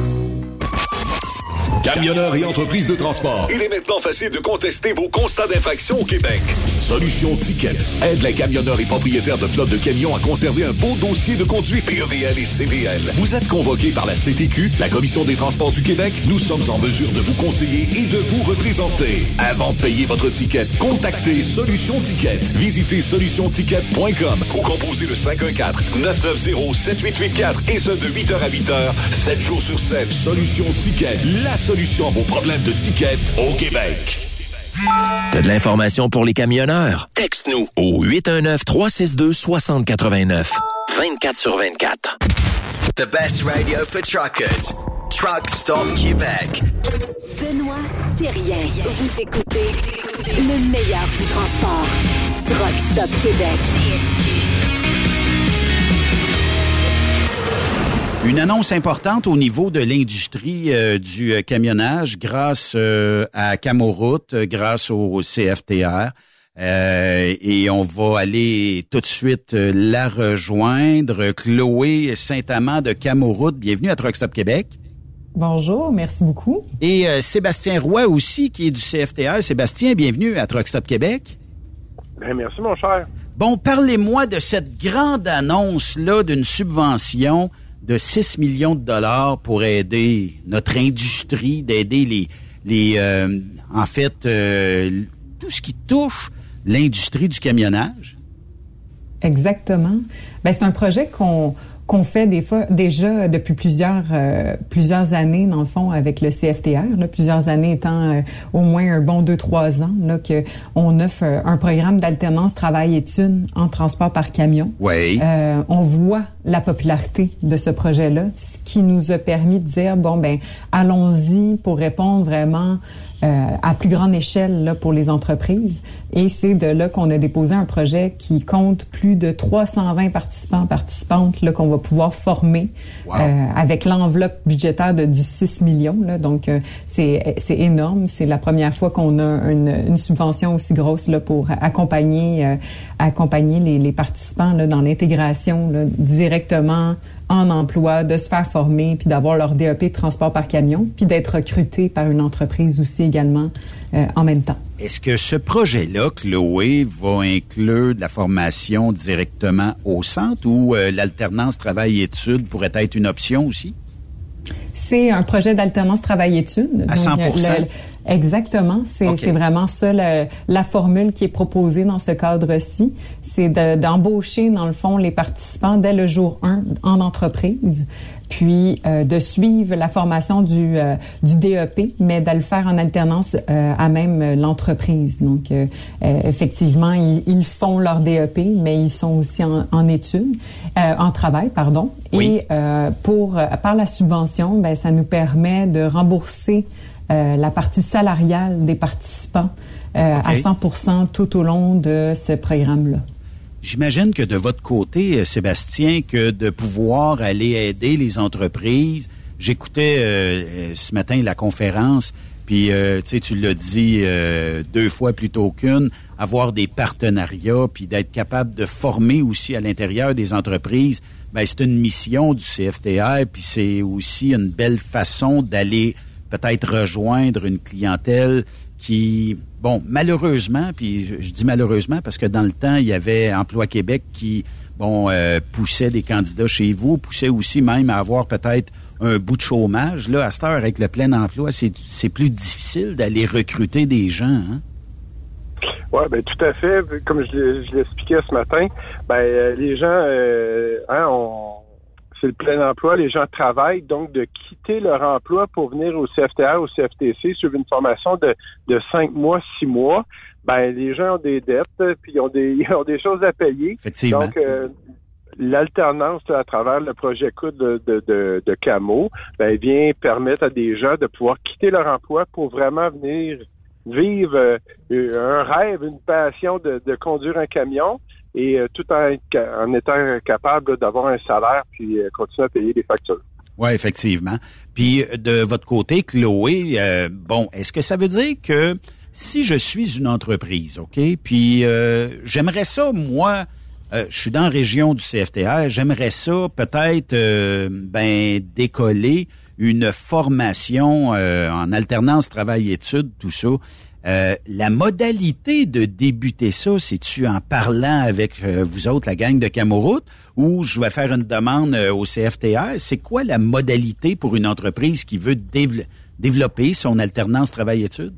Camionneurs et entreprises de transport. Il est maintenant facile de contester vos constats d'infraction au Québec. Solution Ticket aide les camionneurs et propriétaires de flottes de camions à conserver un beau dossier de conduite PEVL et CVL. Vous êtes convoqué par la CTQ, la Commission des transports du Québec. Nous sommes en mesure de vous conseiller et de vous représenter. Avant de payer votre ticket, contactez Solution Ticket. Visitez solutionticket.com ou composez le 514-990-7884 et ce de 8h à 8h, 7 jours sur 7. Solution Ticket, la solution à vos problèmes de ticket au Québec. T'as de l'information pour les camionneurs? Texte-nous au 819-362-6089. 24 sur 24. The best radio for truckers. Truck Stop Québec. Benoît Thérien. Vous écoutez le meilleur du transport. Truck Stop Québec. Une annonce importante au niveau de l'industrie euh, du euh, camionnage grâce euh, à Camoroute, grâce au CFTR. et on va aller tout de suite la rejoindre. Chloé Saint-Amand de Camoroute, bienvenue à Truck Stop Québec. Bonjour, merci beaucoup. Et Sébastien Roy aussi, qui est du CFTR. Sébastien, bienvenue à Truck Stop Québec. Ben, merci, mon cher. Bon, parlez-moi de cette grande annonce-là d'une subvention de 6 millions de dollars pour aider notre industrie, d'aider les, les euh, en fait, euh, tout ce qui touche l'industrie du camionnage? Exactement. Ben, c'est un projet qu'on qu'on fait des fois déjà depuis plusieurs euh, plusieurs années dans le fond avec le CFTR, là, plusieurs années étant euh, au moins un bon deux trois ans là que on offre euh, un programme d'alternance travail-études en transport par camion. Oui. on voit la popularité de ce projet-là, ce qui nous a permis de dire bon ben allons-y pour répondre vraiment euh, à plus grande échelle là, pour les entreprises. Et c'est de là qu'on a déposé un projet qui compte plus de 320 participants, participantes là, qu'on va pouvoir former euh, avec l'enveloppe budgétaire de, du 6 millions. Là. Donc, euh, c'est, c'est énorme. C'est la première fois qu'on a une, une, subvention aussi grosse là, pour accompagner, accompagner les, les participants là, dans l'intégration là, directement en emploi, de se faire former, puis d'avoir leur DEP de transport par camion, puis d'être recruté par une entreprise aussi également euh, en même temps. Est-ce que ce projet-là, Chloé, va inclure de la formation directement au centre ou euh, l'alternance travail-études pourrait être une option aussi? C'est un projet d'alternance travail-études. À 100 Exactement. C'est vraiment ça la formule qui est proposée dans ce cadre-ci. C'est d'embaucher, dans le fond, les participants dès le jour 1 en entreprise puis euh, de suivre la formation du, euh, du DEP, mais de le faire en alternance euh, à même l'entreprise. Donc, effectivement, ils, font leur DEP, mais ils sont aussi en, en études, en travail, pardon. Et pour par la subvention, ben, ça nous permet de rembourser la partie salariale des participants à 100% tout au long de ce programme-là. J'imagine que de votre côté, euh, Sébastien, que de pouvoir aller aider les entreprises. J'écoutais euh, euh, ce matin la conférence, puis tu l'as dit deux fois plutôt qu'une, avoir des partenariats, puis d'être capable de former aussi à l'intérieur des entreprises. Ben, c'est une mission du CFTR, puis c'est aussi une belle façon d'aller peut-être rejoindre une clientèle qui, bon, malheureusement, puis je, dis malheureusement parce que dans le temps, il y avait Emploi Québec qui, bon, euh, poussait des candidats chez vous, poussait aussi même à avoir peut-être un bout de chômage. Là, à cette heure, avec le plein emploi, c'est plus difficile d'aller recruter des gens. Hein? Oui, ben tout à fait. Comme je l'expliquais ce matin, ben euh, les gens, euh, hein, on, c'est le plein emploi, les gens travaillent, donc de quitter leur emploi pour venir au CFTA, au CFTC, sur une formation de, de cinq mois, six mois, ben les gens ont des dettes, puis ils ont des, ils ont des choses à payer. Effectivement. Donc, euh, l'alternance à travers le projet COUD de, de, de, Camo ben, vient permettre à des gens de pouvoir quitter leur emploi pour vraiment venir vivre un rêve, une passion de, de conduire un camion et tout en, en étant capable d'avoir un salaire puis continuer à payer des factures. Oui, effectivement. Puis de votre côté, Chloé, euh, bon, est-ce que ça veut dire que si je suis une entreprise, OK, puis euh, j'aimerais ça, moi, euh, je suis dans la région du CFTR, j'aimerais ça peut-être ben décoller une formation en alternance travail-études, tout ça. Euh, la modalité de débuter ça, c'est-tu en parlant avec euh, vous autres, la gang de Camoroute, ou je vais faire une demande euh, au CFTR? C'est quoi la modalité pour une entreprise qui veut développer son alternance travail-études?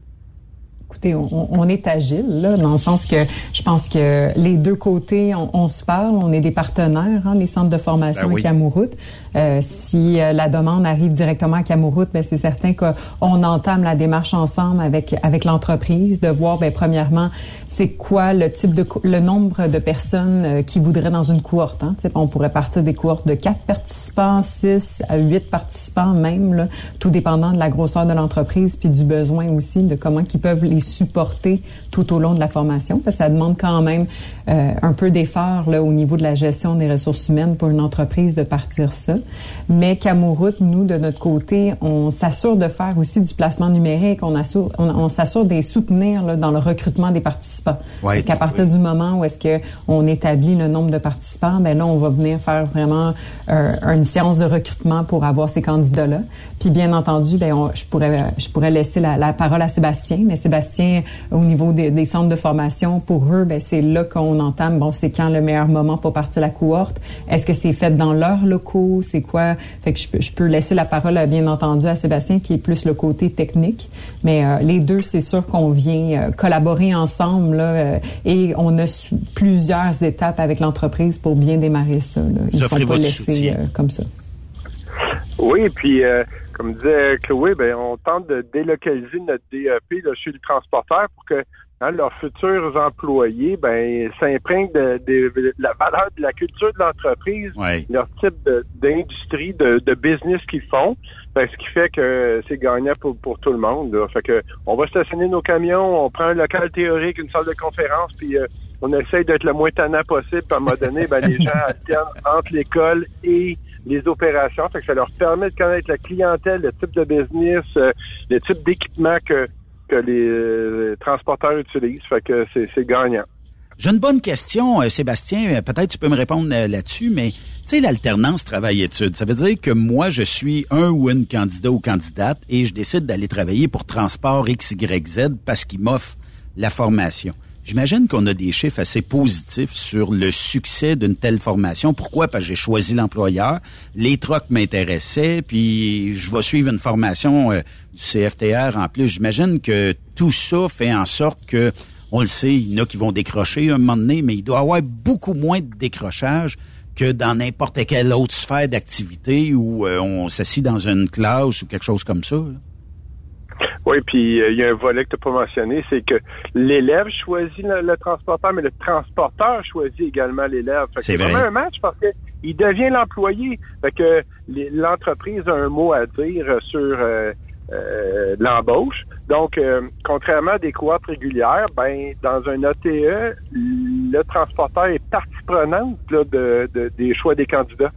Écoutez, on, est agile, là, dans le sens que je pense que les deux côtés, on, se parle, on est des partenaires, hein, les centres de formation ben oui. Euh, si euh, la demande arrive directement à Camouroute, ben c'est certain qu'on entame la démarche ensemble avec avec l'entreprise de voir, ben premièrement, c'est quoi le type de le nombre de personnes euh, qui voudraient dans une cohorte. Hein? On pourrait partir des cohortes de quatre participants, six à huit participants même, là, tout dépendant de la grosseur de l'entreprise puis du besoin aussi de comment ils peuvent les supporter tout au long de la formation. Parce que ça demande quand même un peu d'effort là au niveau de la gestion des ressources humaines pour une entreprise de partir ça. Mais Camouroute, nous, de notre côté, on s'assure de faire aussi du placement numérique. On, assure, on, s'assure des soutenir là, dans le recrutement des participants. Parce qu'à partir du moment où est-ce que on établit le nombre de participants, ben là, on va venir faire vraiment euh, une séance de recrutement pour avoir ces candidats-là. Puis bien entendu, ben je pourrais je pourrais laisser la, parole à Sébastien. Mais Sébastien, au niveau des, des centres de formation, pour eux, ben c'est là qu'on entame. Bon, c'est quand le meilleur moment pour partir la cohorte Est-ce que c'est fait dans leurs locaux? C'est quoi? Fait que je peux, laisser la parole, bien entendu, à Sébastien, qui est plus le côté technique. Mais euh, les deux, c'est sûr qu'on vient euh, collaborer ensemble là, euh, et on a plusieurs étapes avec l'entreprise pour bien démarrer ça. Là. Ils sont pas laissés comme ça. Oui, puis comme disait Chloé, ben, on tente de délocaliser notre DEP chez le transporteur pour que Hein, leurs futurs employés, ben, s'imprègnent de, la valeur de la culture de l'entreprise, leur type d'industrie, de, business qu'ils font, ben, ce qui fait que c'est gagnant pour, tout le monde. Fait que on va stationner nos camions, on prend un local théorique, une salle de conférence, puis euh, on essaye d'être le moins tannant possible. Puis à un moment donné, ben, les gens alternent entre l'école et les opérations. Que ça leur permet de connaître la clientèle, le type de business, euh, le type d'équipement que que les euh, transporteurs utilisent. Fait que c'est gagnant. J'ai une bonne question, euh, Sébastien. Peut-être tu peux me répondre là-dessus, mais tu sais, l'alternance travail-études, ça veut dire que moi, je suis un ou une candidat ou candidate et je décide d'aller travailler pour Transport XYZ parce qu'il m'offre la formation. J'imagine qu'on a des chiffres assez positifs sur le succès d'une telle formation. Pourquoi? Parce que j'ai choisi l'employeur, les trocs m'intéressaient, puis je vais suivre une formation euh, du CFTR en plus. J'imagine que tout ça fait en sorte que, on le sait, il y en a qui vont décrocher un moment donné, mais il doit y avoir beaucoup moins de décrochage que dans n'importe quelle autre sphère d'activité où euh, on s'assit dans une classe ou quelque chose comme ça. Oui, puis euh, il y a un volet que tu n'as pas mentionné, c'est que l'élève choisit le, transporteur, mais le transporteur choisit également l'élève. C'est vraiment un match parce qu'il devient l'employé. Fait que l'entreprise a un mot à dire sur euh, euh, l'embauche. Donc, contrairement à des cohortes régulières, ben dans un ATE, le transporteur est partie prenante de, des choix des candidats.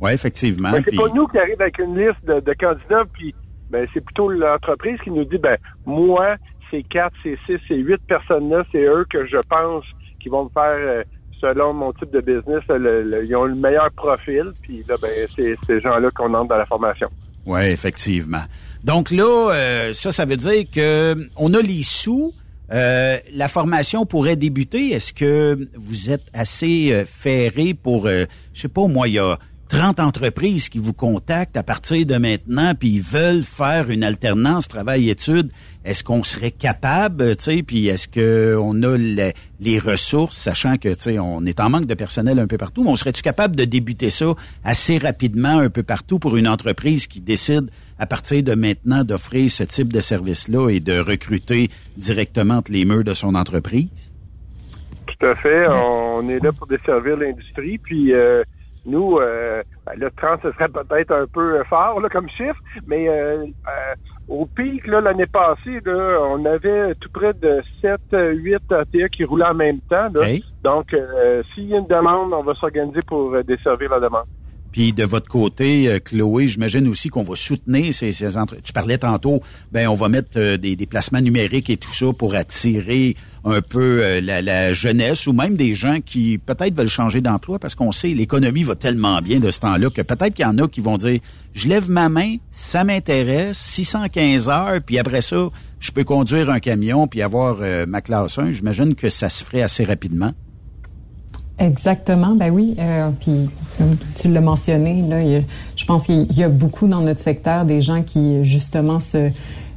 Oui, effectivement. c'est pas nous qui arrivons avec une liste de, de candidats, puis ben, c'est plutôt l'entreprise qui nous dit, ben, moi, ces quatre, ces six, ces huit personnes-là, c'est eux que je pense qui vont me faire, euh, selon mon type de business, ils ont le meilleur profil. Puis là, ben, c'est ces gens-là qu'on entre dans la formation. Oui, effectivement. Donc là, euh, ça, ça veut dire que on a les sous. Euh, la formation pourrait débuter. Est-ce que vous êtes assez ferré pour, je sais pas, moi, il y a 30 entreprises qui vous contactent à partir de maintenant, puis ils veulent faire une alternance travail-études. Est-ce qu'on serait capable, tu sais, puis est-ce qu'on a les, ressources, sachant que, tu sais, on est en manque de personnel un peu partout, mais on serait-tu capable de débuter ça assez rapidement un peu partout pour une entreprise qui décide à partir de maintenant d'offrir ce type de service-là et de recruter directement les murs de son entreprise? Tout à fait. On est là pour desservir l'industrie, puis... Euh, nous, euh, ben, le 30, ce serait peut-être un peu fort là, comme chiffre, mais euh, euh, au pic, l'année passée, là, on avait tout près de 7, 8 ATA qui roulaient en même temps. Là. Donc, s'il y a une demande, on va s'organiser pour desservir la demande. Puis de votre côté, euh, Chloé, j'imagine aussi qu'on va soutenir ces, ces entre... Tu parlais tantôt, ben on va mettre euh, des, placements numériques et tout ça pour attirer un peu euh, la, jeunesse ou même des gens qui peut-être veulent changer d'emploi parce qu'on sait l'économie va tellement bien de ce temps-là que peut-être qu'il y en a qui vont dire je lève ma main, ça m'intéresse, 615 heures, puis après ça, je peux conduire un camion puis avoir ma classe 1. J'imagine que ça se ferait assez rapidement. Exactement, ben oui. Euh, puis comme tu l'as mentionné, là, je pense qu'il y a beaucoup dans notre secteur des gens qui justement se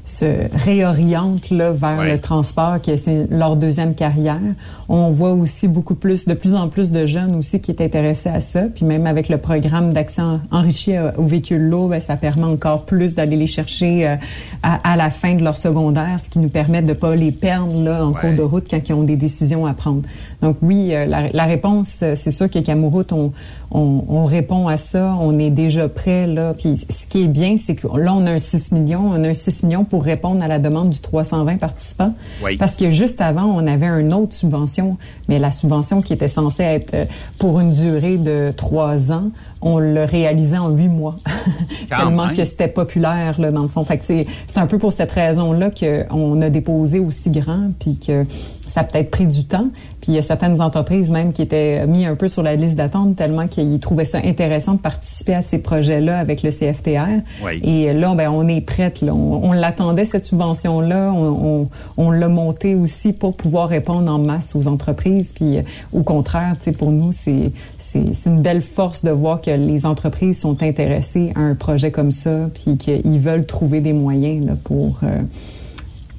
se réorientent là, vers le transport, qui c'est leur deuxième carrière. On voit aussi beaucoup plus, de plus en plus de jeunes aussi qui est intéressés à ça. Puis même avec le programme d'accès enrichi euh, aux véhicules lourds, ben, ça permet encore plus d'aller les chercher euh, à, la fin de leur secondaire, ce qui nous permet de pas les perdre là, en cours de route quand ils ont des décisions à prendre. Donc oui, euh, la, la, réponse, c'est sûr que Camoroute, on, on, on, répond à ça, on est déjà prêt là. Puis ce qui est bien, c'est que là on a un 6 millions, on a un 6 millions pour répondre à la demande du 320 participants. Parce que juste avant, on avait une autre subvention, mais la subvention qui était censée être euh, pour une durée de trois ans, on le réalisait en huit mois. Tellement que c'était populaire, là, dans le fond. Fait que c'est, c'est un peu pour cette raison-là qu'on a déposé aussi grand, puis que ça a peut-être pris du temps. Puis il y a certaines entreprises même qui étaient mis un peu sur la liste d'attente tellement qu'ils trouvaient ça intéressant de participer à ces projets-là avec le CFTR. Et là, ben, on est prête. Là. On, l'attendait, cette subvention-là. On, on, l'a montée aussi pour pouvoir répondre en masse aux entreprises. Puis au contraire, pour nous, c'est, c'est, c'est une belle force de voir que les entreprises sont intéressées à un projet comme ça, puis qu'ils veulent trouver des moyens là, pour... Euh,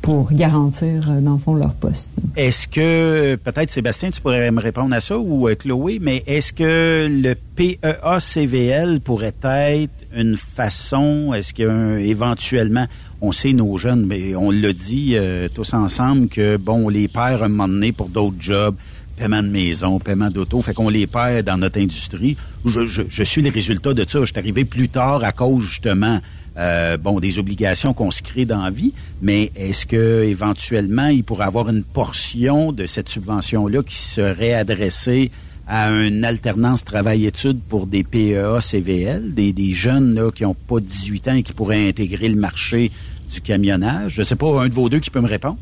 pour garantir, euh, dans le fond, leur poste. Est-ce que, peut-être Sébastien, tu pourrais me répondre à ça, ou euh, Chloé, mais est-ce que le PEA-CVL pourrait être une façon, est-ce qu'éventuellement, on sait nos jeunes, mais on l'a dit euh, tous ensemble, que, bon, on les perd un moment donné pour d'autres jobs, paiement de maison, paiement d'auto, fait qu'on les perd dans notre industrie. Je, je, je suis le résultat de ça. Je suis arrivé plus tard à cause, justement, euh, bon, des obligations qu'on se crée dans la vie, mais est-ce que éventuellement il pourrait avoir une portion de cette subvention-là qui serait adressée à une alternance travail-études pour des PEA CVL, des, des jeunes là, qui n'ont pas 18 ans et qui pourraient intégrer le marché du camionnage? Je ne sais pas, un de vos deux qui peut me répondre?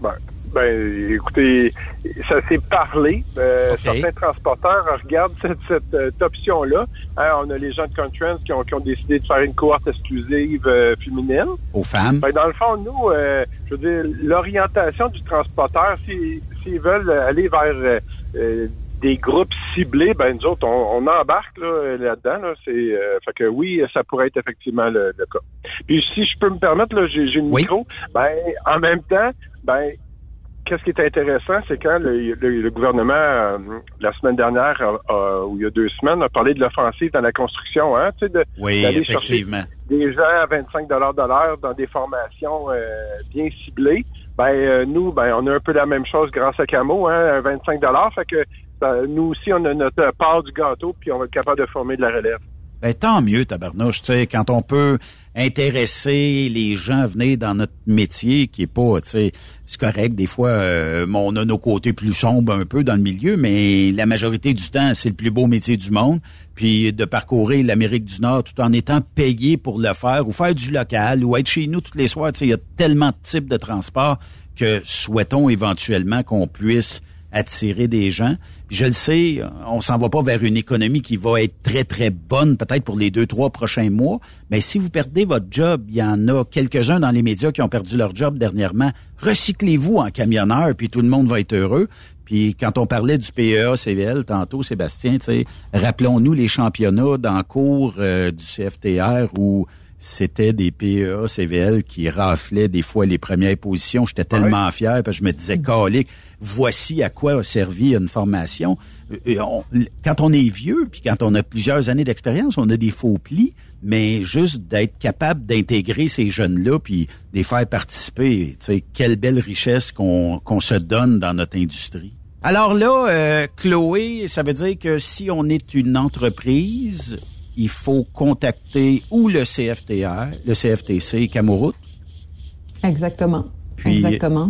Ben, ben, écoutez, ça s'est parlé. Euh, Certains transporteurs regardent cette, cette, euh, option-là. Hein, on a les gens de Contrans qui ont, qui ont décidé de faire une cohorte exclusive euh, féminine. Aux femmes. Ben, dans le fond, nous, euh, je veux dire, l'orientation du transporteur, s'ils veulent aller vers des groupes ciblés, ben nous autres, on, embarque là, dedans Là, c'est, fait que oui, ça pourrait être effectivement le, cas. Puis si je peux me permettre, là, j'ai, une micro. Ben en même temps, ben qu'est-ce qui est intéressant, c'est quand le, gouvernement, euh, la semaine dernière, ou il y a deux semaines, a parlé de l'offensive dans la construction, hein, tu sais, de, oui, effectivement. des gens à 25 de l'heure dans des formations euh, bien ciblées. Ben euh, nous, ben on a un peu la même chose grâce à Camo, hein, 25 fait que nous aussi, on a notre part du gâteau, puis on va être capable de former de la relève. Ben, tant mieux, tabarnouche, tu sais, quand on peut intéresser les gens à venir dans notre métier, qui est pas, tu sais, c'est correct, des fois, euh, on a nos côtés plus sombres un peu dans le milieu, mais la majorité du temps, c'est le plus beau métier du monde. Puis de parcourir l'Amérique du Nord tout en étant payé pour le faire, ou faire du local, ou être chez nous tous les soirs, tu sais, il y a tellement de types de transports que souhaitons éventuellement qu'on puisse attirer des gens. je le sais, on s'en va pas vers une économie qui va être très, très bonne peut-être pour les deux, trois prochains mois. Mais si vous perdez votre job, il y en a quelques-uns dans les médias qui ont perdu leur job dernièrement. Recyclez-vous en camionneur, puis tout le monde va être heureux. Puis quand on parlait du PEA CVL tantôt, Sébastien, rappelons-nous les championnats dans cours euh, du CFTR où c'était des PEA, CVL qui raflaient des fois les premières positions. J'étais tellement fier parce que je me disais, calique, voici à quoi a servi une formation. Euh, quand on est vieux, puis quand on a plusieurs années d'expérience, on a des faux plis, mais juste d'être capable d'intégrer ces jeunes-là, puis les faire participer, tu sais, quelle belle richesse qu'on se donne dans notre industrie. Alors là, euh, Chloé, ça veut dire que si on est une entreprise, il faut contacter ou le CFTR, le CFTC Camoroute. Exactement. Exactement.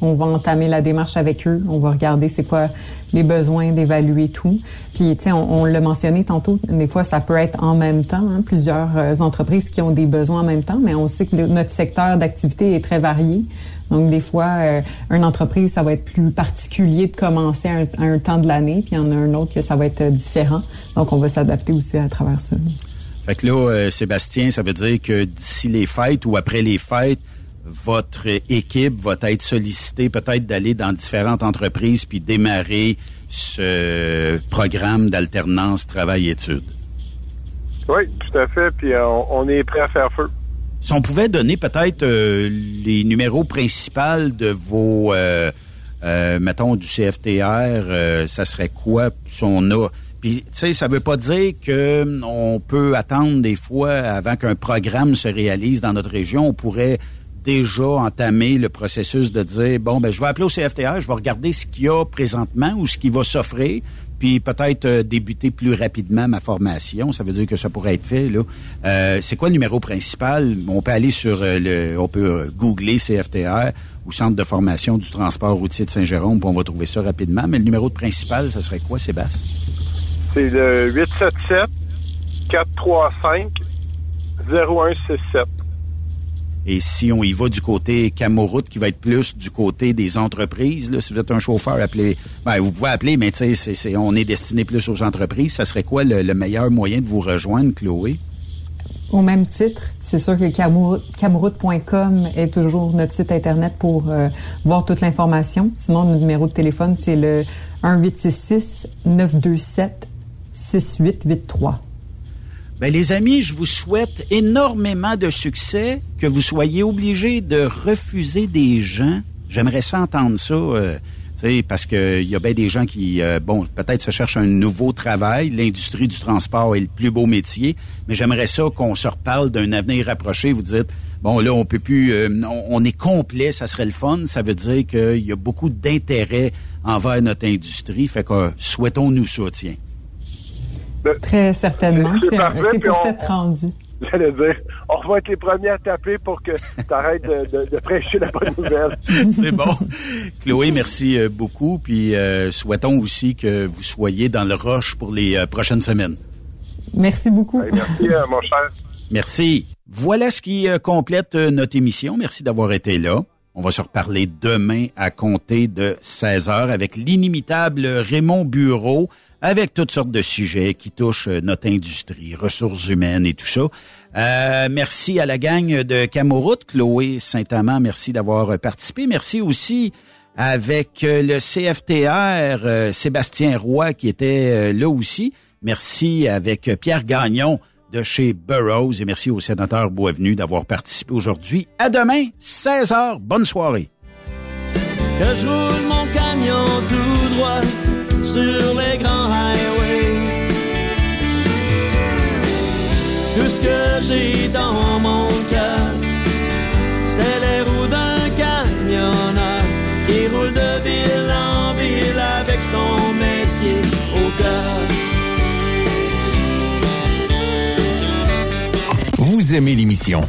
On, on, va entamer la démarche avec eux. On va regarder c'est quoi les besoins, d'évaluer tout. Puis, tu sais, on, on l'a mentionné tantôt, des fois, ça peut être en même temps. Hein, plusieurs euh, entreprises qui ont des besoins en même temps, mais on sait que notre secteur d'activité est très varié. Donc, des fois, euh, une entreprise, ça va être plus particulier de commencer à un, temps de l'année, puis il y en a un autre que ça va être euh, différent. Donc, on va s'adapter aussi à travers ça. Fait que là, Sébastien, ça veut dire que d'ici les fêtes ou après les fêtes, votre équipe va être sollicitée peut-être d'aller dans différentes entreprises puis démarrer ce programme d'alternance travail-études. Oui, tout à fait. Puis euh, on, est prêt à faire feu. Si on pouvait donner peut-être euh, les numéros principaux de vos, euh, mettons, du CFTR, ça serait quoi si on a... Puis, tu sais, ça veut pas dire que on peut attendre des fois avant qu'un programme se réalise dans notre région. On pourrait déjà entamé le processus de dire bon ben je vais appeler au CFTR, je vais regarder ce qu'il y a présentement ou ce qui va s'offrir, puis peut-être euh, débuter plus rapidement ma formation. Ça veut dire que ça pourrait être fait. Euh, c'est quoi le numéro principal? On peut aller sur euh, le, on peut googler CFTR ou Centre de formation du transport routier de Saint-Jérôme, puis on va trouver ça rapidement. Mais le numéro de principal, ça serait quoi, Sébastien? C'est le 877 435 0167. Et si on y va du côté Camoroute, qui va être plus du côté des entreprises, là, si vous êtes un chauffeur, appelez, ben, vous pouvez appeler, mais on est destiné plus aux entreprises. Ça serait quoi le, meilleur moyen de vous rejoindre, Chloé? Au même titre, c'est sûr que camoroute.com est toujours notre site Internet pour euh, voir toute l'information. Sinon, notre numéro de téléphone, c'est le 1866 927 6883. Ben, les amis, je vous souhaite énormément de succès, que vous soyez obligés de refuser des gens. J'aimerais ça entendre ça. Euh, parce qu'il y a bien des gens qui, euh, bon, peut-être se cherchent un nouveau travail. L'industrie du transport est le plus beau métier, mais j'aimerais ça qu'on se reparle d'un avenir rapproché. Vous dites, bon, là, on peut plus, euh, on, est complet, ça serait le fun. Ça veut dire qu'il y a beaucoup d'intérêt envers notre industrie. Fait que souhaitons-nous ça, tiens. Très certainement. C'est pour cette rendu. J'allais dire, on va être les premiers à taper pour que tu arrêtes de, prêcher la bonne nouvelle. C'est bon. Chloé, merci euh, beaucoup. Puis euh, souhaitons aussi que vous soyez dans le roche pour les euh, prochaines semaines. Merci beaucoup. merci, mon cher. Merci. Voilà ce qui complète notre émission. Merci d'avoir été là. On va se reparler demain à compter de 16 heures avec l'inimitable Raymond Bureau avec toutes sortes de sujets qui touchent euh, notre industrie, ressources humaines et tout ça. Euh, merci à la gang de Camoroute, Chloé Saint-Amand, merci d'avoir participé. Merci aussi avec euh, le CFTR, Sébastien Roy qui était là aussi. Merci avec Pierre Gagnon de chez Burroughs et merci au sénateur Boisvenu d'avoir participé aujourd'hui. À demain, 16h. Bonne soirée. Que je roule mon camion tout droit sur les grands highways. Tout ce que j'ai dans mon cœur, c'est les roues d'un camionneur qui roule de ville en ville avec son métier au cœur. Vous aimez l'émission?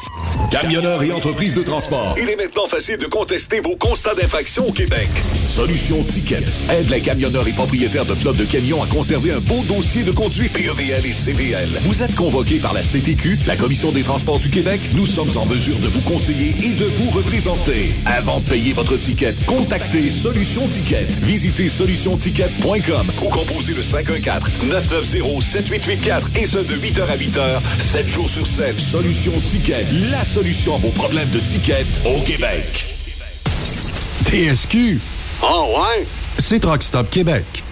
Camionneurs et entreprises de transport. Il est maintenant facile de contester vos constats d'infraction au Québec. Solution Ticket aide les camionneurs et propriétaires de flottes de camions à conserver un beau dossier de conduite PEVL et CVL. Vous êtes convoqué par la CTQ, la Commission des transports du Québec. Nous sommes en mesure de vous conseiller et de vous représenter. Avant de payer votre ticket, contactez Solution Ticket. Visitez solutionticket.com ou composez le 514-990-7884 et ce de 8h à 8h, 7 jours sur 7. Solution Ticket, la solution à vos problèmes de ticket au Québec. TSQ. Oh ouais? C'est Truck Stop Québec.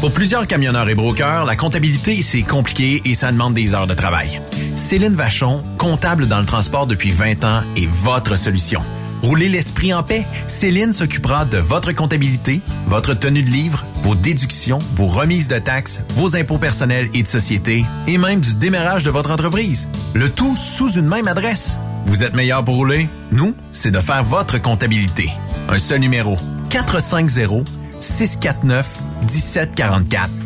Pour plusieurs camionneurs et brokers, la comptabilité, c'est compliqué et ça demande des heures de travail. Céline Vachon, comptable dans le transport depuis 20 ans, est votre solution. Roulez l'esprit en paix. Céline s'occupera de votre comptabilité, votre tenue de livre, vos déductions, vos remises de taxes, vos impôts personnels et de société, et même du démarrage de votre entreprise. Le tout sous une même adresse. Vous êtes meilleur pour rouler? Nous, c'est de faire votre comptabilité. Un seul numéro. 450 649 1744.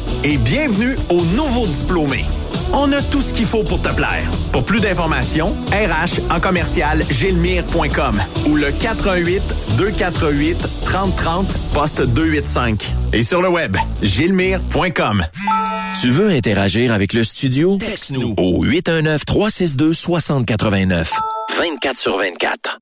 Et bienvenue aux nouveaux diplômés. On a tout ce qu'il faut pour te plaire. Pour plus d'informations, RH en commercial gilmire.com ou le 418 248 3030 poste 285. Et sur le web, gilmire.com. Tu veux interagir avec le studio? Texte-nous au 819 362 6089. 24 sur 24.